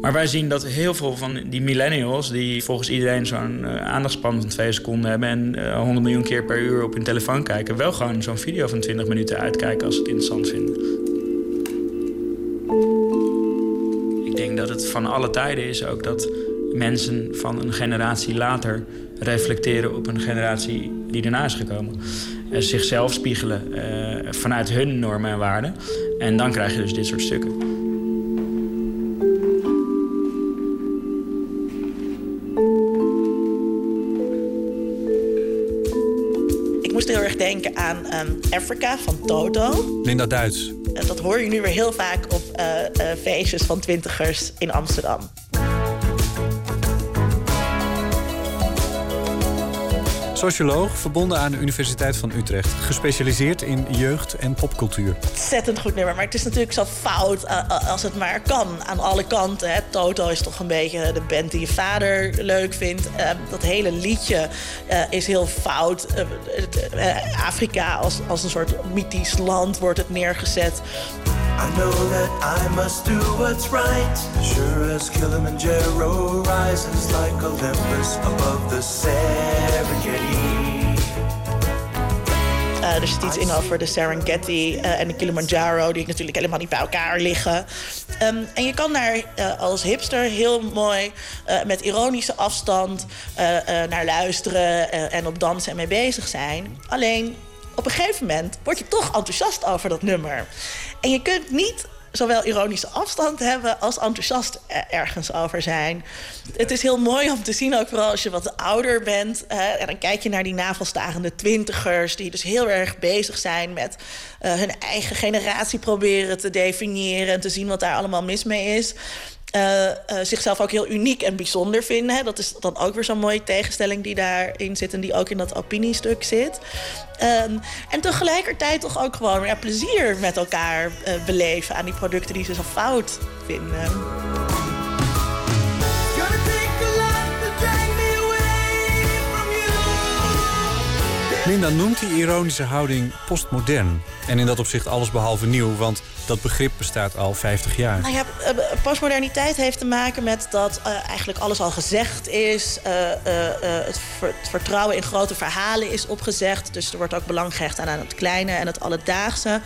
Maar wij zien dat heel veel van die millennials, die volgens iedereen zo'n uh, aandachtspan van twee seconden hebben en uh, 100 miljoen keer per uur op hun telefoon kijken, wel gewoon zo'n video van 20 minuten uitkijken als ze het interessant vinden. Dat het van alle tijden is ook dat mensen van een generatie later reflecteren op een generatie die daarna is gekomen. Uh, zichzelf spiegelen uh, vanuit hun normen en waarden. En dan krijg je dus dit soort stukken. Moest heel erg denken aan um, Africa van Toto. Linda Duits. Dat hoor je nu weer heel vaak op feestjes van twintigers in Amsterdam. Socioloog, verbonden aan de Universiteit van Utrecht. Gespecialiseerd in jeugd- en popcultuur. Ontzettend goed nummer, maar het is natuurlijk zo fout uh, als het maar kan. Aan alle kanten. Hè. Toto is toch een beetje de band die je vader leuk vindt. Uh, dat hele liedje uh, is heel fout. Afrika als, als een soort mythisch land wordt het neergezet. I know that I must do what's right. Sure as Kilimanjaro rises like Olympus above the Serengeti. Uh, er zit iets in over de Serengeti uh, en de Kilimanjaro, die natuurlijk helemaal niet bij elkaar liggen. Um, en je kan daar uh, als hipster heel mooi met ironische afstand naar luisteren en op dansen en mee bezig zijn. Alleen op een gegeven moment word je toch enthousiast over dat nummer. En je kunt niet zowel ironische afstand hebben als enthousiast ergens over zijn. Het is heel mooi om te zien, ook vooral als je wat ouder bent. En dan kijk je naar die navelstagende twintigers... die dus heel erg bezig zijn met uh, hun eigen generatie proberen te definiëren... en te zien wat daar allemaal mis mee is. Uh, uh, zichzelf ook heel uniek en bijzonder vinden. Dat is dan ook weer zo'n mooie tegenstelling die daarin zit... en die ook in dat opiniestuk zit. Um, en tegelijkertijd toch ook gewoon ja, plezier met elkaar uh, beleven... aan die producten die ze zo fout vinden. Linda noemt die ironische houding postmodern. En in dat opzicht alles behalve nieuw, want dat begrip bestaat al 50 jaar. Nou ja, postmoderniteit heeft te maken met dat uh, eigenlijk alles al gezegd is. Het, het, vertrouwen in grote verhalen is opgezegd. Dus er wordt ook belang gehecht aan het kleine en het alledaagse.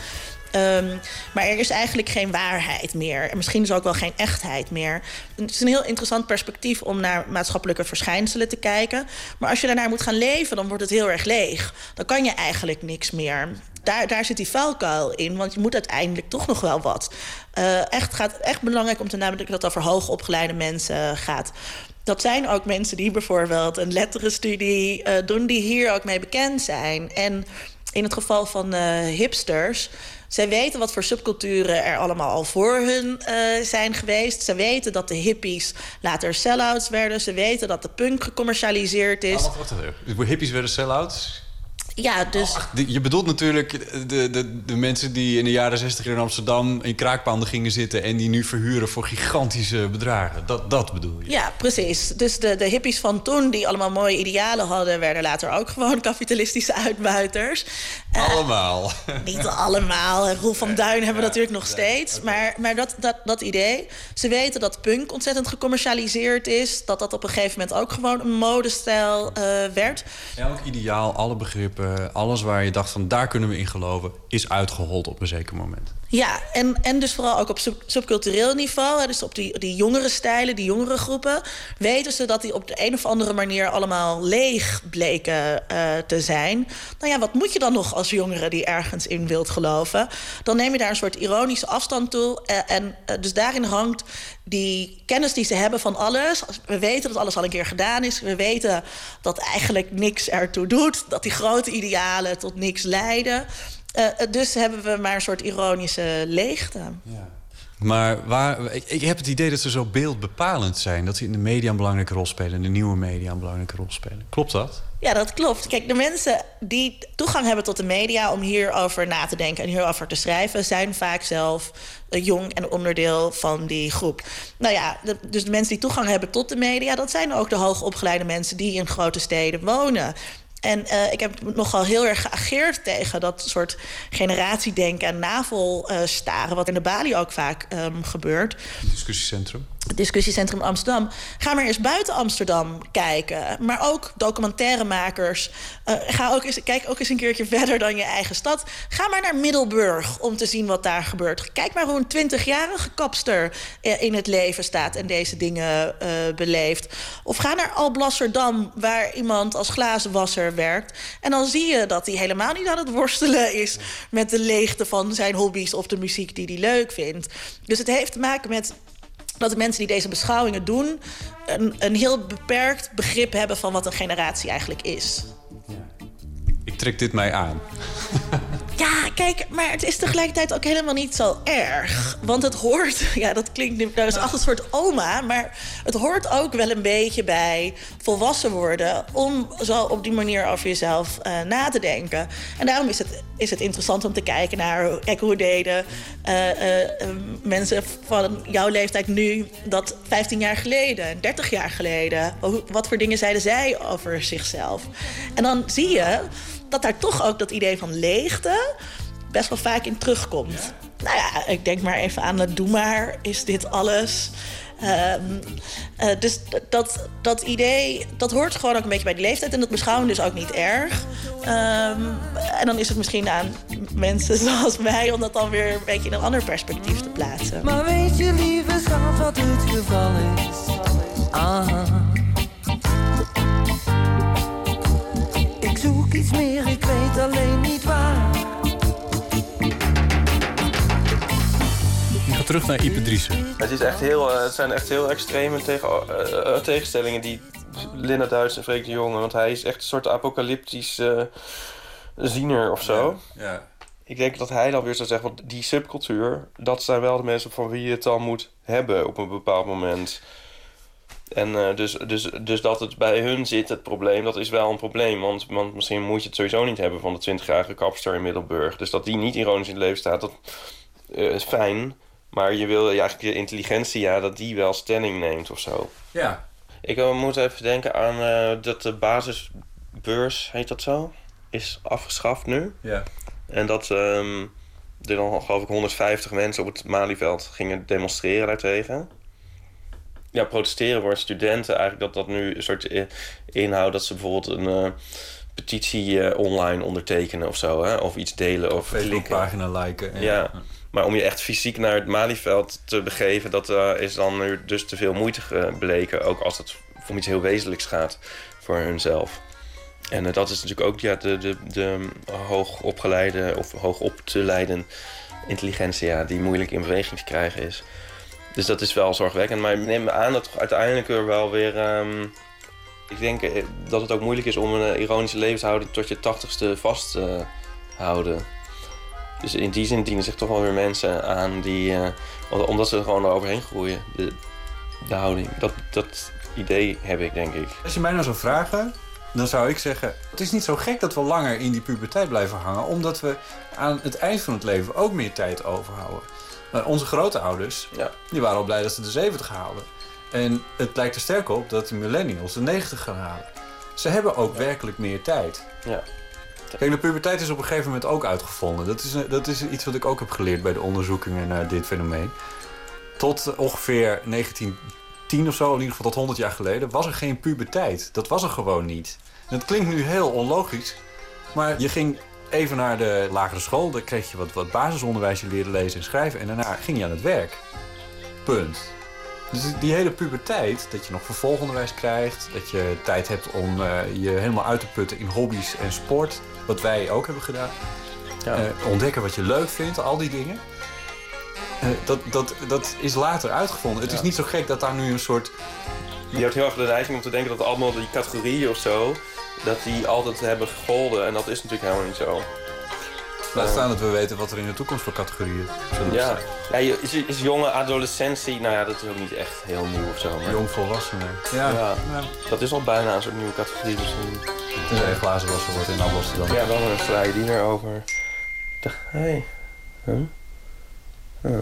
Um, maar er is eigenlijk geen waarheid meer. En misschien is ook wel geen echtheid meer. Het is een heel interessant perspectief om naar maatschappelijke verschijnselen te kijken. Maar als je daarnaar moet gaan leven, dan wordt het heel erg leeg. Dan kan je eigenlijk niks meer. Daar, daar zit die vuilkuil in, want je moet uiteindelijk toch nog wel wat. Uh, echt, gaat, echt belangrijk om te nemen dat het over hoogopgeleide mensen gaat. Dat zijn ook mensen die bijvoorbeeld een letterenstudie uh, doen... die hier ook mee bekend zijn. En in het geval van uh, hipsters... Zij weten wat voor subculturen er allemaal al voor hun uh, zijn geweest. Ze weten dat de hippies later sell-outs werden. Ze weten dat de punk gecommercialiseerd is. Ah, wacht, wacht, hippies werden sell-outs? Ja, dus... Oh, je bedoelt natuurlijk de, de, de mensen die in de jaren 60 in Amsterdam... in kraakpanden gingen zitten... en die nu verhuren voor gigantische bedragen. Dat, dat bedoel je? Ja, precies. Dus de, de hippies van toen, die allemaal mooie idealen hadden... werden later ook gewoon [laughs] kapitalistische uitbuiters. Allemaal? Uh, niet allemaal. [laughs] Roel van Duin hebben we ja, natuurlijk nog ja, steeds. Okay. Maar, maar dat, dat, dat idee. Ze weten dat punk ontzettend gecommercialiseerd is. Dat dat op een gegeven moment ook gewoon een modestijl uh, werd. Elk ideaal, alle begrippen... alles waar je dacht van daar kunnen we in geloven... is uitgehold op een zeker moment. Ja, en, en dus vooral ook op sub- subcultureel niveau. Dus op die, die jongere stijlen, die jongere groepen. Weten ze dat die op de een of andere manier allemaal leeg bleken eh, te zijn. Nou ja, wat moet je dan nog als jongere die ergens in wilt geloven? Dan neem je daar een soort ironische afstand toe. eh, en eh, dus daarin hangt die kennis die ze hebben van alles. We weten dat alles al een keer gedaan is. We weten dat eigenlijk niks ertoe doet. Dat die grote idealen tot niks leiden. Eh, dus hebben we maar een soort ironische leegte. Maar waar, ik, ik heb het idee dat ze zo beeldbepalend zijn. Dat ze in de media een belangrijke rol spelen. In de nieuwe media een belangrijke rol spelen. Klopt dat? Ja, dat klopt. Kijk, de mensen die toegang hebben tot de media om hierover na te denken en hierover te schrijven, zijn vaak zelf eh, jong en onderdeel van die groep. Nou ja, de- dus de mensen die toegang hebben tot de media, dat zijn ook de hoogopgeleide mensen die in grote steden wonen. En eh, ik heb nogal heel erg geageerd tegen dat soort generatiedenken en navelstaren, wat in de Bali ook vaak ehm, gebeurt Het discussiecentrum. het discussiecentrum Amsterdam. Ga maar eens buiten Amsterdam kijken. Maar ook documentairemakers. Eh, ga ook eens, kijk ook eens een keertje verder dan je eigen stad. Ga maar naar Middelburg om te zien wat daar gebeurt. Kijk maar hoe een 20-jarige kapster eh, in het leven staat en deze dingen beleeft. Of ga naar Alblasserdam, waar iemand als glazenwasser werkt. En dan zie je dat hij helemaal niet aan het worstelen is met de leegte van zijn hobby's of de muziek die hij leuk vindt. Dus het heeft te maken met dat de mensen die deze beschouwingen doen... Een, een heel beperkt begrip hebben van wat een generatie eigenlijk is. Ik trek dit mij aan. [laughs] Ja, kijk, maar het is tegelijkertijd ook helemaal niet zo erg. Want het hoort, [laughs] ja, dat klinkt nu, echt een soort oma, maar het hoort ook wel een beetje bij volwassen worden om zo op die manier over jezelf eh, na te denken. En daarom is het, is het interessant om te kijken naar, kijk hoe deden eh, eh, eh, mensen van jouw leeftijd nu dat 15 jaar geleden, 30 jaar geleden. Wat voor dingen zeiden zij over zichzelf? En dan zie je dat daar toch ook dat idee van leegte best wel vaak in terugkomt. Nou ja, ik denk maar even aan het doe maar, is dit alles? Ehm, eh, dus dat, dat idee, dat hoort gewoon ook een beetje bij die leeftijd. En dat beschouwen we dus ook niet erg. Ehm, en dan is het misschien aan mensen [laughs] zoals mij... om dat dan weer een beetje in een ander perspectief te plaatsen. Maar weet je, lieve schat, wat het geval is? Ah. Iets meer, ik weet alleen niet waar. Ik ga terug naar Ipe Driessen. Het, is echt heel, eh, het zijn echt heel extreme tegen, eh, eh, tegenstellingen die Linda Duits en Freek de Jonge. Want hij is echt een soort apocalyptisch eh, ziener of zo. Ja. Ik denk dat hij dan weer zou zeggen, want die subcultuur... dat zijn wel de mensen van wie je het dan moet hebben op een bepaald moment. En eh, dus, dus, dus dat het bij hun zit, het probleem, dat is wel een probleem. Want, want misschien moet je het sowieso niet hebben van de 20-jarige kapster in Middelburg. Dus dat die niet ironisch in het leven staat, dat eh, is fijn. Maar je wil ja, eigenlijk je intelligentie, ja, dat die wel stelling neemt of zo. Ja. Ik eh, moet even denken aan dat de basisbeurs, heet dat zo, is afgeschaft nu. Ja. En dat ehm, er dan geloof ik 150 mensen op het Malieveld gingen demonstreren daartegen. Ja, protesteren voor studenten eigenlijk dat dat nu een soort eh, inhoudt dat ze bijvoorbeeld een eh, petitie eh, online ondertekenen of zo. Hè? Of iets delen of. Facebookpagina liken. Ja. Maar om je echt fysiek naar het Malieveld te begeven, dat is dan nu dus te veel moeite gebleken. Ook als het om iets heel wezenlijks gaat voor hunzelf. En dat is natuurlijk ook ja, de, de, de hoogopgeleide of hoog op te leiden intelligentie ja, die moeilijk in beweging te krijgen is. Dus dat is wel zorgwekkend. Maar ik neem aan dat uiteindelijk er wel weer. ehm, ik denk eh, dat het ook moeilijk is om een eh, ironische levenshouding tot je tachtigste vast te houden. Dus in die zin dienen zich toch wel weer mensen aan die. eh, om- omdat ze er gewoon overheen groeien. De, de houding. Dat, dat idee heb ik, denk ik. Als je mij nou zou vragen, dan zou ik zeggen... het is niet zo gek dat we langer in die puberteit blijven hangen... omdat we aan het eind van het leven ook meer tijd overhouden. Maar onze grootouders, die waren al blij dat ze de 70 haalden. En het lijkt er sterk op dat de millennials de 90 gaan halen. Ze hebben ook werkelijk meer tijd. Ja. Kijk, de puberteit is op een gegeven moment ook uitgevonden. Dat is, dat is iets wat ik ook heb geleerd bij de onderzoekingen naar dit fenomeen. Tot ongeveer 1910 of zo, in ieder geval tot 100 jaar geleden, was er geen puberteit. Dat was er gewoon niet. En het klinkt nu heel onlogisch, maar je ging even naar de lagere school. Daar kreeg je wat, wat basisonderwijs, je leerde lezen en schrijven. En daarna ging je aan het werk. Punt. Dus die- hele puberteit, dat je nog vervolgonderwijs krijgt... dat je tijd hebt om eh, je helemaal uit te putten in hobby's en sport... wat wij ook hebben gedaan. Eh, ontdekken wat je leuk vindt, al die dingen. Eh, dat, dat, dat is later uitgevonden. Het is Ja. niet zo gek dat daar nu een soort... Je hebt heel erg de neiging om te denken dat allemaal die categorieën of zo, dat die altijd hebben gegolden. En dat is natuurlijk helemaal niet zo. Laat Eh, staan dat we weten wat er in de toekomst voor categorieën zullen Ja, bestaan. ja is, is jonge adolescentie, nou ja, dat is ook niet echt heel nieuw of zo. Maar... Jongvolwassenen. Ja, Ja. dat is al bijna een soort nieuwe categorie misschien. Tenzij je glazen wassen wordt in Amsterdam. Ja, dan een sla je die weer over. Dacht, hey. Huh? Huh.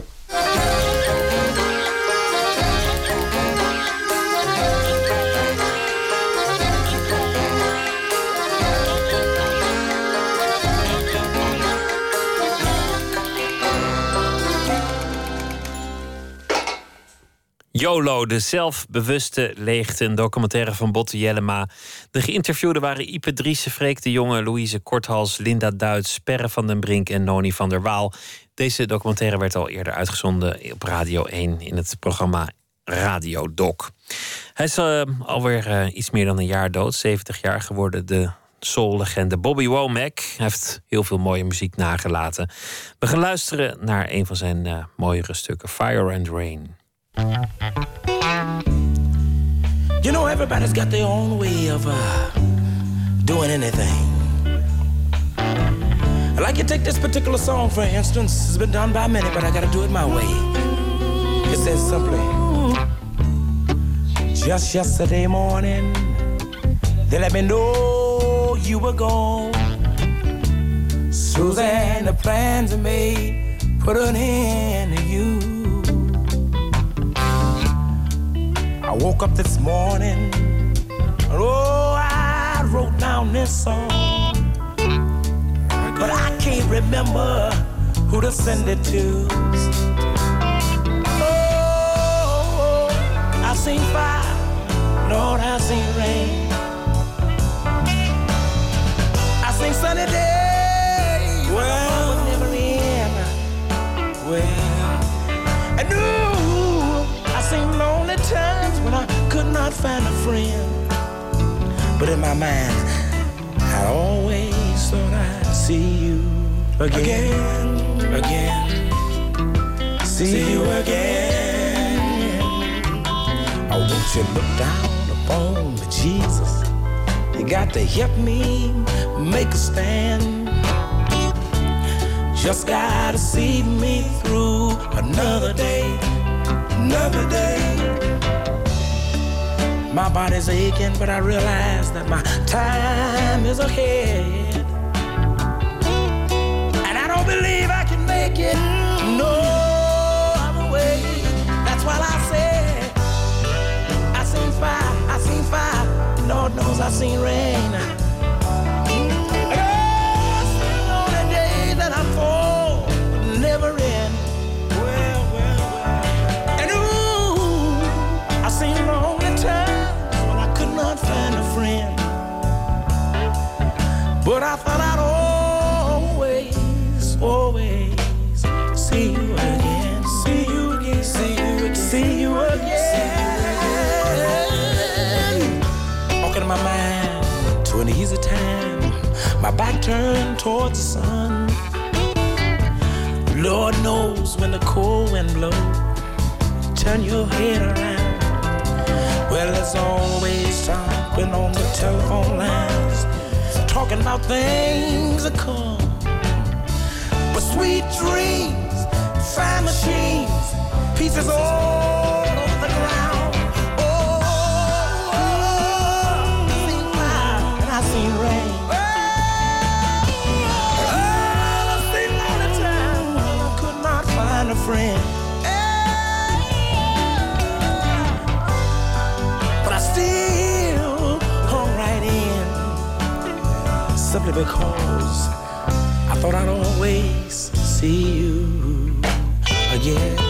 YOLO, de zelfbewuste leegte. Een documentaire van Botte Jellema. De geïnterviewden waren Ipe Driessen, Freek de Jonge, Louise Korthals, Linda Duits, Perre van den Brink en Noni van der Waal. Deze documentaire werd al eerder uitgezonden op Radio 1 in het programma Radio Doc. Hij is eh, alweer eh, iets meer dan een jaar dood, 70 jaar geworden. De soul-legende Bobby Womack. Heeft heel veel mooie muziek nagelaten. We gaan luisteren naar een van zijn eh mooiere stukken, Fire and Rain. You know, everybody's got their own way of uh, doing anything. Like you take this particular song, for instance, it's been done by many, but I gotta do it my way. It says simply, Just yesterday morning, they let me know you were gone. Suzanne, the plans I made put an end woke up this morning, oh, I wrote down this song. But I can't remember who to send it to. Oh, I seen fire, Lord, I seen rain. I seen sunny days, well, never end. Well, and ooh, I seen lonely times find a friend. But in my mind, I always thought I'd see you again, again, see you again. Oh, won't you look down upon me, Jesus? You got to help me make a stand. Just gotta see me through another day, another day. My body's aching, but I realize that my time is ahead. And I don't believe I can make it no other way. That's why I said, I seen fire, I seen fire. Lord knows I seen rain. My back turned towards the sun. Lord knows when the cold wind blows, turn your head around. Well, there's always talking on the telephone lines, talking about things that come. But sweet dreams, fine machines, pieces all because I thought I'd always see you again.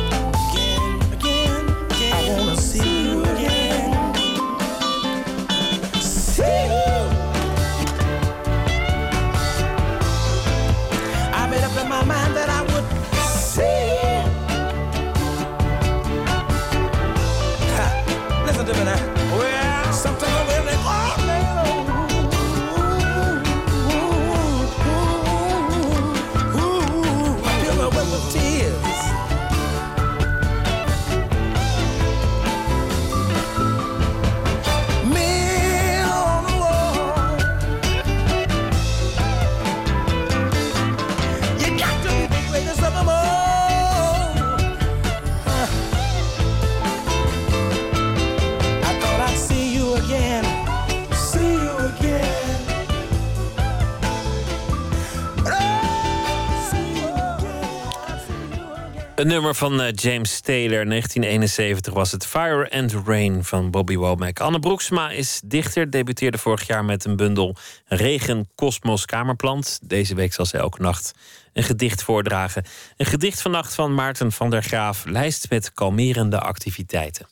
Nummer van eh, James Taylor, 1971 was het Fire and Rain van Bobby Womack. Anne Broeksma is dichter, debuteerde vorig jaar met een bundel Regen Kosmos Kamerplant. Deze week zal ze elke nacht een gedicht voordragen. Een gedicht vannacht van Maarten van der Graaf, lijst met kalmerende activiteiten.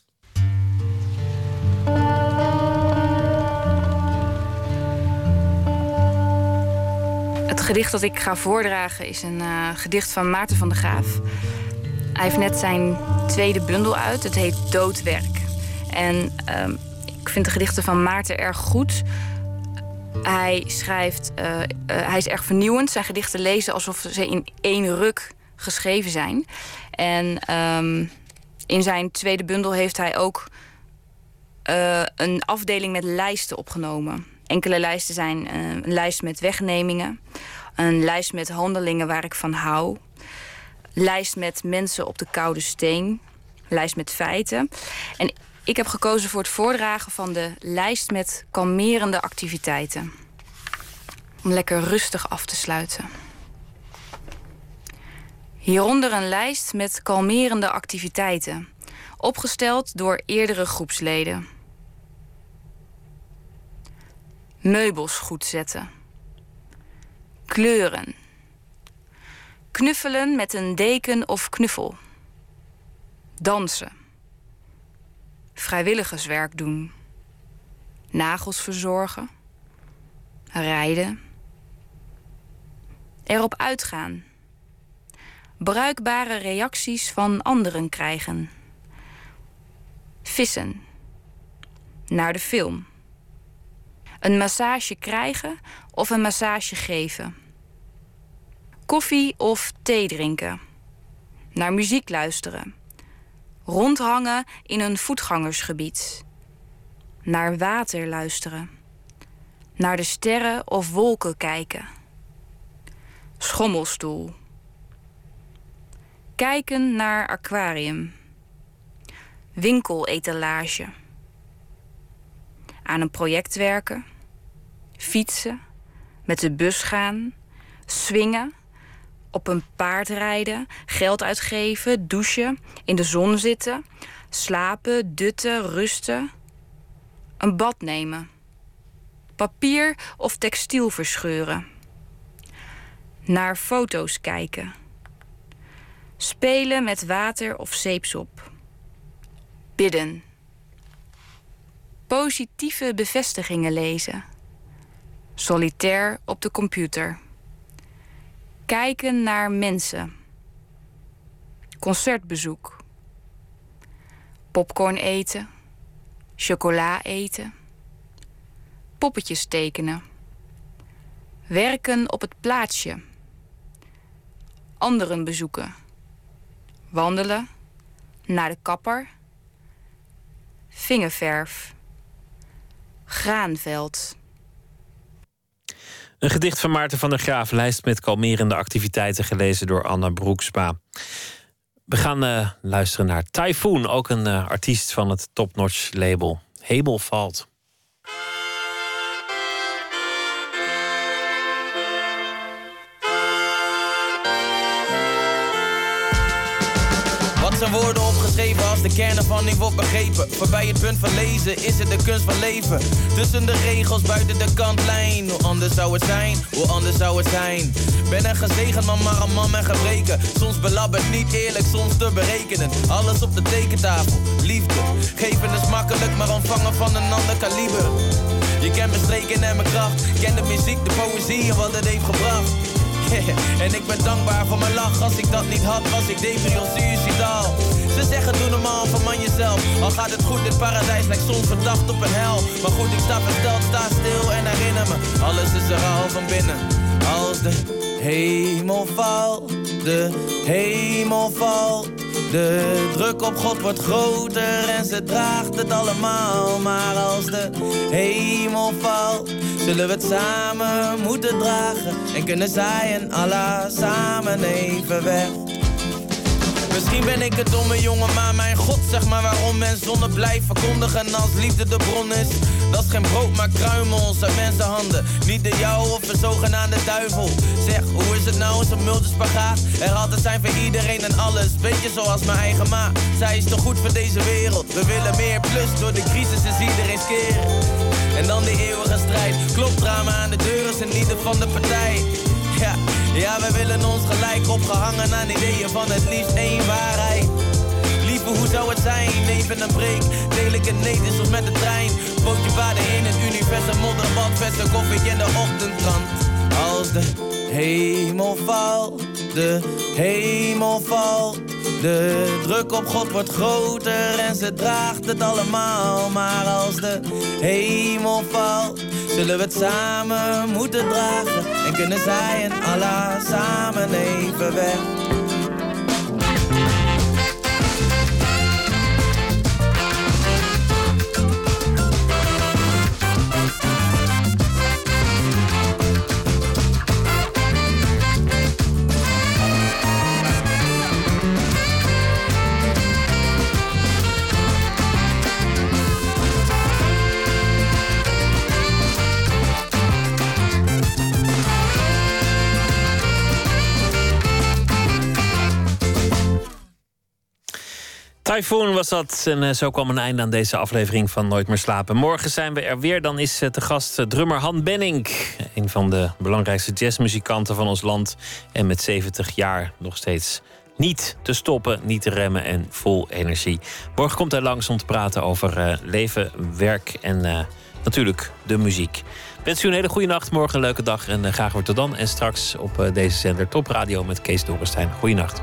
Het gedicht dat ik ga voordragen is een uh, gedicht van Maarten van der Graaf. Hij heeft net zijn tweede bundel uit. Het heet Doodwerk. En uh, ik vind de gedichten van Maarten erg goed. Hij schrijft, uh, hij is erg vernieuwend. Zijn gedichten lezen alsof ze in één ruk geschreven zijn. En um, in zijn tweede bundel heeft hij ook een afdeling met lijsten opgenomen. Enkele lijsten zijn een lijst met wegnemingen, een lijst met handelingen waar ik van hou, lijst met mensen op de koude steen, lijst met feiten. En ik heb gekozen voor het voordragen van de lijst met kalmerende activiteiten. Om lekker rustig af te sluiten. Hieronder een lijst met kalmerende activiteiten, opgesteld door eerdere groepsleden. Meubels goed zetten. Kleuren. Knuffelen met een deken of knuffel. Dansen. Vrijwilligerswerk doen. Nagels verzorgen. Rijden. Erop uitgaan. Bruikbare reacties van anderen krijgen. Vissen. Naar de film. Een massage krijgen of een massage geven. Koffie of thee drinken. Naar muziek luisteren. Rondhangen in een voetgangersgebied. Naar water luisteren. Naar de sterren of wolken kijken. Schommelstoel. Kijken naar aquarium. Winkeletalage. Aan een project werken. Fietsen. Met de bus gaan. Swingen op een paard rijden, geld uitgeven, douchen, in de zon zitten, slapen, dutten, rusten. Een bad nemen. Papier of textiel verscheuren. Naar foto's kijken. Spelen met water of zeepsop. Bidden. Positieve bevestigingen lezen. Solitair op de computer. Kijken naar mensen. Concertbezoek. Popcorn eten. Chocola eten. Poppetjes tekenen. Werken op het plaatsje. Anderen bezoeken. Wandelen. Naar de kapper. Vingerverf. Graanveld. Een gedicht van Maarten van der Graaf, lijst met kalmerende activiteiten, gelezen door Anna Broeksma. We gaan uh, luisteren naar Typhoon, ook een uh, artiest van het Top Notch label. Hebel valt. Wat zijn woorden de kern ervan niet wordt begrepen? Voorbij het punt van lezen is het de kunst van leven. Tussen de regels, buiten de kantlijn. Hoe anders zou het zijn? Hoe anders zou het zijn? Ben een gezegend man, maar een man met gebreken. Soms belabberd, niet eerlijk, soms te berekenen. Alles op de tekentafel, liefde. Geven is makkelijk, maar ontvangen van een ander kaliber. Je kent mijn streken en mijn kracht. Ken de muziek, de poëzie wat het heeft gebracht. [laughs] en ik ben dankbaar voor mijn lach. Als ik dat niet had, was ik depressief suicidaal. Ze zeggen doe normaal, verman jezelf. Al gaat het goed, dit paradijs lijkt soms verdacht op een hel. Maar goed, ik sta versteld, sta stil en herinner me. Alles is er al van binnen. Als de hemel valt, de hemel valt. De druk op God wordt groter en ze draagt het allemaal. Maar als de hemel valt, zullen we het samen moeten dragen. En kunnen zij en Allah samen even weg. Misschien ben ik het domme jongen, maar mijn god, zeg maar waarom men zonne blijft verkondigen als liefde de bron is. Dat is geen brood, maar kruimels uit mensenhanden. Niet de jou of een zogenaamde duivel. Zeg, hoe is het nou, zo'n multispagaat? Er altijd zijn voor iedereen en alles. Beetje zoals mijn eigen ma. Zij is toch goed voor deze wereld. We willen meer plus, door de crisis is iedereen skeren. En dan die eeuwige strijd. Klopt drama aan de deur is een lieden van de partij. Ja, ja, we willen ons gelijk opgehangen aan ideeën van het liefst één waarheid. Lieve, hoe zou het zijn? Even een ik het netens of met de trein. Bootje vader in het universum, modderbad, verse koffie in de ochtendkrant. Als de hemel valt, de hemel valt. De druk op God wordt groter en ze draagt het allemaal. Maar als de hemel valt, zullen we het samen moeten dragen. En kunnen zij en Allah samen even weg. Typhoon was dat. En eh, zo kwam een einde aan deze aflevering van Nooit meer slapen. Morgen zijn we er weer. Dan is uh, te gast uh, drummer Han Benning. Een van de belangrijkste jazzmuzikanten van ons land. En met 70 jaar nog steeds niet te stoppen, niet te remmen en vol energie. Morgen komt hij langs om te praten over leven, werk en natuurlijk de muziek. Wens u een hele goede nacht, morgen een leuke dag en graag weer tot dan. En straks op deze zender Top Radio met Kees Dorrestein. Goeienacht.